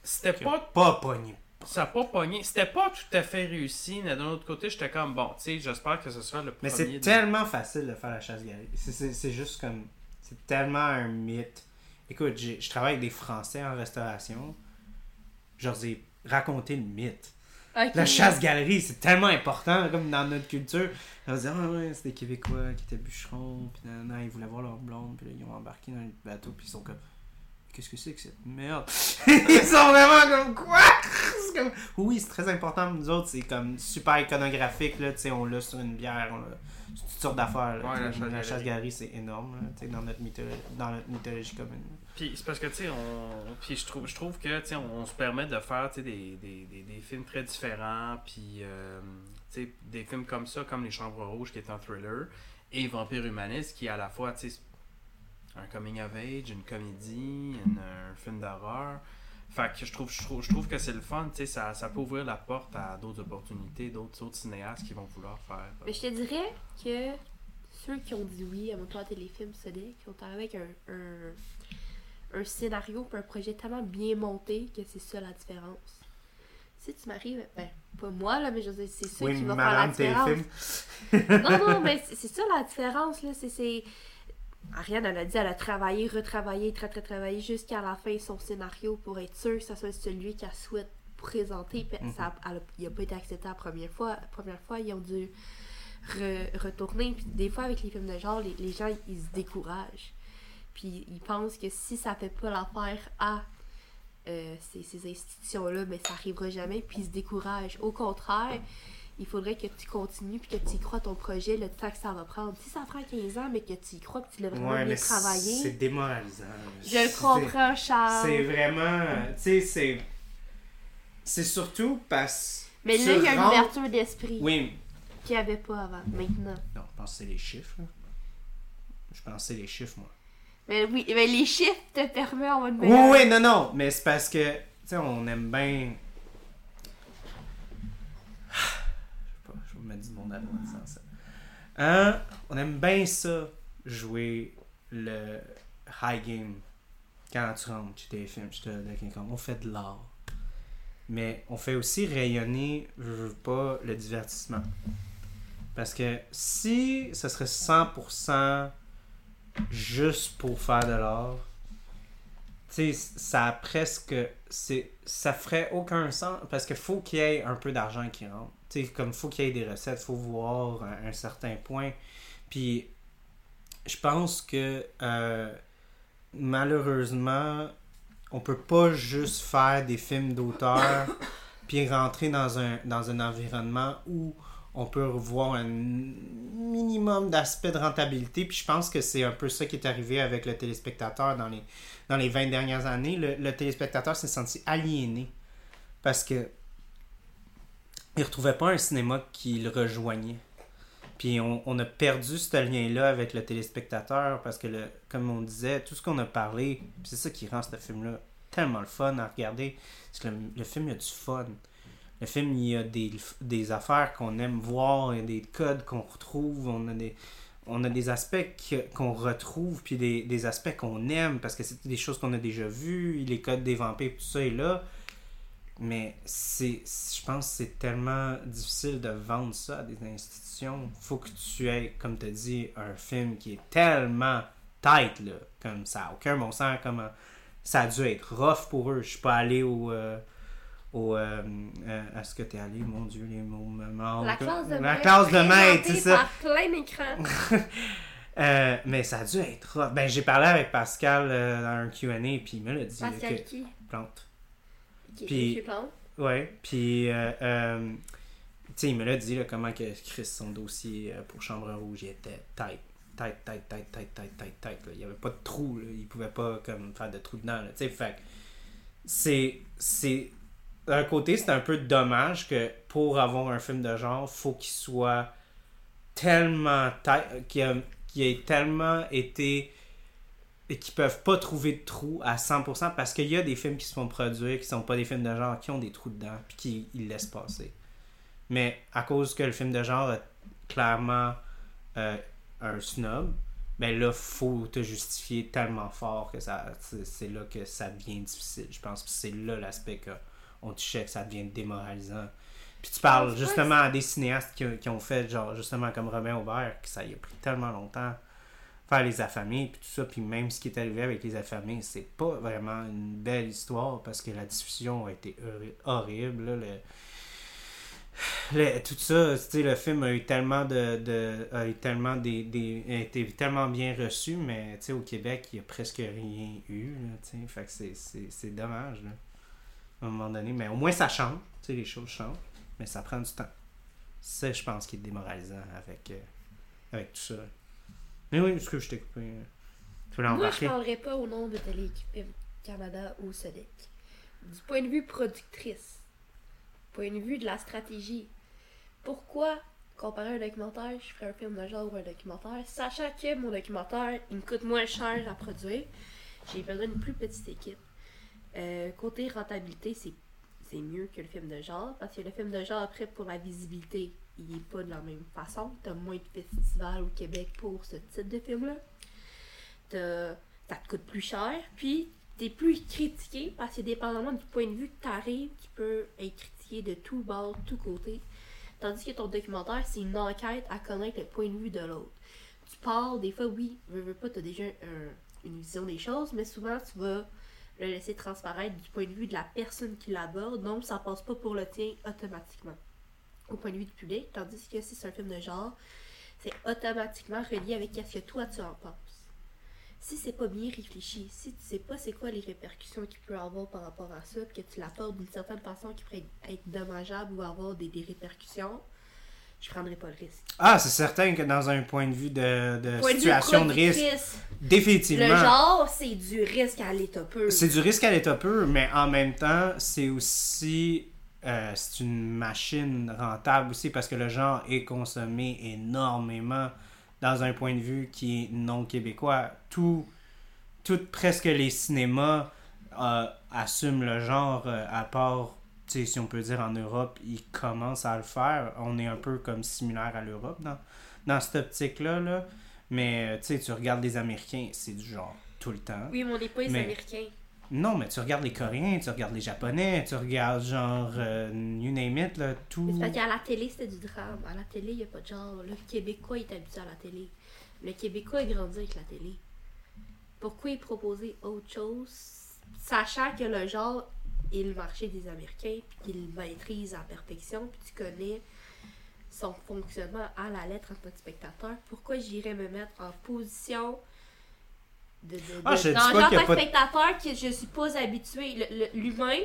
C'était pas Pas pogné. ça n'a pas pogné. C'était pas tout à fait réussi, mais d'un autre côté, j'étais comme bon, tu sais, j'espère que ce sera le Mais premier. c'est de- tellement facile de faire la chasse galerie. C'est- C'est c'est juste comme. C'est tellement un mythe. Écoute, je travaille avec des Français en restauration. Je leur ai raconté le mythe. La chasse-galerie, c'est tellement important comme dans notre culture. On se dit, ah ouais, c'est des Québécois qui étaient bûcherons, puis nan, nan, ils voulaient voir leur blonde, puis là, ils ont embarqué dans le bateau, puis ils sont comme, qu'est-ce que c'est que cette merde? Ils sont vraiment comme quoi? Comme- Oui, c'est très important pour nous autres, c'est comme super iconographique, là, tu sais, on l'a sur une bière, on l'a toutes sortes d'affaires. Ouais, la la chasse-galerie, c'est énorme, là, dans notre, mythologie, dans notre mythologie commune. Puis c'est parce que, tu sais, on... Puis je trouve, je trouve que, tu on, on se permet de faire, des, des, des, des films très différents, puis, euh, tu sais, des films comme ça, comme Les Chambres Rouges, qui est un thriller, et Vampire Humaniste, qui est à la fois, tu sais, un coming of age, une comédie, une- un film d'horreur. Fait que je trouve, je trouve, je trouve que c'est le fun, tu sais, ça, ça peut ouvrir la porte à d'autres opportunités, d'autres autres cinéastes qui vont vouloir faire. euh, Mais je te dirais que ceux qui ont dit oui à mon tour téléfilm Sonic, qui ont arrivé avec un, un, un scénario puis un projet tellement bien monté que c'est ça la différence. Si tu m'arrives, ben, pas moi là, mais je veux dire, c'est ça Oui, qui va faire la différence. téléfilm. non, non, mais c'est c'est ça la différence, là. C'est. Ariane, elle a dit, elle a travaillé, retravaillé, très, très travaillé jusqu'à la fin son scénario pour être sûre que ça soit celui qu'elle souhaite présenter. Puis Mhm. ça, elle a- il n'a pas été accepté la première fois. La première fois, ils ont dû re- retourner. Puis des fois, avec les films de genre, les, les gens, ils se découragent. Puis ils pensent que si ça fait pas l'affaire à euh, ces, ces institutions-là, mais ça arrivera jamais. Puis ils se découragent. Au contraire, il faudrait que tu continues puis que tu y crois ton projet le temps que ça va prendre. Si ça prend 15 ans, mais que tu y crois que tu l'as vraiment Ouais, bien mais c'est travaillé, démoralisant. je le comprends, Charles. C'est vraiment. Tu sais, c'est. C'est surtout parce. Mais là, il y a une ouverture d'esprit Oui, qu'il n'y avait pas avant, maintenant. non, je pense que c'est les chiffres. là. Je pense que c'est les chiffres, moi. Mais oui, mais les chiffres te permettent d'avoir une Oui, oui, non, non, mais c'est parce que, tu sais, on aime bien. Je sais pas, je vais me mettre du monde à droite Hein? On aime bien ça, jouer le high game quand tu rentres chez tes films, chez de King Kong. On fait de l'art. Mais on fait aussi rayonner, je pas, le divertissement. Parce que si ce serait 100% juste pour faire de l'art, tu sais, ça a presque. Ça ferait aucun sens parce qu'il faut qu'il y ait un peu d'argent qui rentre. Tu sais, comme faut qu'il y ait des recettes, faut voir un, un certain point. Puis, je pense que euh, malheureusement, on peut pas juste faire des films d'auteur puis rentrer dans un, dans un environnement où on peut revoir un minimum d'aspect de rentabilité. Puis je pense que c'est un peu ça qui est arrivé avec le téléspectateur dans les, dans les 20 dernières années. Le, le téléspectateur s'est senti aliéné parce que il retrouvait pas un cinéma qui le rejoignait. Puis on, a perdu ce lien-là avec le téléspectateur parce que, comme on disait, tout ce qu'on a parlé, c'est ça qui rend ce film-là tellement le fun à regarder, c'est que le, film, il a du fun. Le film, il y a des, affaires qu'on aime voir, il y a des codes qu'on retrouve, on a des, aspects qu'on retrouve, puis des, des aspects qu'on aime, parce que c'est des choses qu'on a déjà vues, les codes des vampires, tout ça est là. Mais c'est, je pense que c'est tellement difficile de vendre ça à des institutions. faut que tu aies, comme tu as dit, un film qui est tellement tight, là, comme ça aucun bon sens, comment ça a dû être rough pour eux. Je suis pas allé au... euh, au euh, euh, à ce que t'es allé, mon Dieu, les mots me manquent. La classe de La maître. classe de maître, c'est ça. plein d'écrans. Euh, mais ça a dû être rough. Ben, j'ai parlé avec Pascal euh, dans un Q&A, puis il me l'a dit. Pascal que... qui? Plante. Puis-. Ouais, puis, euh, euh, tu sais, il me l'a dit, là, comment que Chris, son dossier euh, pour Chambre Rouge, il était tight. Tight, tight, tight, tight, tight, tight, tight. là. Il n'y avait pas de trou, là. Il pouvait pas, comme, faire de trou dedans. Tu sais, fait c'est... c'est... D'un côté, c'est un peu dommage que pour avoir un film de genre, faut qu'il soit tellement tight, qu'il a- qu'il ait tellement été et qui peuvent pas trouver de trous à 100% parce qu'il y a des films qui se font produire qui sont pas des films de genre qui ont des trous dedans puis qui ils laissent passer. Mais à cause que le film de genre a clairement euh, un snob, ben là faut te justifier tellement fort que ça c'est là que ça devient difficile. Je pense que c'est là l'aspect que on touchait que ça devient démoralisant. Puis tu parles justement à des cinéastes qui, qui ont fait genre justement comme Robin Aubert que ça y a pris tellement longtemps faire les affamés puis tout ça puis même ce qui est arrivé avec les affamés c'est pas vraiment une belle histoire parce que la diffusion a été horri- horrible là, le- le- tout ça, le film a eu tellement de, de a eu tellement des, des a été tellement bien reçu, mais au Québec, il y a presque rien eu, fait que c'est, dommage, là, à un moment donné, mais au moins ça change, les choses changent, mais ça prend du temps. C'est, je pense, qui est démoralisant avec, euh, avec tout ça. Mais oui, est-ce que je t'ai coupé? Tu voulais Moi, je parlerai pas au nom de Télé-Équipe Canada ou Sodec. Du point de vue productrice, point de vue de la stratégie, pourquoi comparer un documentaire, je ferais un film de genre ou un documentaire, sachant que mon documentaire, il me coûte moins cher à produire, j'ai besoin d'une plus petite équipe. Euh, côté rentabilité, c'est c'est mieux que le film de genre, parce que le film de genre, après, pour la visibilité, il est pas de la même façon. T'as moins de festivals au Québec pour ce type de film-là. Ça te coûte plus cher, puis t'es plus critiqué, parce que dépendamment du point de vue que t'arrives, tu peux être critiqué de tout bord, tout côté. Tandis que ton documentaire, c'est une enquête à connaître le point de vue de l'autre. Tu parles, des fois, oui, veux, veux pas, déjà un- une vision des choses, mais souvent, tu vas le laisser transparaître du point de vue de la personne qui l'aborde, donc ça passe pas pour le tien automatiquement au point de vue du public, tandis que si c'est un film de genre, c'est automatiquement relié avec ce que toi tu en penses. Si c'est pas bien réfléchi, si tu sais pas c'est quoi les répercussions qu'il peut avoir par rapport à ça, puis que tu l'apportes d'une certaine façon qui pourrait être dommageable ou avoir des, des répercussions, je prendrais pas le risque. Ah, c'est certain que dans un point de vue de, situation de risque, productrice, définitivement. Le genre, c'est du risque à l'état peu. C'est du risque à l'état pur, mais en même temps, c'est aussi. Euh, c'est une machine rentable aussi parce que le genre est consommé énormément dans un point de vue qui est non québécois. Tout, tout presque les cinémas euh, assument le genre, euh, à part, tu sais, si on peut dire en Europe, ils commencent à le faire. On est un peu comme similaire à l'Europe dans, dans cette optique-là. Là. Mais tu sais, tu regardes les Américains, c'est du genre tout le temps. Oui, mais on n'est pas les Mais- Américains. Non, mais tu regardes les Coréens, tu regardes les Japonais, tu regardes genre, euh, you name it, là, Mais tout. c'est parce qu'à la télé, c'était du drame. À la télé, il n'y a pas de genre. Le Québécois est habitué à la télé. Le Québécois est grandi avec la télé. Pourquoi y proposer autre chose, sachant que le genre est le marché des Américains, puis qu'il maîtrise à perfection, puis tu connais son fonctionnement à la lettre en tant que spectateur, pourquoi j'irais me mettre en position de, de, Ah, de- dans genre de pas de- spectateur que je suis pas habitué. L'humain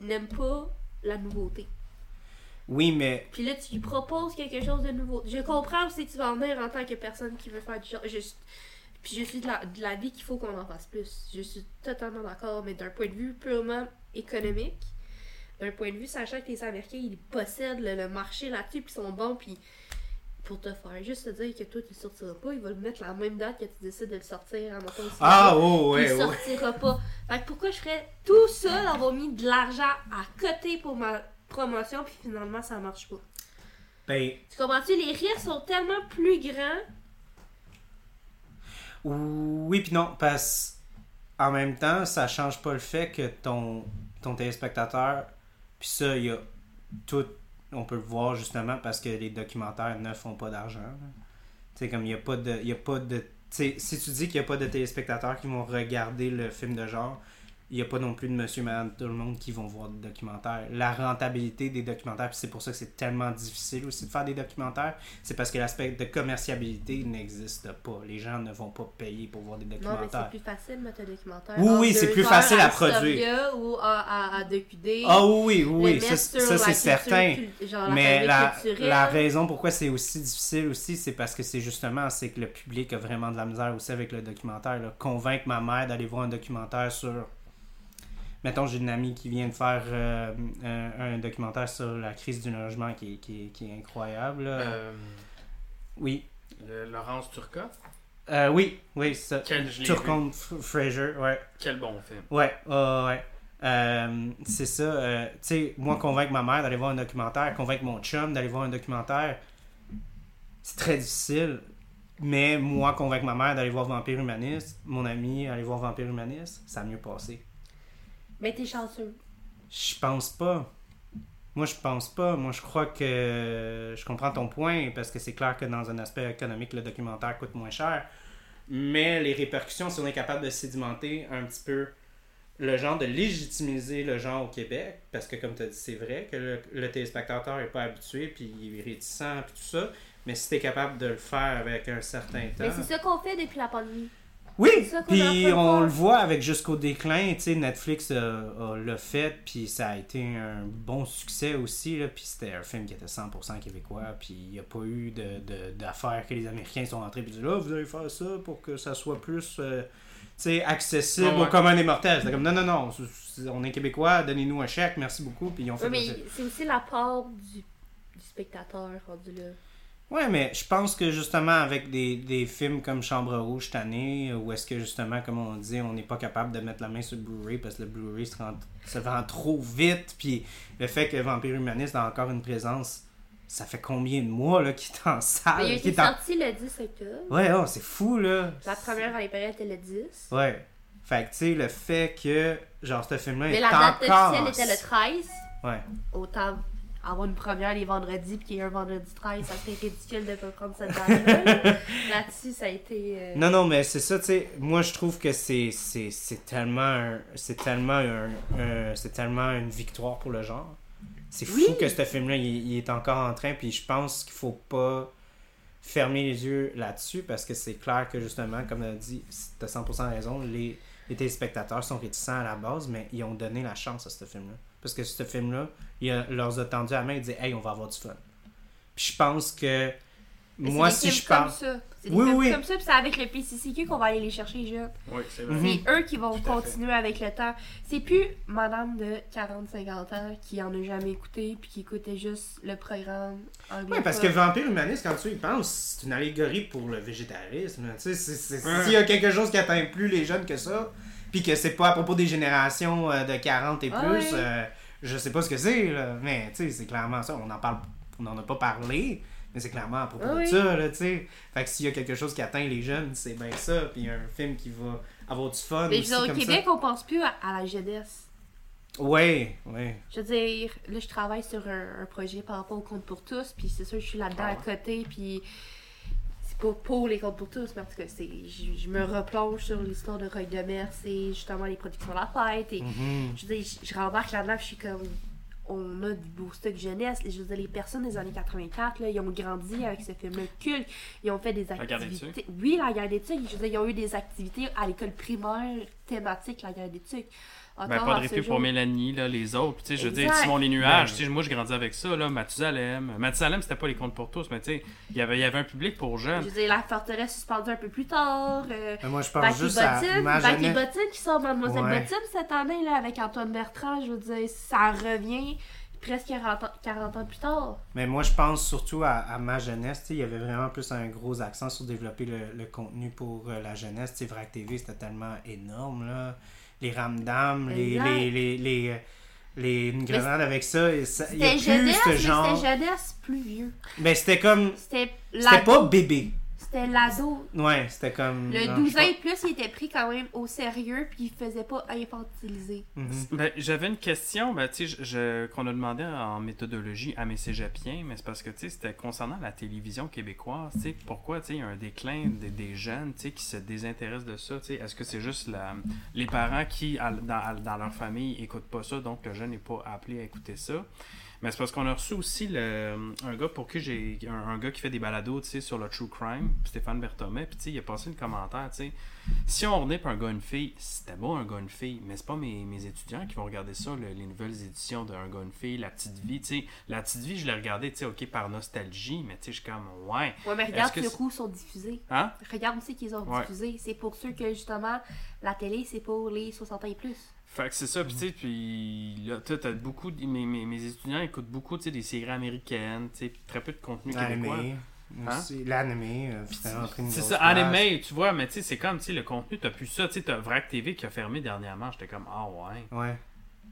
n'aime pas la nouveauté. Oui, mais Puis là, tu lui proposes quelque chose de nouveau. Je comprends aussi que tu vas en venir en tant que personne qui veut faire du genre. Je, suis- puis je suis de la, de l'avis qu'il faut qu'on en fasse plus. Je suis totalement d'accord, mais d'un point de vue purement économique, d'un point de vue sachant que les Américains, ils possèdent le, le marché là-dessus, puis ils sont bons, puis pour te faire juste te dire que toi, tu le sortiras pas, ils vont le mettre la même date que tu décides de le sortir en auto Ah, oh, ouais, il ouais. sortira pas. Fait que pourquoi je ferais tout ça d'avoir mis de l'argent à côté pour ma promotion, puis finalement, ça marche pas? Ben, Tu comprends-tu? Les risques sont tellement plus grands. oui, puis non, parce en même temps, ça change pas le fait que ton, ton téléspectateur, puis ça, il y a tout. On peut le voir justement parce que les documentaires ne font pas d'argent. Tu sais, comme il n'y a pas de. Y a pas de si tu dis qu'il n'y a pas de téléspectateurs qui vont regarder le film de genre, il n'y a pas non plus de monsieur, madame, tout le monde qui vont voir des documentaires. La rentabilité des documentaires, puis c'est pour ça que c'est tellement difficile aussi de faire des documentaires, c'est parce que l'aspect de commerciabilité n'existe pas. Les gens ne vont pas payer pour voir des Non, mais c'est documentaires. plus facile de mettre un documentaire. Oui, oui, c'est plus facile à produire. ou à, à. Ah oui, oui, oui, ça, c'est certain. genre Mais la, la raison pourquoi c'est aussi difficile aussi, c'est parce que c'est justement c'est que le public a vraiment de la misère aussi avec le documentaire. là. Convaincre ma mère d'aller voir un documentaire sur. Mettons, j'ai une amie qui vient de faire euh, un, un documentaire sur la crise du logement qui, est- qui, qui est incroyable. Euh, Oui. le- Laurence Turcotte? Euh, oui, oui, c'est ça. Quel, je l'ai Tu vu. racontes F- Fraser, ouais. Quel bon film. Ouais, ouais, ouais. Euh, c'est ça. euh, tu sais, moi, convaincre ma mère d'aller voir un documentaire, convaincre mon chum d'aller voir un documentaire, c'est très difficile. Mais moi, convaincre ma mère d'aller voir Vampire Humaniste, mon ami aller voir Vampire Humaniste, ça a mieux passé. Mais t'es chanceux. Je pense pas. Moi, je pense pas. Moi, je crois que je comprends ton point parce que c'est clair que dans un aspect économique, le documentaire coûte moins cher. Mais les répercussions, si on est capable de sédimenter un petit peu le genre de légitimiser le genre au Québec, parce que comme tu as dit, c'est vrai que le, le téléspectateur n'est pas habitué, puis il est réticent, puis tout ça, mais si tu es capable de le faire avec un certain temps... Mais c'est ça qu'on fait depuis la pandémie. Oui, C'est puis de on le voit avec Jusqu'au déclin, tu sais, Netflix euh, a- l'a fait, puis ça a été un bon succès aussi, là, puis c'était un film qui était 100% québécois, puis il n'y a pas eu de- de- d'affaires que les Américains sont entrés, puis disent là, vous allez faire ça pour que ça soit plus, euh, tu sais, accessible Ouais, ouais. aux communs des mortels. C'était comme non, non, non, c'est- c'est- on est québécois, donnez-nous un chèque, merci beaucoup, puis ils ont fait Oui, mais c'est aussi la part du, du spectateur rendu là. Ouais, mais je pense que justement avec des, des films comme Chambre Rouge cette année, où est-ce que justement, comme on dit, on n'est pas capable de mettre la main sur le Blu-ray parce que le Blu-ray se, rend- se vend trop vite, puis le fait que Vampire Humaniste a encore une présence, ça fait combien de mois là, qu'il est en salle? Mais il est sorti le 10 octobre. Ouais, oh, c'est fou là! La première dans les périodes était le 10. Ouais. Fait que tu sais, le fait que, genre, ce film-là Mais est la date encore. officielle était le 13. Ouais. Autant avoir une première les vendredis puis qu'il y ait un vendredi 13, ça serait ridicule de ne pas prendre cette date-là. Là-dessus, ça a été. euh, Non, non, mais c'est ça, tu sais. Moi, je trouve que c'est tellement un- c'est tellement un, un- c'est tellement une victoire pour le genre. C'est fou Oui. que ce film-là, il, il est encore en train, puis je pense qu'il faut pas fermer les yeux là-dessus parce que c'est clair que justement, comme on a dit, t'as 100% raison, les, les téléspectateurs sont réticents à la base, mais ils ont donné la chance à ce film-là. Parce que ce film-là, il a- leur a tendu la main et dit Hey, on va avoir du fun. Puis je pense que mais moi, si je parle. Comme ça. C'est des Oui, oui. comme ça, puis c'est avec le PCCQ qu'on va aller les chercher les jeunes. Oui, c'est Mhm. C'est eux qui vont Tout continuer avec le temps. C'est plus madame de 40-50 ans qui en a jamais écouté puis qui écoutait juste le programme anglais. Oui, parce que Vampire Humaniste, quand tu y penses, c'est une allégorie pour le végétarisme. Tu sais, s'il y a quelque chose qui atteint plus les jeunes que ça, puis que c'est pas à propos des générations euh, de 40 et Ah plus, euh, je sais pas ce que c'est, là. Mais tu sais, c'est clairement ça. On en parle, on n'en a pas parlé, mais c'est clairement à propos Ah de oui. ça, là, tu sais. Fait que s'il y a quelque chose qui atteint les jeunes, c'est bien ça. Puis un film qui va avoir du fun Mais aussi dire, au comme Québec, on pense plus à, à la jeunesse. ça. Ouais, ouais. Je veux dire, là, je travaille sur un, un projet par rapport au compte pour tous, puis c'est sûr, je suis là-dedans à côté, puis c'est pas pour les comptes pour tous, mais en tout cas, c'est, je, je me replonge sur l'histoire de Roy Demers et justement les productions La Fête, et Mhm. je veux dire, je, je rembarque là-dedans, je suis comme, on a du beau stock jeunesse, je veux dire, les personnes des années 84, là, ils ont grandi avec ce film-là culte, ils ont fait des La guerre des activités. Oui, la guerre des tucs, je veux dire, ils ont eu des activités à l'école primaire thématiques, la guerre des tucs. Ben, Encore pas à de répit pour Mélanie, là, les autres. Tu sais, je veux dire. Simon Les Nuages, Ben. tu sais, moi, je grandis avec ça, là, Mathusalem. Mathusalem, c'était pas les contes pour tous, mais tu sais, il y avait, il y avait un public pour Je jeunes. veux dire, la forteresse suspendue un peu plus tard. Euh, Mais moi, je pense juste à Bottine. ma jeunesse. Bottine qui sort Mademoiselle Ouais. Bottine cette année là, avec Antoine Bertrand. Je veux dire, ça revient presque 40 ans, 40 ans plus tard. Mais moi, je pense surtout à, à ma jeunesse. tu sais, Il y avait vraiment plus un gros accent sur développer le, le contenu pour euh, la jeunesse. Tu sais, Vrac TV, c'était tellement énorme. Là. Les ramdams, les, les, les, les, euh, les- une grenade avec ça. et ça- Il y a C'était plus jeunesse, ce mais genre. c'était jeunesse plus vieux. Mais c'était comme. C'était pas bébé. C'était l'ado. Ouais, c'était comme. Le non, 12 je ans sais et plus, il était pris quand même au sérieux puis il faisait pas infantiliser. Mhm. Ben, j'avais une question ben, tu sais, je- je- qu'on a demandé en méthodologie à mes cégepiens, mais c'est parce que tu sais, c'était concernant la télévision québécoise. tu sais, Pourquoi tu sais, il y a un déclin des, des jeunes tu sais, qui se désintéressent de ça? tu sais, Est-ce que c'est juste la, les parents qui, à- dans, à- dans leur famille, écoutent pas ça, donc le jeune n'est pas appelé à écouter ça? Mais c'est parce qu'on a reçu aussi le, un gars pour qui j'ai. Un, un gars qui fait des balados tu sais, sur le true crime, Stéphane Berthomet, puis tu sais, il a passé le commentaire, tu sais. Si on pour un gars une fille, c'était beau un gars une fille, mais c'est pas mes, mes étudiants qui vont regarder ça, le- les nouvelles éditions d'un gars une fille, la petite vie, tu sais. La petite vie, je l'ai regardé, tu sais, ok, par nostalgie, mais tu sais, je suis comme, ouais. Ouais, mais regarde ce coup sont diffusés. Hein? Regarde aussi qu'ils ont Ouais. diffusé. C'est pour ceux que justement, la télé, c'est pour les 60 ans et plus. Fait que c'est ça, puis tu sais, puis là, tu as beaucoup, de- mes, mes, mes étudiants écoutent beaucoup, tu sais, des séries américaines, tu sais, très peu de contenu québécois. L'animé. Hein? aussi. L'animé, euh, C'est ça, anime, tu vois, mais tu sais, c'est comme, tu sais, le contenu, t'as plus ça, tu sais, t'as Vrac TV qui a fermé dernièrement, j'étais comme, ah ouais. Ouais.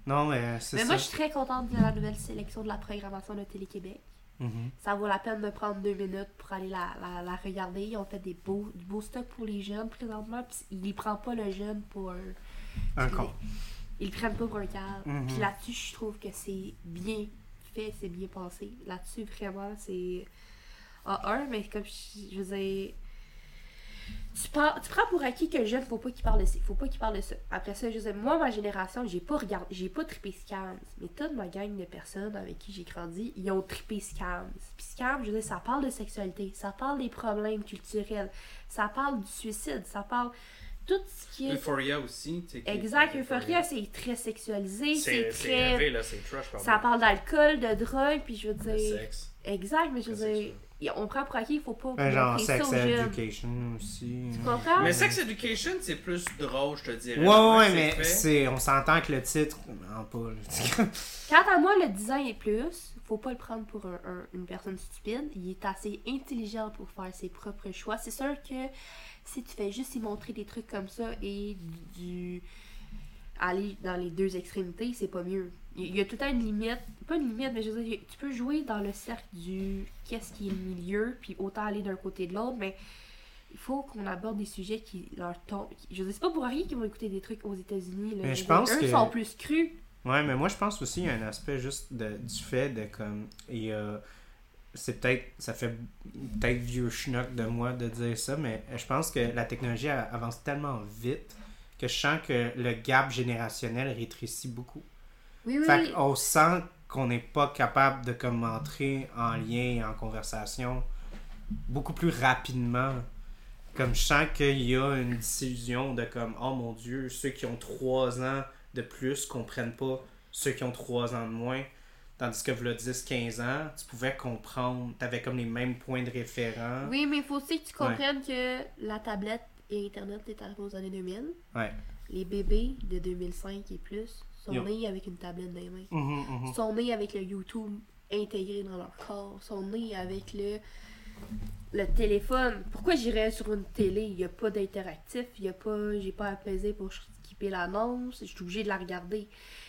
Non, mais c'est Mais ça. moi, je suis très contente de la nouvelle sélection de la programmation de Télé-Québec. Mhm. Ça vaut la peine de prendre deux minutes pour aller la, la, la regarder. Ils ont fait des beaux, du beau stock pour les jeunes présentement. Puis ils prennent pas le jeune pour un. Con. Ils le prennent pas pour un cadre. Puis là-dessus, je trouve que c'est bien fait, c'est bien pensé. Là-dessus, vraiment, c'est. En un, mais comme je, je veux dire. tu, tu prends pour acquis que le jeune, faut pas qu'il parle de ça. Faut pas qu'il parle de ça. Après ça, je sais, moi, ma génération, j'ai pas regardé, j'ai pas trippé Scams. Mais toute ma gang de personnes avec qui j'ai grandi, ils ont trippé Scams. Puis Scams, je veux dire, ça parle de sexualité, ça parle des problèmes culturels, ça parle du suicide, ça parle tout ce qui est. Euphoria aussi. Exact, Euphoria, c'est très sexualisé, c'est très. rêvé, là, c'est trash. Ça parle d'alcool, de drogue, puis je veux De dire. sexe. Exact, mais je veux dire, sexuel. on prend pour acquis, il faut pas. Ben, genre ça sex education aussi. Tu comprends? Mais Sex Education, c'est plus drôle, je te dirais. Ouais, ouais, mais c'est, on s'entend que le titre, non pas. là. Quant à moi, le design est plus. Faut pas le prendre pour un- un- une personne stupide. Il est assez intelligent pour faire ses propres choix. C'est sûr que si tu fais juste y montrer des trucs comme ça et du. aller dans les deux extrémités, c'est pas mieux. Il il y a tout le temps une limite. Pas une limite, mais je veux dire, tu peux jouer dans le cercle du qu'est-ce qui est le milieu, puis autant aller d'un côté de l'autre, mais il faut qu'on aborde des sujets qui leur tombent. Je veux dire, c'est pas pour rien qu'ils vont écouter des trucs aux États-Unis. Mais je pense eux que- sont plus crus. Ouais, mais moi je pense aussi qu'il y a un aspect juste de, du fait de comme. Et euh, c'est peut-être. Ça fait peut-être vieux schnock de moi de dire ça, mais je pense que la technologie avance tellement vite que je sens que le gap générationnel rétrécit beaucoup. Oui, oui. Fait qu'on sent qu'on n'est pas capable de comme entrer en lien et en conversation beaucoup plus rapidement. Comme je sens qu'il y a une décision de comme oh mon dieu, ceux qui ont trois ans de plus comprennent pas ceux qui ont trois ans de moins. Tandis que le 10-15 ans, tu pouvais comprendre, tu avais comme les mêmes points de référence. Oui, mais il faut aussi que tu comprennes que la tablette et Internet est arrivé aux années 2000. Ouais. Les bébés de 2005 et plus sont Yo. nés avec une tablette dans les mains. Mhm, mhm. Sont nés avec le YouTube intégré dans leur corps. Sont nés avec le, le téléphone. Pourquoi j'irais sur une télé? Il n'y a pas d'interactif. Il y a pas... J'ai pas à peser pour skipper l'annonce. Je suis obligée de la regarder.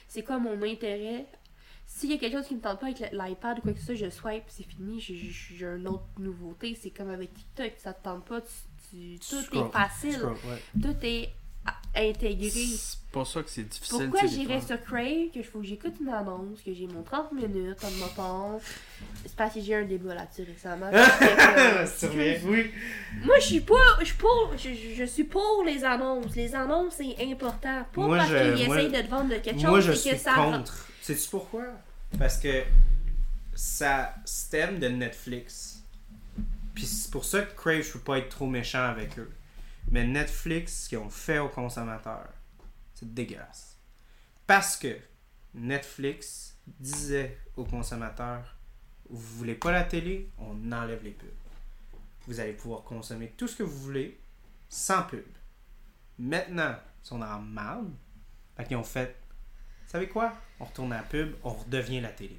C'est quoi mon intérêt? S'il y a quelque chose qui me tente pas avec l'iPad ou quoi que ce soit, je swipe, c'est fini, j'ai- une autre nouveauté. C'est comme avec TikTok, ça te tente pas, tu, tu- tout Scroll, est facile, scroll, ouais. tout est intégré. C'est pour ça que c'est difficile. Pourquoi j'irais sur Crave, que je faut que j'écoute une annonce, que j'ai mon 30 minutes, comme mon C'est parce que j'ai eu un débat là-dessus récemment. Que, vrai, oui. Moi, je suis pas. Je suis pour. Je, suis pour les annonces. Les annonces, c'est important. Pas Moi, parce qu'ils moi- essayent de te vendre de quelque Moi, chose, je c'est que suis ça. contre. Sais-tu pourquoi? Parce que ça stem de Netflix. Puis c'est pour ça que Crave, je peux pas être trop méchant avec eux. Mais Netflix, ce qu'ils ont fait aux consommateurs, c'est dégueulasse. Parce que Netflix disait aux consommateurs Vous voulez pas la télé On enlève les pubs. Vous allez pouvoir consommer tout ce que vous voulez sans pub. Maintenant, ils sont en marde. Fait qu'ils ont fait savez quoi? On retourne à la pub, on redevient la télé.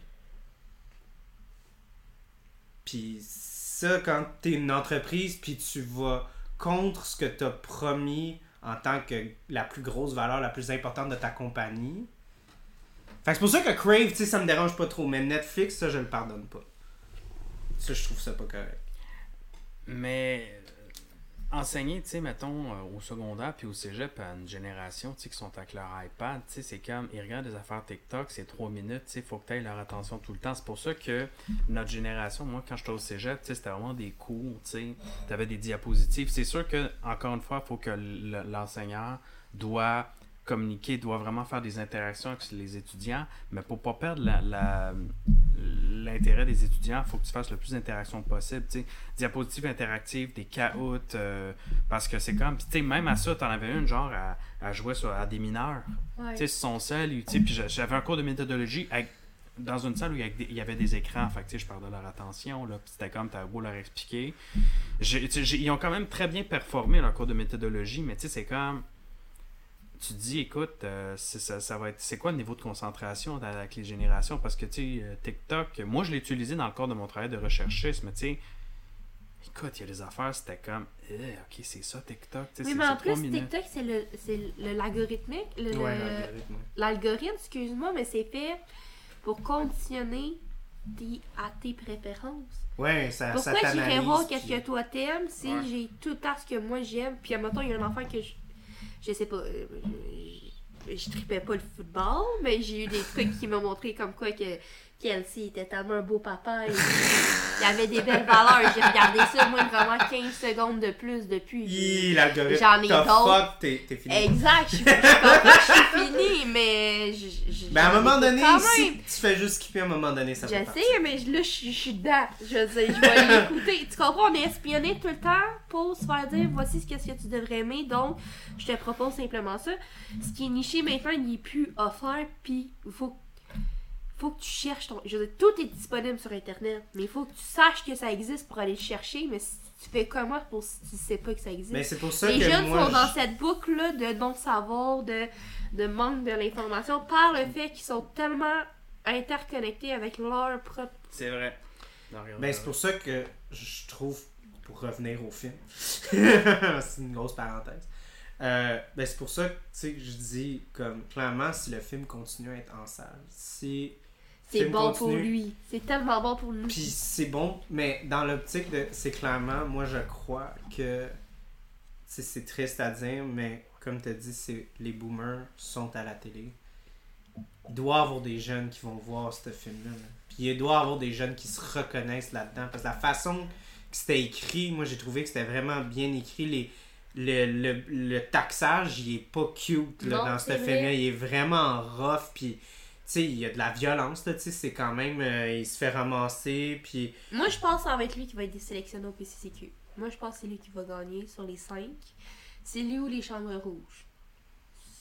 Puis ça, quand t'es une entreprise, puis tu vas contre ce que t'as promis en tant que la plus grosse valeur, la plus importante de ta compagnie. Fait que c'est pour ça que Crave, tu sais, ça me dérange pas trop. Mais Netflix, ça, je le pardonne pas. Ça, je trouve ça pas correct. Mais enseigner, tu sais, mettons, euh, au secondaire puis au cégep à une génération, tu sais, qui sont avec leur iPad, tu sais, c'est comme, ils regardent des affaires TikTok, c'est trois minutes, tu sais, faut que tu aies leur attention tout le temps. C'est pour ça que notre génération, moi, quand j'étais au cégep, tu sais, c'était vraiment des cours, tu sais, t'avais des diapositives. C'est sûr que, encore une fois, il faut que le- l'enseignant doit communiquer, doit vraiment faire des interactions avec les étudiants, mais pour pas perdre la- la- l'intérêt des étudiants, il faut que tu fasses le plus d'interactions possible. tu sais. Diapositives interactives, des caoutes, euh, parce que c'est comme, tu même à ça, t'en avais une genre à, à jouer sur, à des mineurs. Ouais. Tu sais, sur son sel, tu sais, puis j'avais un cours de méthodologie avec- dans une salle où il y avait des- écrans, fait que, tu sais, je perdais leur attention, là, puis c'était comme, t'avais beau leur expliquer. Tu ils ont quand même très bien performé leur cours de méthodologie, mais tu sais, c'est comme, tu te dis, écoute, euh, c'est- ça, ça va être, c'est quoi le niveau de concentration dans- avec les générations? Parce que, tu sais, euh, TikTok, moi, je l'ai utilisé dans le cadre de mon travail de recherchiste, mais tu sais, écoute, il y a des affaires, c'était comme, Eh, ok, c'est ça, TikTok, Oui, mais en plus. TikTok, c'est le, c'est le l'algorithmique. Le, le- Ouais, l'algorithme. L'algorithme, excuse-moi, mais c'est fait pour conditionner tes- à tes préférences. Ouais, ça, ça Pourquoi j'irais voir qu'est-ce que toi t'aimes si Ouais. j'ai tout à ce que moi j'aime, puis admettons, il y a un enfant que je. Je sais pas. euh, je, je tripais pas le football, mais j'ai eu des trucs qui m'ont montré comme quoi que Kelsey était tellement un beau papa. Et il avait des belles valeurs. J'ai regardé ça, moi, vraiment 15 secondes de plus depuis. L'algorithme. J'en ai d'autres. t'es fini. Exact, je suis je finie, mais. je- je- Mais à un moment donné, si tu fais juste skipper à un moment donné, ça Je partir. sais, mais là, je suis- je suis dedans. Je dire, je vais l'écouter. Tu comprends? On est espionné tout le temps pour se faire dire voici ce que, ce que tu devrais aimer. Donc, je te propose simplement ça. Ce qui est niché maintenant, il n'est plus offert. Puis, il faut, faut que tu cherches ton. Je veux dire, tout est disponible sur Internet. Mais il faut que tu saches que ça existe pour aller le chercher. Mais si tu fais comment pour si tu sais pas que ça existe? Mais c'est pour ça Les que jeunes moi. sont dans je- cette boucle-là de non-savoir, de, de manque de l'information par le fait qu'ils sont tellement interconnectés avec leur propre. C'est vrai. Ben, c'est pour ça que je trouve, pour revenir au film, c'est une grosse parenthèse. Euh, ben, c'est pour ça que tu sais, je dis, comme, clairement, si le film continue à être en salle, si. C'est bon pour lui. C'est tellement bon pour nous. Puis c'est bon, mais dans l'optique de. C'est clairement, moi je crois que. C'est triste à dire, mais comme tu as dit, c'est les boomers sont à la télé. Il doit y avoir des jeunes qui vont voir ce film-là. là. Puis il doit y avoir des jeunes qui se reconnaissent là-dedans. Parce que la façon que c'était écrit, moi j'ai trouvé que c'était vraiment bien écrit. Les, le, le, le taxage, il est pas cute là, Non, dans ce film-là. Il est vraiment rough. Puis, sais, il y a de la violence, là, tu sais, c'est quand même. euh, il se fait ramasser. Puis, Moi, je pense que ça va être lui qui va être sélectionné au PCCQ. Moi, je pense que c'est lui qui va gagner sur les 5. C'est lui ou les chambres rouges.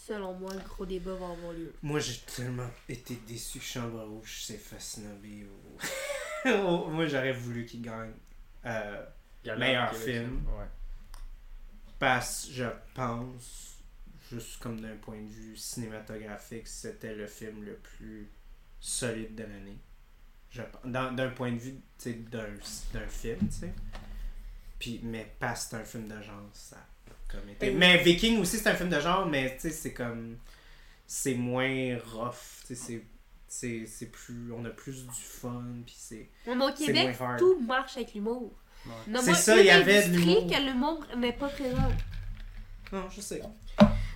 Selon moi, le gros débat va avoir lieu. Moi, j'ai tellement été déçu que Chambre Rouge s'est fasciné au... Moi, j'aurais voulu qu'il gagne. Euh, meilleur film. Ouais. parce je pense, juste comme d'un point de vue cinématographique, c'était le film le plus solide de l'année. D'un point de vue d'un film, tu sais. Puis, mais que c'est un film de genre, ça a comme été. Et- Mais Viking aussi, c'est un film de genre, mais tu sais, c'est comme. C'est moins rough, tu sais, c'est- c'est plus. On a plus du fun, puis c'est. Mais au Québec, tout marche avec l'humour. Ouais. C'est ça, il y avait de l'humour. que l'humour n'est pas présent. Non, je sais.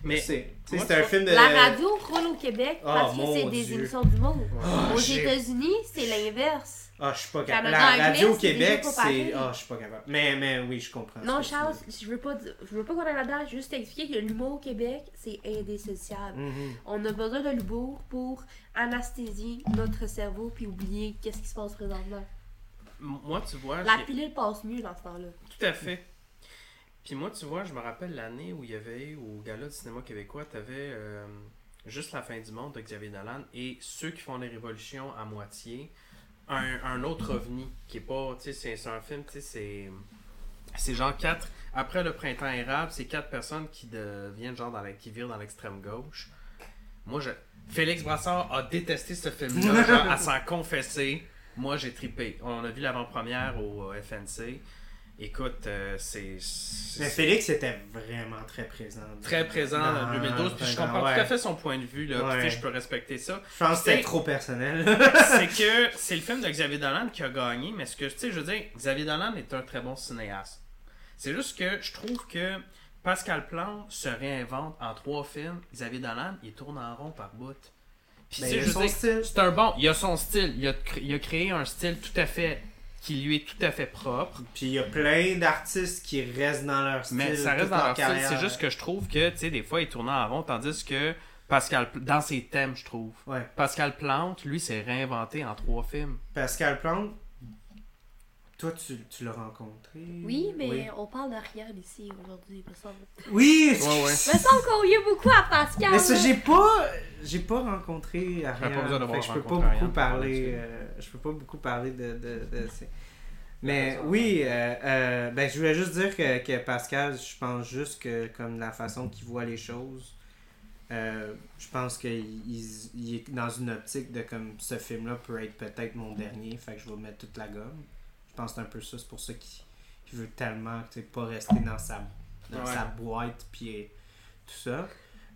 Mais c'est un film de. La radio roule au Québec Oh, parce que c'est des émissions d'humour. Ah, Aux États-Unis, c'est l'inverse. Ah, je suis pas capable. La radio au Québec, c'est. Ah, je suis pas capable. Mais, mais oui, je comprends. Non, Charles, je veux pas dire- je veux pas qu'on aille là-dedans, juste t'expliquer que l'humour au Québec, c'est indissociable. Mhm. On a besoin de l'humour pour anesthésier notre cerveau puis oublier qu'est-ce qui se passe présentement. moi, tu vois, La pilule passe mieux dans ce temps-là. Tout à fait. Puis moi, tu vois, je me rappelle l'année où il y avait, au Gala du cinéma québécois, tu avais Juste la fin du monde de Xavier Dolan et Ceux qui font les révolutions à moitié, un, un autre ovni qui est pas, tu sais, c'est- un film, tu sais, c'est. C'est genre quatre. Après le printemps érable, c'est quatre personnes qui deviennent genre dans la, qui virent dans l'extrême gauche. Moi, je. Félix Brassard a détesté ce film-là, à s'en confesser. Moi, j'ai tripé. On a vu l'avant-première au euh, FNC. Écoute, euh, c'est. Mais Félix était vraiment très présent. très présent en Dans- 2012. Puis je comprends ouais. tout à fait son point de vue. Là, Puis, je peux respecter ça. Je pense que c'était trop personnel. c'est que c'est le film de Xavier Dolan qui a gagné, mais ce que tu sais, je veux dire, Xavier Dolan est un très bon cinéaste. C'est juste que je trouve que Pascal Plante se réinvente en trois films. Xavier Dolan, il tourne en rond par bout. Puis Ben, c'est un bon, il a son style, il a, il a créé un style tout à fait qui lui est tout à fait propre. Puis il y a plein d'artistes qui restent dans leur style. Mais ça reste dans leur style. C'est juste que je trouve que, tu sais, des fois, il tourne en rond, tandis que Pascal, dans ses thèmes, je trouve. Ouais. Pascal Plante, lui, s'est réinventé en trois films. Pascal Plante, toi, tu, tu l'as rencontré? Oui, mais Oui, on parle d'Ariane ici aujourd'hui, me semble. Oui, Ouais, ouais. Il me semble qu'on y a beaucoup à Pascal. Mais ça, j'ai pas, j'ai pas rencontré Ariane. pas besoin d'avoir Fait que je peux pas rencontré beaucoup Ariane, parler. euh, je peux pas beaucoup parler de. de, de Mais oui, euh, euh, ben je voulais juste dire que, que Pascal, je pense juste que comme la façon qu'il voit les choses, euh, je pense qu'il il- il est dans une optique de comme ce film-là peut être peut-être mon dernier, fait que je vais mettre toute la gomme. Je pense que c'est un peu ça, c'est pour ça qu'il veut tellement tu sais, pas rester dans sa dans Ouais. sa boîte puis tout ça.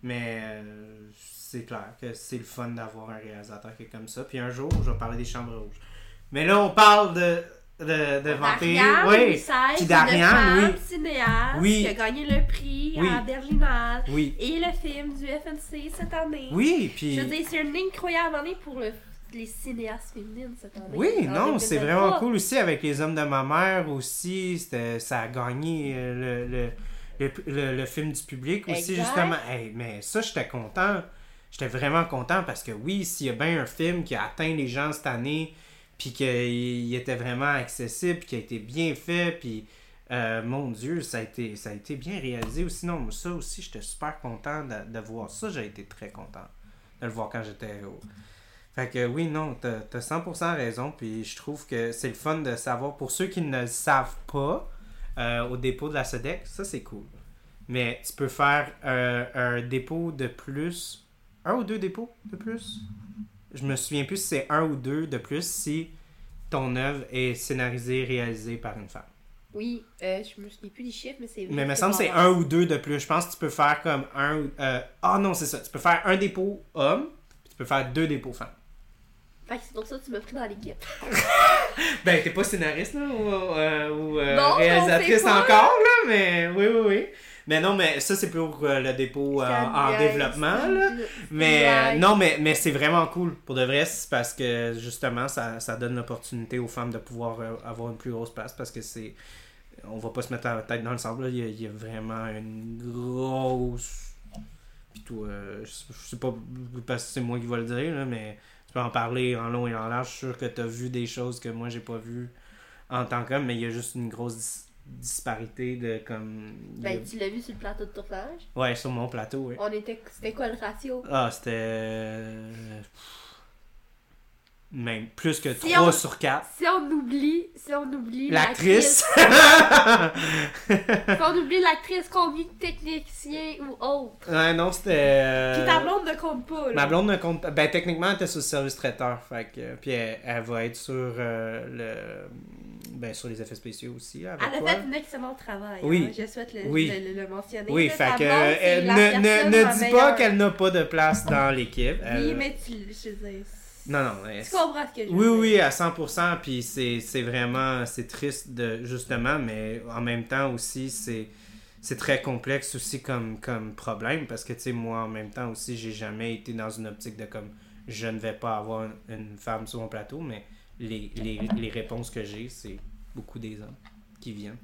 Mais euh, c'est clair que c'est le fun d'avoir un réalisateur qui est comme ça. Puis un jour, je vais parler des Chambres Rouges. Mais là, on parle de, de, de. D'Ariane Oui, Puis femme oui. cinéaste Oui. qui a gagné le prix Oui. à Berlinale oui. et le film du FNC cette année. Oui, puis. Je veux dire, c'est une incroyable année pour le les cinéastes féminines cette année. Oui, non, c'est 2023. vraiment cool aussi avec les hommes de ma mère aussi. Ça a gagné euh, le, le, le, le- le film du public aussi, Exact. justement. Hey, mais ça, j'étais content. J'étais vraiment content parce que oui, s'il y a bien un film qui a atteint les gens cette année, puis qu'il il était vraiment accessible, puis qui a été bien fait, puis euh, mon Dieu, ça a, été, ça a été bien réalisé aussi. Non, ça aussi, j'étais super content de, de voir ça. J'ai été très content de le voir quand j'étais au, fait que oui, non, t'as t'as 100% raison, puis je trouve que c'est le fun de savoir. Pour ceux qui ne le savent pas, euh, au dépôt de la SEDEC, ça c'est cool. Mais tu peux faire euh, un dépôt de plus, un ou deux dépôts de plus? Je me souviens plus si c'est un ou deux de plus si ton œuvre est scénarisée, réalisée par une femme. Oui, euh, je me souviens plus des chiffres, mais c'est. Mais il me semble que c'est un ou deux de plus. Je pense que tu peux faire comme un ou... euh, Ah non, c'est ça. Tu peux faire un dépôt homme, puis tu peux faire deux dépôts femmes. Fait que c'est pour ça que tu m'as pris dans l'équipe. Ben, t'es pas scénariste, là, ou, euh, ou, euh, Non, réalisatrice encore, là, mais oui, oui, oui. Mais non, mais ça, c'est pour euh, le dépôt euh, en développement, là. Mais euh, non, mais, mais c'est vraiment cool. Pour de vrai, c'est parce que justement, ça, ça donne l'opportunité aux femmes de pouvoir avoir une plus grosse place parce que c'est. On va pas se mettre la tête dans le sable, là. Il y a, il y a vraiment une grosse. Puis tout, je, je sais pas parce que c'est moi qui vais le dire, là, mais tu peux en parler en long et en large. Je suis sûr que tu as vu des choses que moi j'ai pas vues en tant qu'homme, mais il y a juste une grosse dis- disparité de comme. a- Ben, tu l'as vu sur le plateau de tournage? Ouais, sur mon plateau, oui. On était. C'était quoi le ratio? Ah, c'était. Euh, Même plus que Si 3 on- sur 4. Si on oublie. Si on oublie. L'actrice. Si on oublie l'actrice, combien de techniciens ou autres? ouais, non, c'était. Puis euh, ta blonde ne compte pas, là. Ma blonde ne compte pas. Ben, techniquement, elle était sur le service traiteur. Fait que, puis elle, elle va être sur euh, le. Ben, sur les effets spéciaux aussi, avec Elle a fait un excellent travail. Oui. hein. Je souhaite le, Oui. le, le- le mentionner. Oui, fait que. la ne ne, ne dis pas qu'elle n'a pas de place dans l'équipe. Oui, Elle- mais tu. Je dire. Non, non. elle- Tu comprends ce que je veux Oui, dire. oui, à 100%. Puis c'est c'est vraiment, c'est triste de, justement, mais en même temps aussi, c'est c'est très complexe aussi comme, comme problème parce que, tu sais, moi, en même temps aussi, j'ai jamais été dans une optique de comme, je ne vais pas avoir une, femme sur mon plateau, mais les, les, les réponses que j'ai, c'est beaucoup des hommes qui viennent.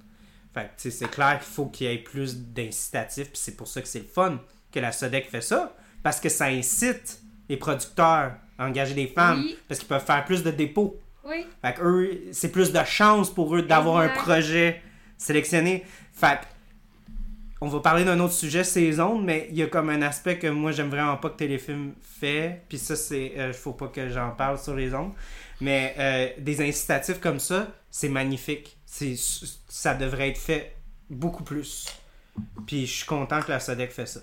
Fait que, tu sais, c'est clair qu'il faut qu'il y ait plus d'incitatifs, puis c'est pour ça que c'est le fun que la SODEC fait ça, parce que ça incite les producteurs engager des femmes, Oui. parce qu'ils peuvent faire plus de dépôts. Oui. Fait que eux, c'est plus de chance pour eux d'avoir un projet sélectionné. Fait on va parler d'un autre sujet, ces ondes, mais il y a comme un aspect que moi j'aime vraiment pas que Téléfilm fait, puis ça c'est, euh, faut pas que j'en parle sur les ondes, mais euh, des incitatifs comme ça, c'est magnifique. C'est, ça devrait être fait beaucoup plus. Puis je suis content que la SODEC fait ça.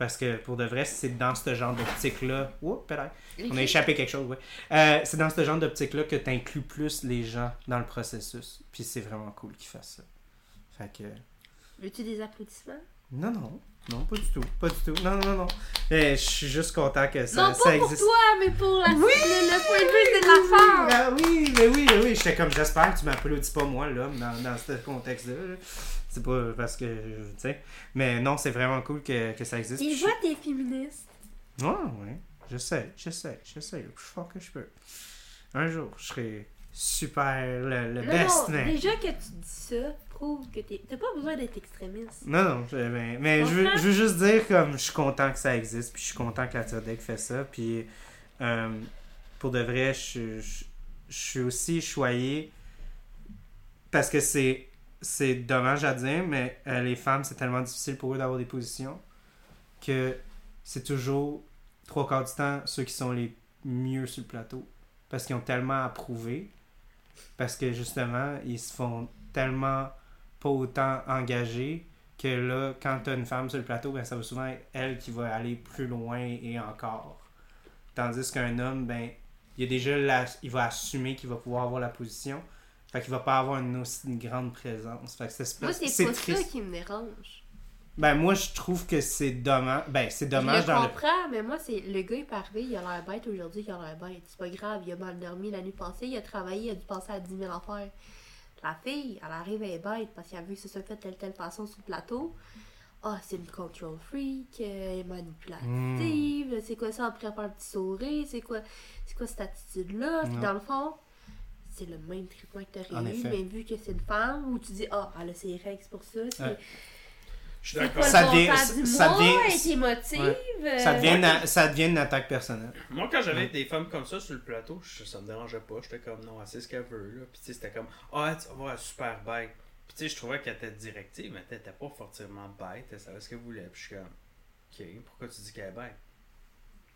Parce que pour de vrai, c'est dans ce genre d'optique-là. Oups, peut-être. On a échappé quelque chose, oui. Euh, c'est dans ce genre d'optique-là que tu inclus plus les gens dans le processus. Puis c'est vraiment cool qu'ils fassent ça. Fait que. Veux-tu des applaudissements? Non, non. Non, pas du tout. Pas du tout. Non, non, non. Euh, je suis juste content que ça, non, ça pas pour existe. toi, mais pour la, le, le point de vue de la femme. Ah oui, mais oui, mais oui. J'étais comme, j'espère que tu m'applaudis pas moi, là, dans, dans ce contexte-là. là. C'est pas parce que, tu sais. Mais non, c'est vraiment cool que, que ça existe. Puis je- voit t'es féministe. Ouais, ouais. Je sais, je sais, je sais. Le plus fort que je peux. Un jour, je serai super le, le Non, best non, man. déjà que tu dis ça, prouve que t'es. T'as pas besoin d'être extrémiste. Non, non, je- mais, mais je, veux, Comprends? je veux juste dire comme je suis content que ça existe, puis je suis content que la Turdec fait ça, puis euh, pour de vrai, je, je, je suis aussi choyé parce que c'est c'est dommage à dire, mais euh, les femmes, c'est tellement difficile pour eux d'avoir des positions que c'est toujours trois quarts du temps ceux qui sont les mieux sur le plateau parce qu'ils ont tellement à prouver parce que justement ils se font tellement pas autant engagés que là quand t'as une femme sur le plateau ben ça va souvent être elle qui va aller plus loin et encore tandis qu'un homme ben il a déjà la- il va assumer qu'il va pouvoir avoir la position fait qu'il va pas avoir une aussi une grande présence fait que c'est Moi, c'est pas ça triste qui me dérange. ben moi je trouve que c'est dommage ben c'est dommage je dans le le comprends, mais moi, c'est le gars est arrivé, il a l'air bête aujourd'hui, il a l'air bête. C'est pas grave, il a mal dormi la nuit passée, il a travaillé, il a dû penser à 10 000 affaires. La fille, elle arrive, elle est bête parce qu'elle a vu que ça se fait de telle telle façon sur le plateau. ah, c'est une control freak, elle est manipulative, c'est quoi ça, après faire un petit sourire, c'est quoi, c'est quoi cette attitude-là? Puis dans le fond, c'est le même traitement que t'aurais eu, mais vu que c'est une femme, où tu dis, ah, elle a ses règles, c'est pour ça. C'est Ouais. Je suis c'est d'accord. Ça devient- ça devient- euh, Ça devient, une, ça devient une attaque personnelle. Moi, quand j'avais des femmes comme ça sur le plateau, je- ça me dérangeait pas. J'étais comme, non, elle sait ce qu'elle veut. Là. Puis, tu sais, c'était comme, ah, tu vas voir, elle est super bête. Puis, tu sais, je trouvais qu'elle était directive, mais elle était pas forcément bête. Elle savait ce qu'elle voulait. Puis, je suis comme, ok, pourquoi tu dis qu'elle est bête?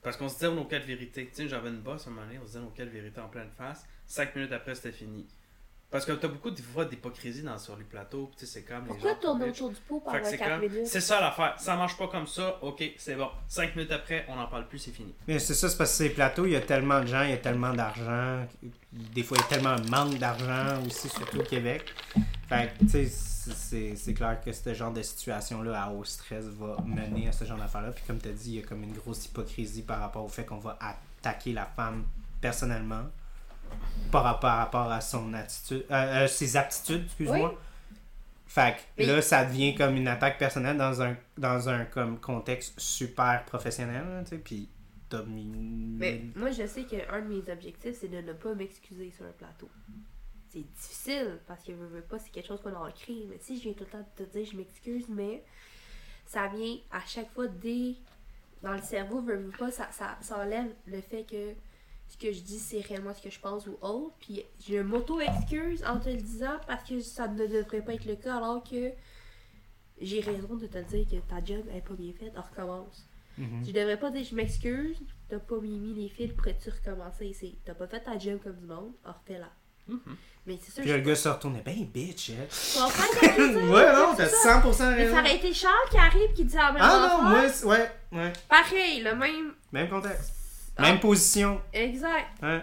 Parce qu'on se disait nos quatre vérités. Tu sais, j'avais une bosse à un moment donné, on se disait nos quatre vérités en pleine face. Cinq minutes après, c'était fini. Parce que t'as beaucoup de fois d'hypocrisie dans, sur les plateaux. Puis, tu sais, c'est comme. Pourquoi tourner autour du pot pendant que c'est 4 comme, minutes? c'est ça l'affaire. Ça marche pas comme ça, ok, c'est bon. Cinq minutes après, on n'en parle plus, c'est fini. Mais c'est ça, c'est parce que ces plateaux, il y a tellement de gens, il y a tellement d'argent. Des fois, il y a tellement un manque d'argent aussi, surtout au Québec. Fait que, tu sais, c'est c'est clair que ce genre de situation-là, à haut stress, va mener à ce genre d'affaires-là. Puis comme tu as dit, il y a comme une grosse hypocrisie par rapport au fait qu'on va attaquer la femme personnellement par rapport, par rapport à son attitude, euh, euh, ses aptitudes, excuse-moi. Oui. Fait que là, ça devient comme une attaque personnelle dans un, dans un comme contexte super professionnel, tu sais, puis. Mais moi, je sais qu'un de mes objectifs, c'est de ne pas m'excuser sur un plateau. C'est difficile parce que veux, veux pas, c'est quelque chose qu'on a ancré. Mais si je viens tout le temps de te dire je m'excuse, mais ça vient à chaque fois dès. Dans le cerveau, veux pas, ça, ça, ça enlève le fait que ce que je dis, c'est réellement ce que je pense ou autre. Puis je m'auto-excuse en te le disant parce que ça ne devrait pas être le cas alors que j'ai raison de te dire que ta job est pas bien faite. On recommence. Mhm. Je devrais pas dire je m'excuse, t'as pas mis, mis les fils, pourrais-tu recommencer? C'est t'as pas fait ta job comme du monde, alors refais-la. Mais c'est sûr, Puis le gars se retourne, ben bitch, hein. ouais, non, t'as ça. 100% Mais raison. ça aurait été Charles qui arrive qui dit la même Ah non, moi, ouais, ouais. Pareil, le même. Même contexte. Ah. Même position. Exact. Ouais.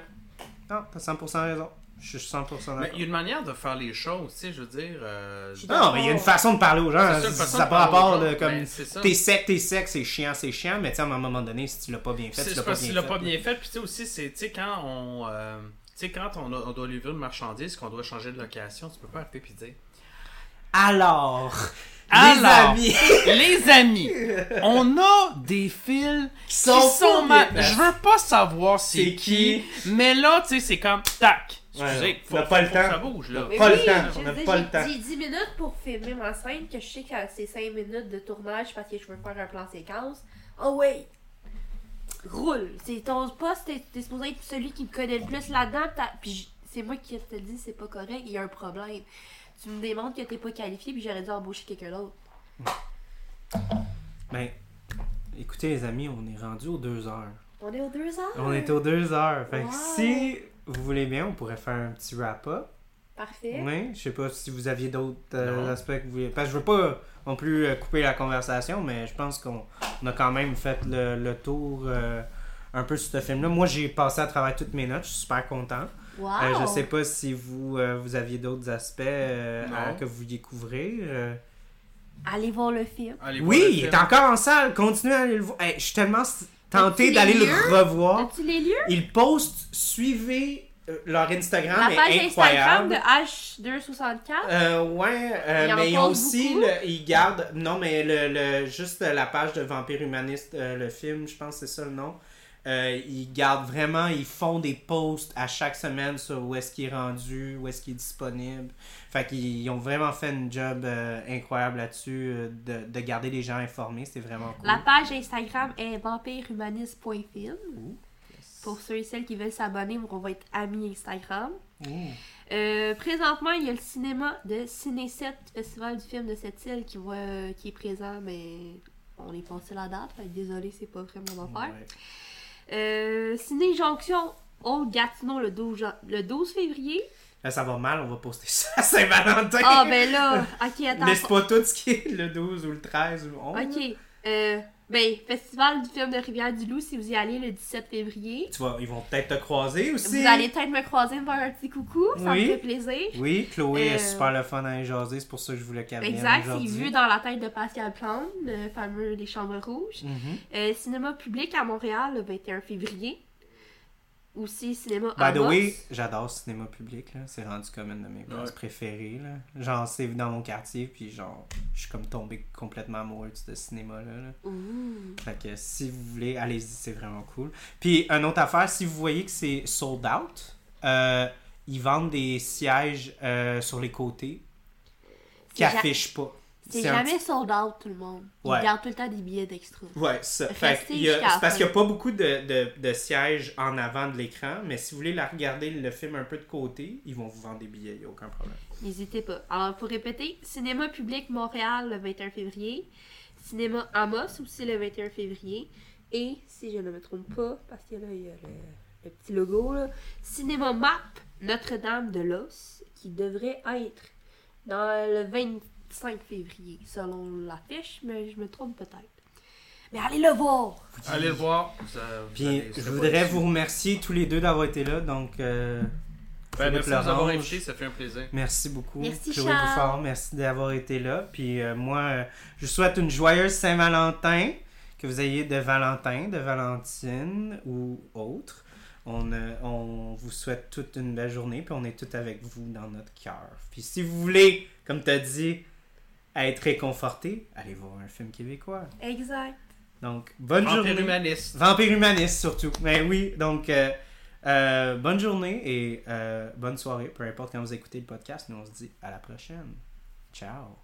Non, t'as 100% raison. Je suis 100% Mais d'accord. il y a une manière de faire les choses, tu sais, je veux dire. euh, Je Non, mais il y a une façon de parler aux gens. Hein. ça, façon Ça aux rapport de comme. ben. T'es sec, t'es sec, c'est chiant, c'est chiant, mais tu sais, à un moment donné, si tu l'as pas bien fait, tu l'as pas bien l'a fait. pas bien fait. Puis tu sais aussi, c'est tu sais quand on, euh, tu sais quand on, a- on doit livrer une marchandise, qu'on doit changer de location, tu peux pas arriver puis dire. Alors, Alors, les amis, Les amis, on a des fils qui sont sont, pas ma-. Je veux pas savoir c'est qui, qui. mais là, tu sais, c'est comme tac. Ouais, Excusez, non, faut, on pas le temps. que ça bouge là. Mais Pas le temps, on pas le temps. J'ai 10 minutes pour filmer ma scène, que je sais que c'est 5 minutes de tournage parce que je veux faire un plan séquence. Oh ouais! Roule! C'est ton poste, t'es t'es supposé être celui qui me connaît le plus là-dedans. Puis c'est moi qui te dis c'est pas correct, il y a un problème. Tu me démontres que t'es pas qualifié, puis j'aurais dû embaucher quelqu'un d'autre. Ben, écoutez, les amis, on est rendu aux deux heures. On est aux deux heures! On est aux deux heures. Fait que Wow. si vous voulez bien, on pourrait faire un petit wrap-up. Parfait. Oui, je sais pas si vous aviez d'autres euh, aspects que vous voulez. Parce que je veux pas non plus euh, couper la conversation, mais je pense qu'on on a quand même fait le, le tour euh, un peu sur ce film-là. Moi, j'ai passé à travers toutes mes notes, je suis super content. Wow! Euh, je sais pas si vous, euh, vous aviez d'autres aspects euh, à- que vous vouliez couvrir. euh. Allez voir le film. Allez voir Oui, le il film. est encore en salle. Continuez à aller le voir. Hey, je suis tellement tenté d'aller le revoir. As-tu les lieux? Ils postent, suivez euh, leur Instagram, La page est Instagram de H264. Euh, ouais, euh, Ils mais ils ont aussi, le- ils gardent, non, mais le, le- juste la page de Vampire Humaniste, euh, le film, je pense que c'est ça le nom. Euh, ils gardent vraiment, ils font des posts à chaque semaine sur où est-ce qu'il est rendu, où est-ce qu'il est disponible. Fait qu'ils ils ont vraiment fait une job euh, incroyable là-dessus, euh, de, de garder les gens informés, c'est vraiment cool. La page Instagram est vampirehumaniste.film. Pour ceux et celles qui veulent s'abonner, on va être amis Instagram. Présentement, il y a le cinéma de Ciné 7, Festival du film de cette île, qui, va, qui est présent, mais on est passé la date. Fait désolé, c'est pas vraiment mon affaire. Ouais. Euh, Ciné Jonction, Old Gatineau, le 12, jan- le 12 février. Là, ça va mal, on va poster ça à Saint-Valentin. Ah, ben là, ok, attends. Laisse pas tout ce qui est le 12 ou le 13 ou le 11. Ok. Euh, ben, Festival du film de Rivière-du-Loup, si vous y allez le 17 février. Tu vas, ils vont peut-être te croiser aussi. Vous allez peut-être me croiser, me faire un petit coucou, ça Oui. me fait plaisir. Oui, Chloé est Euh, super le fun à y jaser, c'est pour ça que je voulais qu'elle vienne Exact, c'est vu dans la tête de Pascal Plante, le fameux Les Chambres Rouges. Mhm. Euh, cinéma public à Montréal le 21 février. Aussi, cinéma By the Amos. way, j'adore cinéma public, là. C'est rendu comme une de mes places Ouais. préférées, là. Genre, c'est dans mon quartier, puis genre, je suis comme tombé complètement amoureux de ce cinéma-là, là. Fait que si vous voulez, allez-y, c'est vraiment cool. Puis, une autre affaire, si vous voyez que c'est sold out, euh, ils vendent des sièges euh, sur les côtés qui affichent pas. C'est jamais sold out, tout le monde. Ils Ouais. gardent tout le temps des billets d'extra. Ouais, ça. C'est parce qu'il n'y a pas beaucoup de, de, de sièges en avant de l'écran, mais si vous voulez la regarder le film un peu de côté, ils vont vous vendre des billets, il n'y a aucun problème. N'hésitez pas. Alors, pour répéter, Cinéma Public Montréal le 21 février, Cinéma Amos aussi le 21 février, et, si je ne me trompe pas, parce que là, il y a le, le petit logo, là, Cinéma Map Notre-Dame de l'Os, qui devrait être dans le 25 février, selon l'affiche, mais je me trompe peut-être. Mais allez le voir! Allez le voir. vous, vous Puis, allez- je voudrais vous remercier tous les deux d'avoir été là, donc... euh, Ben, merci de nous avoir Lorange. invités, ça fait un plaisir. Merci beaucoup. Merci, Chloé Charles. Bouffard, merci d'avoir été là. Puis euh, moi, euh, je vous souhaite une joyeuse Saint-Valentin, que vous ayez de Valentin, de Valentine ou autre. On, euh, on vous souhaite toute une belle journée, puis on est tous avec vous dans notre cœur. Puis si vous voulez, comme tu as dit, à être réconforté, allez voir un film québécois. Exact. Donc, bonne journée. Vampire humaniste. Vampire humaniste, surtout. Mais oui, donc, euh, euh, bonne journée et euh, bonne soirée, peu importe quand vous écoutez le podcast. Nous, on se dit à la prochaine. Ciao.